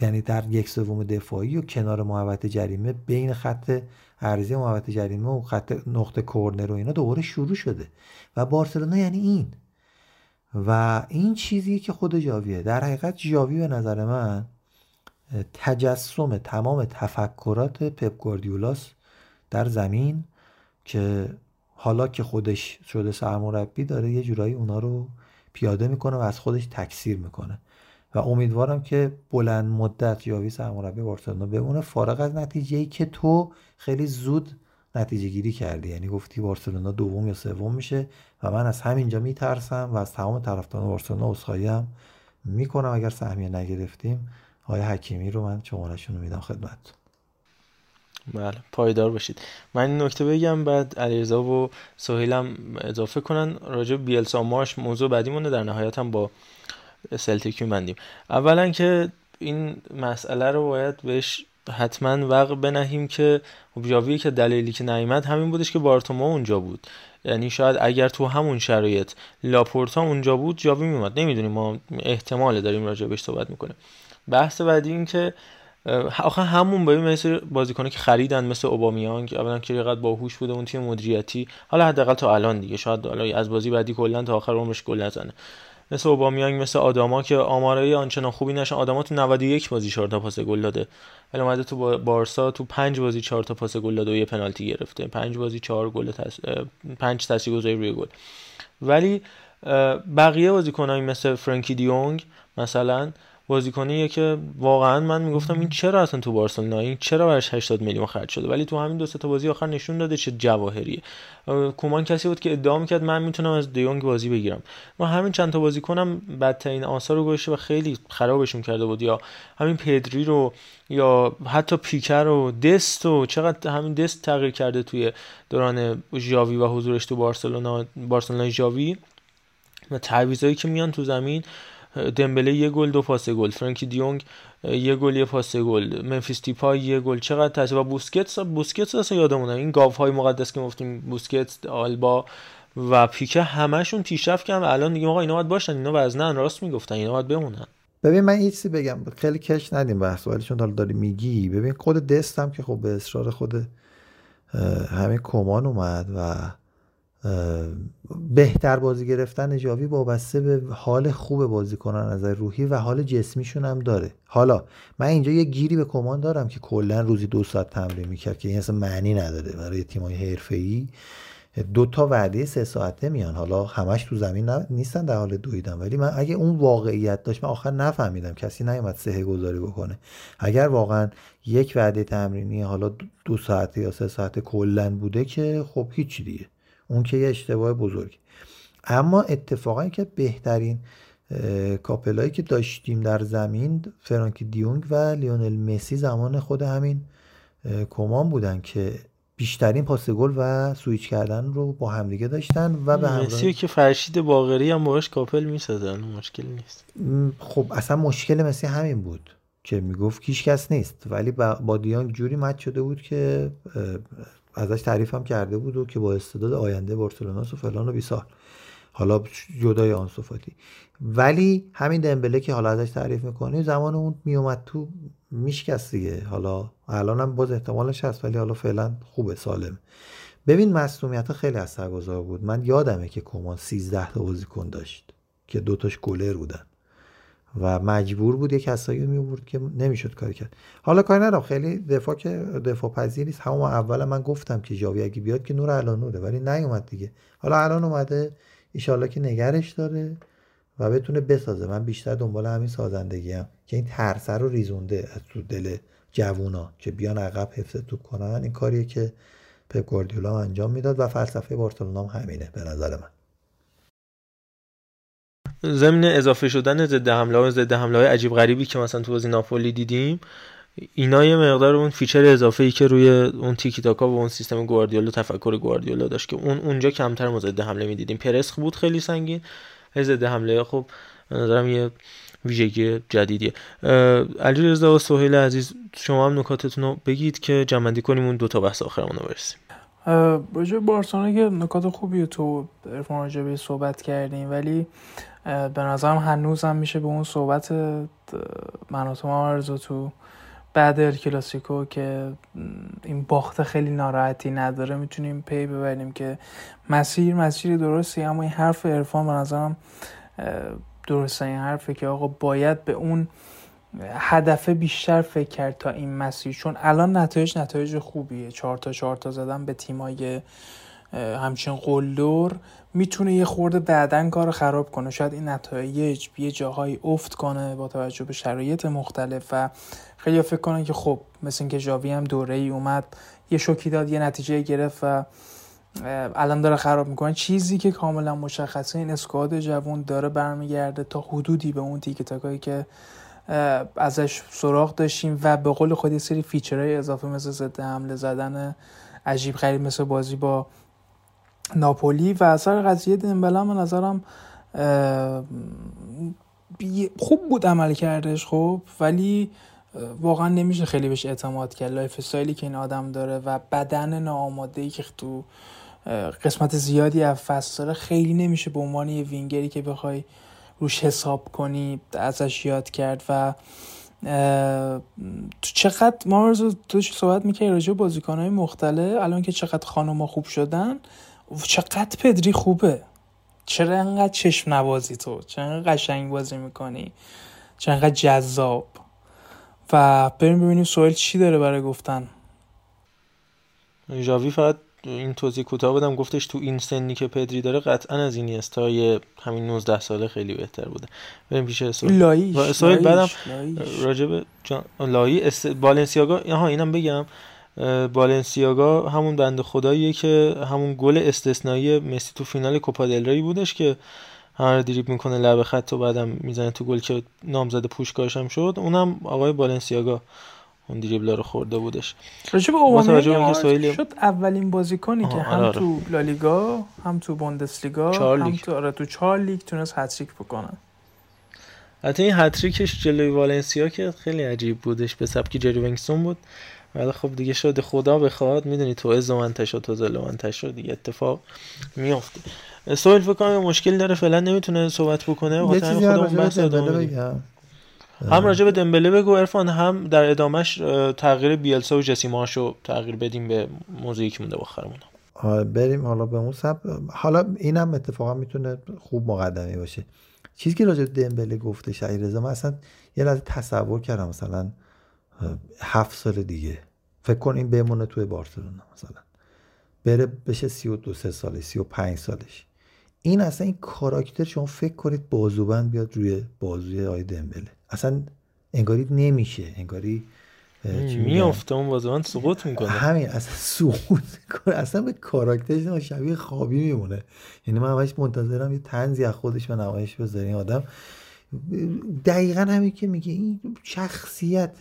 یعنی در یک سوم دفاعی و کنار محوطه جریمه بین خط عرضی محوطه جریمه و خط نقطه کورنر و اینا دوباره شروع شده. و بارسلونا یعنی این. و این چیزی که خود جاویه در حقیقت جاوی به نظر من تجسم تمام تفکرات پپ گواردیولاس در زمین که حالا که خودش شده سرمربی داره یه جورایی اونا رو پیاده می‌کنه و از خودش تکثیر می‌کنه. و امیدوارم که بلند مدت یاوی سرمربی بارسلونا بمونه. فارغ از نتیجه ای که تو خیلی زود نتیجه گیری کردی. یعنی گفتی بارسلونا دوم یا سوم میشه و من از همینجا میترسم و از تمام طرفداران بارسلونا عذرخواهی می‌کنم اگر سهمیه نگرفتیم. آقای حکیمی رو من شمارهشون رو میدم خدمت بله پایدار باشید. من این نکته بگم بعد علیرضا و سهیلم اضافه کنن. راجع بیلسا مارش موضوع بعدی مونده. در نهایت هم با سلتیک میبندیم. اولا که این مسئله رو باید بهش حتما وقت بنهیم که جاوی که دلیلی که نیامد همین بودش که بارتوما اونجا بود. یعنی شاید اگر تو همون شرایط لاپورتا اونجا بود جاوی میومد نمی‌دونیم ما احتمال داریم راجع بهش صحبت می‌کنه بحث بعدی این که آخه همون با مثل بازیکنه که خریدن مثل اوبامیانگ اولا که رقت باهوش بوده اون تیم مدیریتی. حالا حداقل تا الان دیگه شاید حالا از بازی بعدی کلا تا آخر عمرش گل نزنه. مثل اوبامیانگ مثل آداما که آمارای آنچنان خوبی نشن. آداما تو 91 بازی 4 تا پاس گل داده. ولی اومده تو بارسا تو 5 بازی 4 تا پاس گل داده و یه پنالتی گرفته. 5 بازی 4 گل تس... 5 تاثیرگذاری روی گل. ولی بقیه بازیکنایی مثل فرانکی دیونگ مثلا بازیکنیه که واقعا من می‌گفتم این چرا اصلا تو بارسلونا؟ این چرا برش 80 میلیون خرج شده؟ ولی تو همین دو تا بازی آخر نشون داده چه جواهریه. کومان کسی بود که ادعا می‌کرد من می‌تونم از دیونگ بازی بگیرم. ما همین چند تا بازیکنم بدترین آثار رو گذاشته و خیلی خرابشون کرده بود. یا همین پدری رو یا حتی پیکر و دست و چقدر همین دست تغییر کرده توی دوران ژاوی و حضورش تو بارسلونا بارسلونا ژاوی. و تعویضایی که میان تو زمین. دمبله یه گل دو پاس گل. فرانکی دیونگ یه گل یه پاس گل. منفیس دیپا یه گل. چقدر تاثیر و بوسکتس بوسکتس اصلا یادمونه. این های مقدس که گفتیم بوسکتس آلبا و پیکه همشون پیشرفت کردن الان دیگه آقا اینا باید باشن. اینا وزنن راست می‌گفتن. اینا باید بمونن. ببین من یه چیزی بگم. خیلی کش ندیم بحث ولی چون حالا داری میگی. ببین خود دستم که خب به اصرار خود همین کمان اومد و بهتر بازی گرفتن جاوی وابسته به حال خوب بازی کنن نظر روحی و حال جسمیشون هم داره. حالا من اینجا یه گیری به کمان دارم که کلا روزی دو ساعت تمرین می‌کرد که این اصلا معنی نداره برای تیمای حرفه‌ای. دو تا وعده سه ساعته میان. حالا همش تو زمین نیستن در حال دویدن. ولی من اگه اون واقعیت داشت من آخر نفهمیدم کسی نیومد سه گذاری بکنه. اگر واقعا یک وعده تمرینی حالا دو ساعته یا سه ساعته کلا بوده که خب هیچی دیگه. اون که یه اشتباه بزرگ. اما اتفاقا که بهترین couple ایی که داشتیم در زمین فرانکی دیونگ و لیونل مسی زمان خود همین کومان بودن که بیشترین پاس گل و سویچ کردن رو با همدیگه داشتن و به همراه که فرشید باغری هم باش couple می‌سازن مشکل نیست. خب اصلا مشکل مسی همین بود. که می‌گفت کیش کس نیست. ولی با دیانگ جوری مد شده بود که ازش تعریف هم کرده بود و که با استعداد آینده بارسلوناس و فلان و بیسار. حالا جدای آن صفاتی ولی همین دمبله که حالا ازش تعریف می‌کنی زمان اون میومد تو میشکست دیگه. حالا الان هم باز احتمالش هست ولی حالا فعلا خوبه سالم. ببین مصومیت خیلی اثرگذار بود. من یادمه که کمان 13 تا بازیکن داشت که دوتاش گلر بودن. و مجبور بود یه کسایی می که نمی‌شد کاری کرد. حالا کاری ندارم. خیلی دفاع که دفاع پذیر نیست. همون اول من گفتم که جاوی اگه بیاد که نور الان نوره ولی نیومد دیگه. حالا الان اومده. ایشالله که نگرش داره و بتونه بسازه. من بیشتر دنبال همین سازندگی هم که این ترسه رو ریزونده از تو دل جوونا که بیان عقب حفظ توپ کنن. این کاریه که پپ گواردیولا انجام می‌داد و فلسفه بارسلونا هم همینه به نظر من. ضمن اضافه شدن ضد حمله و ضد حمله های عجیب غریبی که مثلا تو بازی ناپولی دیدیم اینا یه مقدار اون feature اضافه ای که روی اون تیکی تاکا و اون سیستم گواردیولا تفکر گواردیولا داشت که اون اونجا کمتر ما ضد حمله می‌دیدیم. پرس بود خیلی سنگین. ضد حمله خب نظرم یه ویژگی جدیدیه. علی رضا و سهیل عزیز شما هم نکاتتون رو بگید که جمع‌بندی کنیم اون دو تا بحث آخرمون رو برسیم. راجع بارسلونا که نکات خوبی تو ارفان راجع صحبت کردیم ولی به نظرم هنوز هم میشه به اون صحبت مناطم آرزو تو بعد ال کلاسیکو که این باخته خیلی ناراحتی نداره. می‌تونیم پی ببریم که مسیر مسیر درستی اما این حرف عرفان به نظرم درسته. این حرفه که آقا باید به اون هدف بیشتر فکر کرد تا این مسیر. چون الان نتایج نتایج خوبیه. چهار تا چهار تا زدن به تیمای همچین قلدر. می‌تونه یه خورده بعدا کار خراب کنه. شاید این نتایج یه جاهایی افت کنه با توجه به شرایط مختلف و خیلی فکر کنن که خب مثل اینکه جاوی هم دوره ای اومد یه شوکی داد یه نتیجه گرفت و الان داره خراب می‌کنه. چیزی که کاملا مشخصه این اسکواد جوون داره برمیگرده تا حدودی به اون تیک تاکایی که ازش سراغ داشتیم و به قول خود یه سری فیچرهای اضافه مثل ضد حمله زدن عجیب غریب مثل بازی با ناپولی و اثر قضیه دمبله من نظرم خوب بود عمل کردش خب ولی واقعا نمیشه خیلی بهش اعتماد کرد. lifestyle ی که این آدم داره و بدن ناآماده ای که تو قسمت زیادی از فصل خیلی نمیشه به عنوان یه وینگری که بخوای روش حساب کنی ازش یاد کرد و تو چقدر ما رو توش صحبت می‌کنی راجع بازیکن های مختلف؟ الان که چقدر خانوما خوب شدن چقدر پدری خوبه. چرا انقدر چشم نوازی تو؟ چرا انقدر قشنگ بازی می‌کنی؟ چرا انقدر جذاب؟ و بریم ببینیم سوال چی داره برای گفتن. ژاوی فقط این توضیح کوتاه بدم گفتش تو این سنی که پدری داره قطعا از این های همین 19 ساله خیلی بهتر بوده. بریم پیش سوال لایش سوال بعدم راجب جان... لایی است... بالنسیاگا ها اینم بگم. بالنسیاگا همون بند خداییه که همون گل استثنایی مسی تو فینال کوپا دل بودش که همه دریب می‌کنه لب خط و بعدم می‌زنه تو گل که نامزد پوشکاش هم شد. اونم آقای بالنسیاگا. اون دریبلا رو خورده بودش. راجب اوبامیانگ سویل... شد اولین بازیکنی که هم آره. تو لالیگا هم تو بوندسلیگا هم تو آره تو چهار لیگ تونست هتریک بکنه. حتی این هتریکش جلوی والنسیا که خیلی عجیب بودش به سبکی جری ونگسون بود. ولی خب دیگه شده خدا بخواد. می‌دونی تو از منتشر تو زل منتشر دیگه اتفاق میافته. سوال فکر کنم مشکل داره فعلا نمی‌تونه صحبت بکنه. یه چیزی بحث بگم. هم راجع به دمبله بگو ارفان هم در ادامش تغییر بیلسا و جسیماشو تغییر بدیم به موضوعی که مونده باخرمون بریم حالا به اون سب حالا اینم اتفاقا می‌تونه خوب مقدمی باشه. چیزی که راجع به دمبله گفته شهیرزا من اصلا یه لحظه تصور کردم مثلا هفت سال دیگه. فکر کن این بمونه توی بارسلونا مثلا. بره بشه 32 سه سالش 35 سالش. این اصلا این کاراکتر شما فکر کنید بازوبند بیاد روی بازوی آی دمبله. اصلا انگاری نمیشه انگاری میافته اون بازوبند سقوط می‌کنه. همین اصلا سقوط کنه اصلا به کاراکترش شبیه خوابی میمونه. یعنی من همش منتظرم یه تنزی از خودش به نمایش بذاره. این آدم دقیقا همین که میگه این شخصیت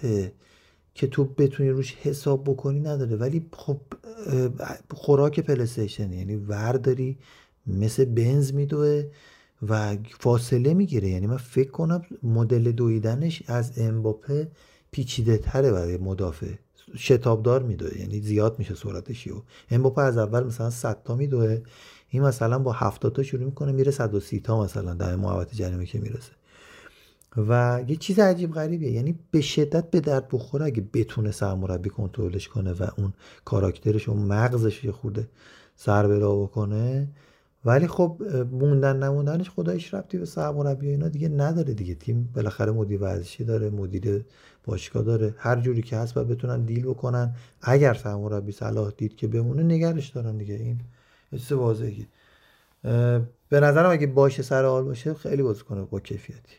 که تو بتونی روش حساب بکنی نداره. ولی خب خوراک پلیستیشن یعنی ورداری مثل بنز میدوه و فاصله می‌گیره. یعنی من فکر کنم مدل دویدنش از امباپه پیچیده تره برای مدافع. شتابدار میدوه. یعنی زیاد میشه سرعتش. و امباپه از اول مثلا 100 تا میدوه. این مثلا با 70 تا شروع می‌کنه میره 130 تا مثلا در محوطه جریمه که می‌رسه. و یه چیز عجیب غریبیه. یعنی به شدت به درد بخوره اگه بتونه سرمربی کنترلش کنه و اون کاراکترش اون مغزش یه خورده سر بلا بکنه. ولی خب موندن نموندنش خدایش ربطی به سرمربی اینا دیگه نداره دیگه. تیم بالاخره مدیر ورزشی داره مدیر باشگاه داره. هر جوری که هست باید بتونن دیل بکنن. اگر سرمربی صلاح دید که بمونه نگرش دارن دیگه. این چیز واضحه. به نظرم اگه باشه سر حال باشه خیلی بازیکن با کیفیتی.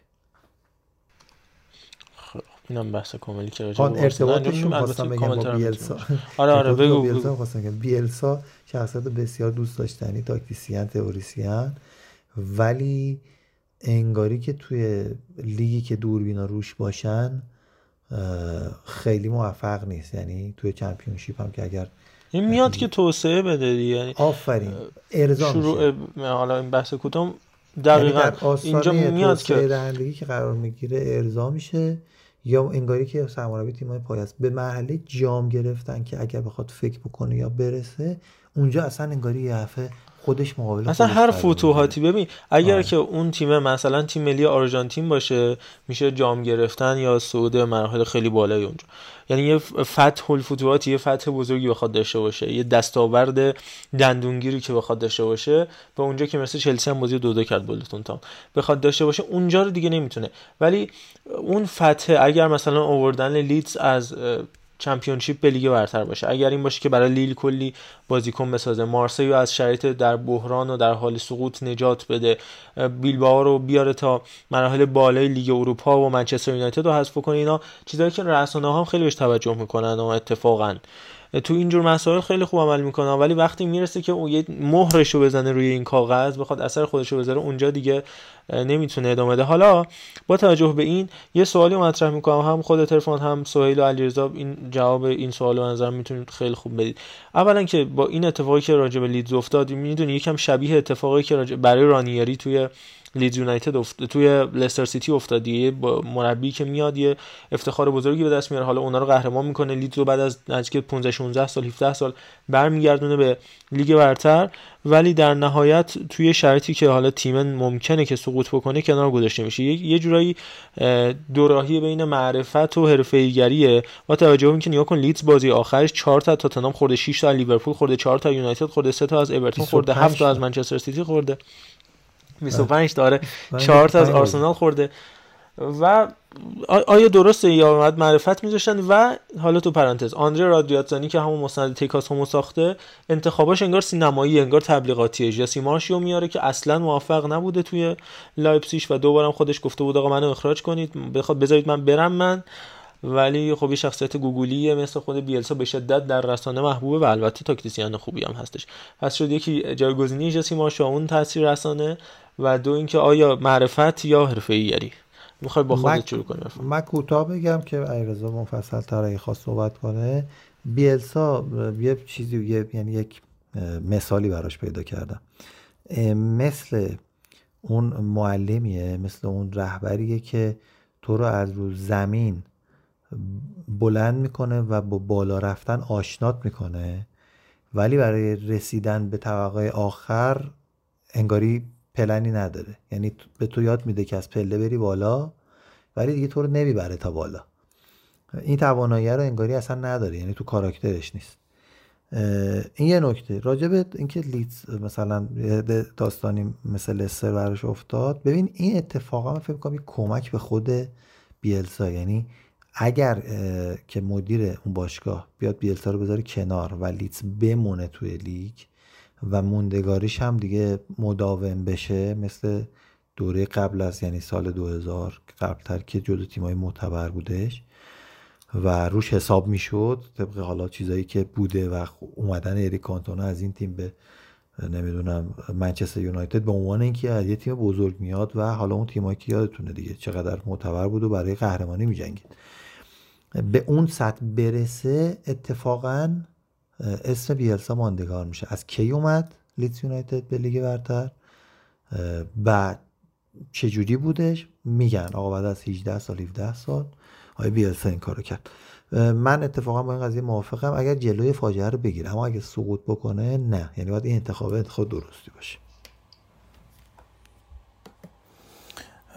اینم بحث کاملی که راجع به ارتباطشون خواستم بگم با بیلسا؟ آره آره بگو بیلسا خواستم بگم بیلسا شخصیت بسیار دوست داشتنی تاکتیسیان تئوریسین. ولی انگاری که توی لیگی که دوربینا روش باشن خیلی موفق نیست. یعنی توی چمپیونشیپ هم که اگر این میاد که توسعه بده یعنی آفرین. ارضا شروع حالا این بحث کوتاه. دقیقاً یعنی اینجا میاد که که قرار می‌گیره ارضا میشه. یا انگاری که سرمربی تیمای پای است. به مرحله جام گرفتن که اگر بخواد فکر بکنه یا برسه اونجا اصلا انگاری یه خودش مقابل اصلا هر فتوحاتی ببین اگر آه. که اون تیم مثلا تیم ملی آرژانتین باشه میشه جام گرفتن یا صعود مراحل خیلی بالای اونجا. یعنی یه فتح الفتوحات یه فتح بزرگی بخواد داشته باشه یه دستاورد دندونگیری که بخواد داشته باشه به اونجا که مثل چلسی هم بازی دو دو کرد بولتون تام. بخواد داشته باشه اونجا رو دیگه نمی‌تونه. ولی اون فتح اگر مثلا اووردن لیدز از چمپیونشیپ به لیگ برتر باشه. اگر این باشه که برای لیل کلی بازیکن بسازه مارسی از شرایط در بحران و در حال سقوط نجات بده بیلبائو رو بیاره تا مراحل بالای لیگ اروپا و منچستر یونایتد رو حذف کنه اینا چیزایی که رسانه ها هم خیلی بهش توجه می‌کنن و اتفاقا. تو اینجور مسائل خیلی خوب عمل می‌کنه ولی وقتی می‌رسه که اون یه مهرش رو بزنه روی این کاغذ بخواد اثر خودش رو بذاره اونجا دیگه نمی‌تونه ادامه ده حالا با توجه به این یه سوالی مطرح می‌کنم. هم خود تلفن هم سهیل و علیرضا این جواب این سوال رو نظر می‌تونید خیلی خوب بدید. اولا که با این اتفاقی که راجع به لیدز افتاد می‌دونی یکم شبیه اتفاقی که برای رانیری توی لیدز یونایتد افت... توی لستر سیتی افتاد یه با مربی که میاد یه افتخار بزرگی به دست میاره. حالا اونا رو قهرمان می‌کنه. لیدز رو بعد از نزدیک 15 16 سال 17 سال برمیگردونه به لیگ برتر. ولی در نهایت توی شرطی که حالا تیم ممکنه که سقوط بکنه کنار گذاشته میشه. یه جورایی دوراهی بین معرفت و حرفه‌ایگریه. با توجه به اینکه نگاه کن لیدز بازی آخرش 4 تا تاتنهام خورده 6 تا لیورپول خورده 4 تا یونایتد خورده 3 تا از اورتون خورده 7 تا از منچستر سیتی خورده. 25 داره 4 تا از آرسنال خورده. و آیا درسته یا اومد معرفت میذاشتن؟ و حالا تو پرانتز آندره رادریتزانی که همون مستند Take Us Home و ساخته انتخاباش انگار سینمایی انگار تبلیغاتیه. جسی مارشو میاره که اصلا موفق نبوده توی لایپزیش و دوبارم خودش گفته بود آقا منو اخراج کنید بخواد بذارید من برم من. ولی خب یه شخصیت گوگولیه مثل خود بیلسا به شدت در رسانه محبوبه و البته تاکتیسین خوبی هم هستش. پس شد یکی جایگزینی جسی مارشو اون تاثیر رسانه. و دو اینکه آیا معرفت یا حرفه ایگری می‌خوای با خودت شروع کنی من کوتاه بگم که ایرزا مفصل تر اگه خواست صحبت کنه بیلسا یه چیزی یعنی یک مثالی براش پیدا کردم. مثل اون معلمیه مثل اون رهبریه که تو رو از رو زمین بلند می‌کنه و با بالا رفتن آشنات می‌کنه ولی برای رسیدن به طبقه آخر انگاری پلنی نداره. یعنی به تو یاد میده که از پله بری بالا ولی دیگه تو رو نمی‌بره تا بالا. این توانایی رو انگاری اصلا نداره. یعنی تو کاراکترش نیست. این یه نکته. راجب اینکه لیدز مثلا داستانی مثل لستر براش افتاد. ببین این اتفاقا من فکر کنم کمک به خود بیلسا. یعنی اگر که مدیر اون باشگاه بیاد بیلسا رو بذاره کنار و لیتس بمونه توی لیگ و موندگاریش هم دیگه مداوم بشه مثل دوره قبل از یعنی سال 2000 قبلتر که جدو تیمای معتبر بودش و روش حساب می‌شد. طبق حالا چیزایی که بوده و اومدن اریک کانتونا از این تیم به نمی‌دونم منچستر یونایتد به عنوان اینکه یه تیم بزرگ میاد و حالا اون تیمایی که یادتونه دیگه چقدر معتبر بود و برای قهرمانی میجنگید. به اون سطح برسه اتفاقا اسم بیلسا ماندگار میشه. از کی اومد لیدز یونایتد به لیگ برتر؟ بعد چجوری بودش؟ میگن آقا بعد از 18 سال 17 سال آقای بیلسا این کارو کرد. من اتفاقا با این قضیه موافقم. اگر جلوی فاجعه رو بگیره اما اگه سقوط بکنه نه. یعنی باید این انتخاب انتخاب درستی باشه.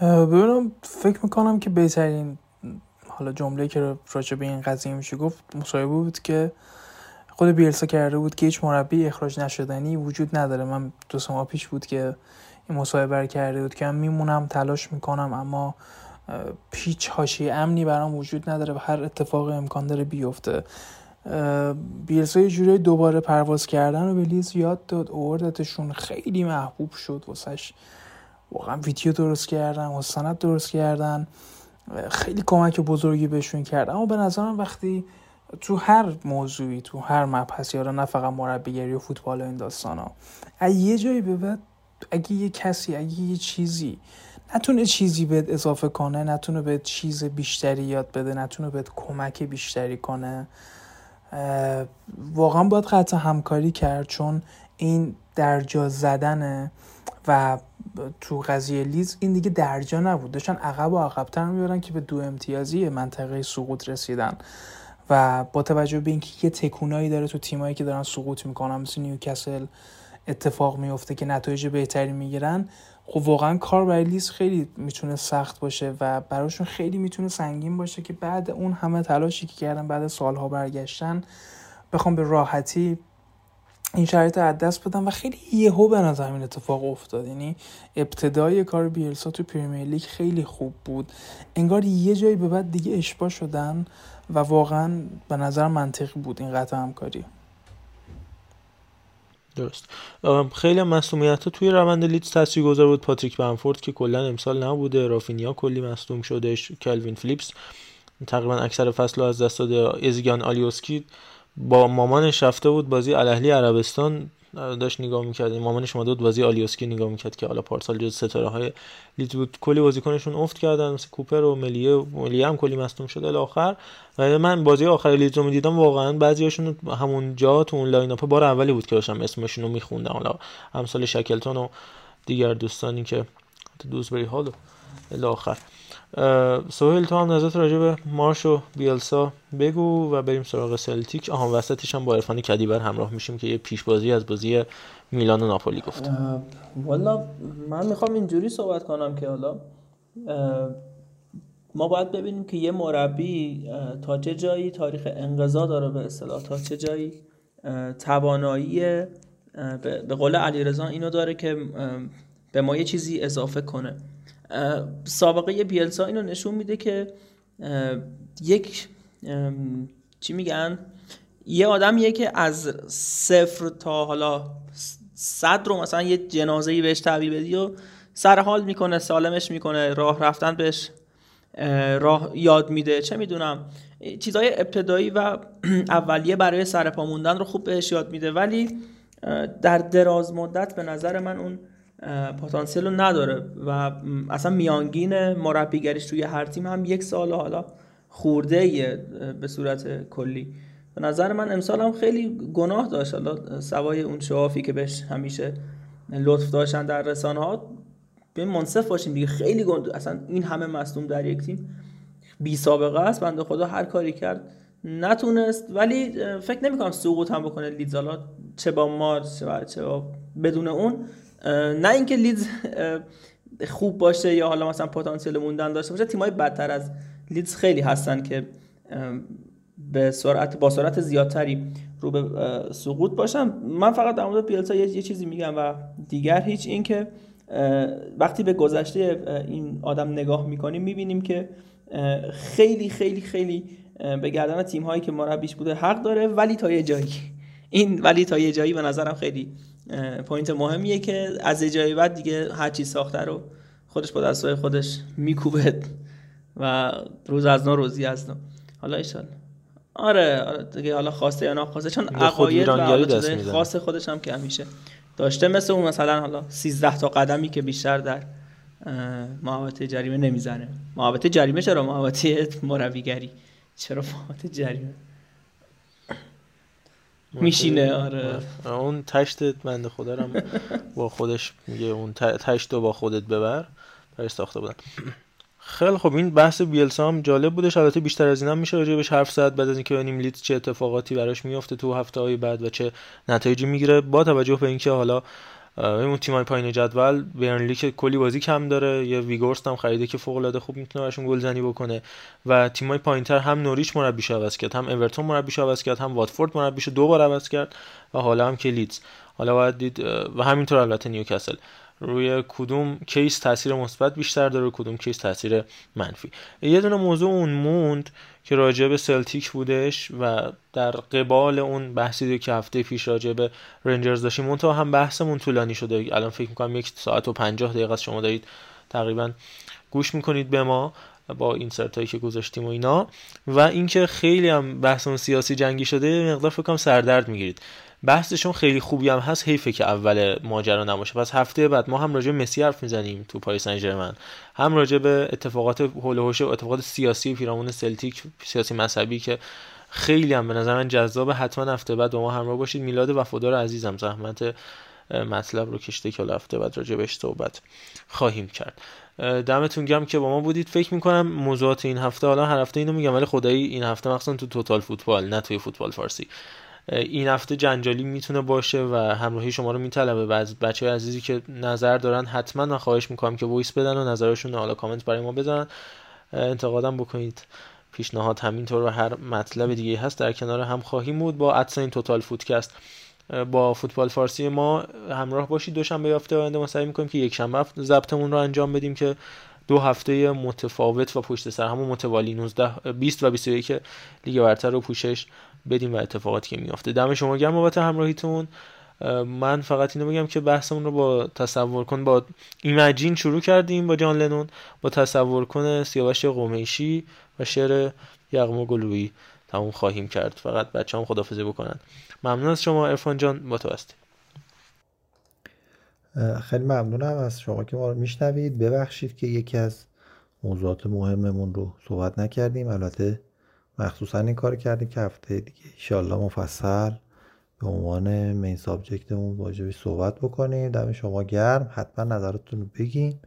ببینم فکر می‌کنم که بهترین حالا جمله که راجع به این قضیه میشه گفت مصاحبه بود که خود بیلسا کرده بود که هیچ مربی اخراج نشدنی وجود نداره. من دو سه پیش بود که این مصاحبه کرده بود که من میمونم تلاش می‌کنم اما پیچ هاشی امنی برام وجود نداره و هر اتفاق امکان داره بیفته. بیلسا یه جوری دوباره پرواز کردن و به لیز یاد داد. اووردتشون خیلی محبوب شد. واسش واقعا ویدیو درست کردن و سند درست کردن. خیلی کمک بزرگی بهشون کرد. اما به نظرم وقتی تو هر موضوعی تو هر مبحثی حالا نه فقط مربیگری و فوتبال و این داستان ها. یه جایی به بعد اگه یه کسی اگه یه چیزی نتونه چیزی بهت اضافه کنه نتونه بهت چیز بیشتری یاد بده نتونه بهت کمک بیشتری کنه واقعا باید قطع همکاری کرد چون این درجا زدنه و تو قضیه لیز این دیگه درجا نبود. داشتن عقب و عقبتر می‌برن که به دو امتیازی منطقه سقوط رسیدن. و با توجه به اینکه یه تکونایی داره تو تیمایی که دارن سقوط می‌کنن مثل نیوکاسل اتفاق میفته که نتایج بهتری می‌گیرن خب واقعا کار برای لیز خیلی می‌تونه سخت باشه و براشون خیلی می‌تونه سنگین باشه که بعد اون همه تلاشی که کردن بعد سالها برگشتن بخوام به راحتی این شرایط از دست بدن و خیلی یهو به نظر این اتفاق افتاد. یعنی ابتدای کار بیلسا تو پریمیر لیگ خیلی خوب بود. انگار یه جایی به بعد دیگه اشباه شدن. و واقعا به نظر منطقی بود این قطع همکاری. درست. خیلی مسئولیت توی روند لیدز گذار بود. پاتریک بنفورد که کلا امسال نبوده. رافینیا کلی مصدوم شدش کلوین فلیپس تقریبا اکثر فصل از دست داده. ازجیان آلیوسکی با مامانش رفته بود بازی الاهلی عربستان داشت نگاه می‌کرد. مامانش اومده بود بازی آلیوسکی نگاه می‌کرد که حالا پارسال جز ستاره های لیدز بود. کلی بازیکنشون افت کردن مثل کوپر و ملیه ملیه هم کلی مصدوم شده الاخر و من بازی آخر لیدز رو می‌دیدم واقعا بعضیاشون همون جا تو اون lineup بار اولی بود که داشتم اسمشون رو میخوندم. حالا امثال شکلتون و دیگر دوستانی که دوزبری هال الاخر سوهل تو هم نظرت راجع به مارش و بیلسا بگو و بریم سراغ سلتیک. آها وسطش هم با عرفان کدیبر همراه میشیم که یه پیش بازی از بازی میلان و ناپولی گفت. والا من می‌خوام اینجوری صحبت کنم که حالا ما باید ببینیم که یه مربی تا چه جایی تاریخ انقضا داره به اصطلاح تا چه جایی توانایی به قول علیرضا اینو داره که به ما یه چیزی اضافه کنه. سابقه بیلسا اینو نشون میده که یک چی میگن؟ یه آدمیه که از صفر تا حالا صد رو مثلا یه جنازه‌ای بهش تحویل بدی و سر حال می‌کنه سالمش می‌کنه راه رفتن بهش راه یاد میده چه می‌دونم. چیزهای ابتدایی و اولیه برای سرپا موندن رو خوب بهش یاد میده. ولی در دراز مدت به نظر من اون پتانسیل رو نداره و اصلا میانگین مربیگریش توی هر تیم هم یک سال حالا خورده به صورت کلی. به نظر من امسال هم خیلی گناه داشت. حالا سوای اون شوافی که بهش همیشه لطف داشتن در رسانه ها به منصف باشیم دیگه. خیلی گند اصلا این همه مصدوم در یک تیم بی سابقه است. بنده خدا هر کاری کرد نتونست. ولی فکر نمی‌کنم سقوط هم بکنه لیدزالا چه با ما چه با بدون اون نه اینکه لیدز خوب باشه یا حالا مثلا پتانسیل موندن داشته باشه تیمای بدتر از لیدز خیلی هستن که به سرعت با سرعت زیادتری رو به سقوط باشن. من فقط در مورد پیلسا یه،, چیزی میگم و دیگر هیچ این که وقتی به گذشته این آدم نگاه می‌کنیم می‌بینیم که خیلی خیلی خیلی به گردن تیم هایی که مربیش بوده حق داره ولی تا یه جایی. این ولی تا یه جایی به نظرم خیلی پوینت مهمیه که از جایی بعد دیگه هر چی ساخته رو خودش با دستای خودش میکوبه و روز از نو روزی از نو. حالا ایشان. آره آره دیگه حالا خواسته یا ناخواسته چون عقاید و خاص خودش هم که همیشه داشته مثل اون مثلا حالا 13 تا قدمی که بیشتر در محوطه جریمه نمی‌زنه. محوطه جریمه چرا؟ محوطه مربیگری چرا محوطه جریمه؟ میشینه آره. اون تشت بنده خدا رو با خودش میگه اون تشت رو با خودت ببر برای ساخته بودن. خیلی خب این بحث بیلسا هم جالب بودش. البته بیشتر از اینم میشه راجع بهش حرف زد. بعد از اینکه ببینیم لیدز چه اتفاقاتی براش میفته تو هفته های بعد و چه نتایجی می‌گیره. با توجه به اینکه حالا اون تیمای پایین جدول برنلی که کلی بازی کم داره یه وگهورست هم خریده که فوق العاده خوب می‌تونه براشون گلزنی بکنه و تیمای پایینتر هم نوریچ مربیش عوض کرد هم اورتون مربیش عوض کرد هم واتفورد مربیش دو بار عوض کرد و حالا هم که لیدز. حالا باید دید و همینطور البته نیوکاسل. روی کدوم case تاثیر مثبت بیشتر داره کدوم case تاثیر منفی. یه دونه موضوع اون موند که راجع به سلتیک بودش و در قبال اون بحثی که هفته پیش راجع به رنجرز داشتیم اون هم بحثمون طولانی شده. الان فکر می‌کنم یک ساعت و پنجاه دقیقه شما دارید تقریبا گوش می‌کنید به ما با این هایی که گذاشتیم و اینا. و اینکه خیلی هم بحثمون سیاسی جنگی شده مقدار فکر کنم سردرد می‌گیرید. بحثشون خیلی خوبی هم هست حیفه که اول ماجرا نباشه. پس هفته بعد ما هم راجع به مسی حرف می‌زنیم تو پاریس سن هم راجع به اتفاقات هول و اتفاقات سیاسی پیرامون سلتیک سیاسی مذهبی که خیلی هم به نظر من جذاب. حتما هفته بعد با ما همراه باشید. میلاد وفادار عزیزم زحمت مطلب رو کشیده که هفته بعد راجع بهش صحبت خواهیم کرد. دمتون گرم که با ما بودید. فکر می‌کنم موضوعات این هفته حالا هر هفته اینو میگم ولی خدایی این هفته مخصوصا تو توتال فوتبال نه توی فوتبال فارسی. این هفته جنجالی می‌تونه باشه و همراهی شما رو میطلبه. و از بچه های عزیزی که نظر دارن حتما من خواهش می‌کنم که voice بدن و نظرشون حالا کامنت برای ما بذارن انتقادم بکنید. پیشنهاد همینطور و هر مطلب دیگه هست در کنار هم خواهیم بود با ادس این توتال فودکست. با فوتبال فارسی ما همراه باشید. دوشنبه هفته آینده ما سعی می‌کنیم که یک شنبه ضبطمون رو انجام بدیم که دو هفته متفاوت و پشت سر همون متوالی 19 20 و 21 لیگ برتر رو پوشش بدیم و اتفاقاتی که میافته. دم شما گرم بابت همراهیتون. من فقط اینو بگم که بحثمون رو با تصور کن با ایمجین شروع کردیم با جان لنون. با تصور کن سیاوش قمیشی و شعر یغما گلویی تموم خواهیم کرد. فقط بچه هم خدافزی بکنن. ممنون از شما ارفان جان. با تو هستیم. خیلی ممنونم از شما که ما رو میشنوید. ببخشید که یکی از موضوعات مهممون رو صحبت نکردیم. البته مخصوصا این کار کردیم که هفته دیگه ایشالله مفصل به عنوان مین سابجکتمون واجبی صحبت بکنیم دم شما گرم. حتما نظرتون رو بگین.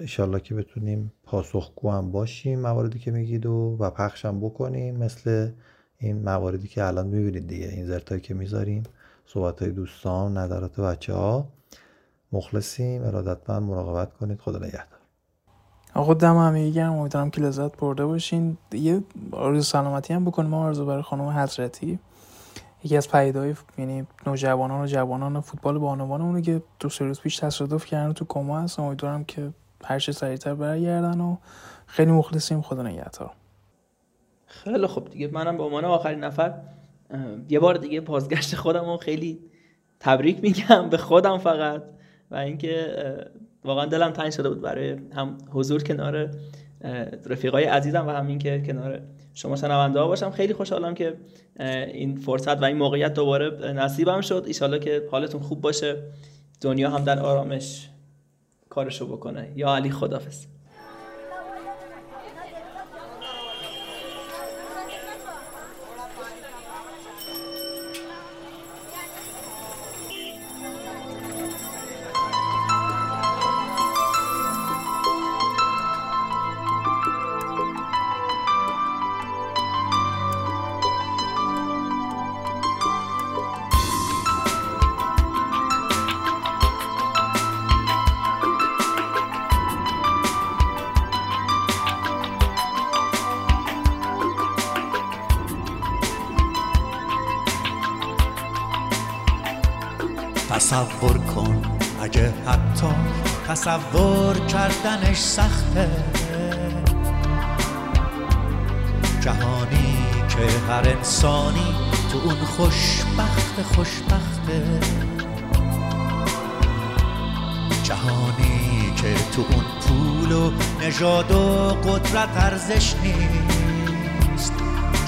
ایشالله که بتونیم پاسخگو هم باشیم مواردی که میگید و و پخشم بکنیم. مثل این مواردی که الان می‌بینید دیگه. این زرتایی که می‌ذاریم. صحبت های دوستان نظرات بچه ها مخلصیم. ارادتمند مراقبت کنید. خدا نگهدار. آقا دم همه گرم امیدوارم که لذت برده باشین. یه آرزو سلامتی هم بکنیم آرزو برای خانم حضرتی. یکی از پیدای یعنی نوجوانان و جوانان فوتبال بانوان اونو که دو سه پیش تصادف کردن تو کما هست. امیدوارم که هر چه سریعتر برگردن و خیلی مخلصیم. خدا نگهدار. خیلی خوب دیگه. منم به عنوان آخرین نفر یه بار دیگه بازگشت خودم خیلی تبریک میگم به خودم فقط. و اینکه واقعا دلم تنگ شده بود برای هم حضور کنار رفیقای عزیزم و همین که کنار شما شنونده ها باشم. خیلی خوشحالم که این فرصت و این موقعیت دوباره نصیبم شد. ایشالله که حالتون خوب باشه. دنیا هم در آرامش کارشو بکنه. یا علی خدافظ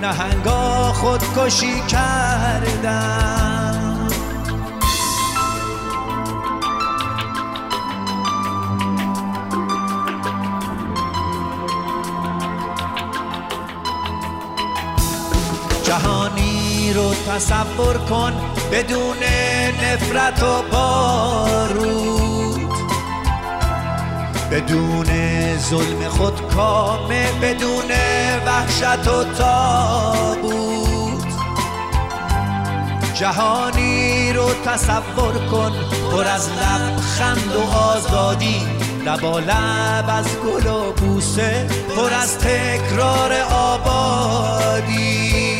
نهنگا خودکشی کردن جهانی رو تصور کن بدون نفرت و بارود. بدون ظلم خود کامه بدون وحشت و تابود جهانی رو تصور کن پر از لبخند و آزادی. لبا لب از گل و بوسه پر از تکرار آبادی.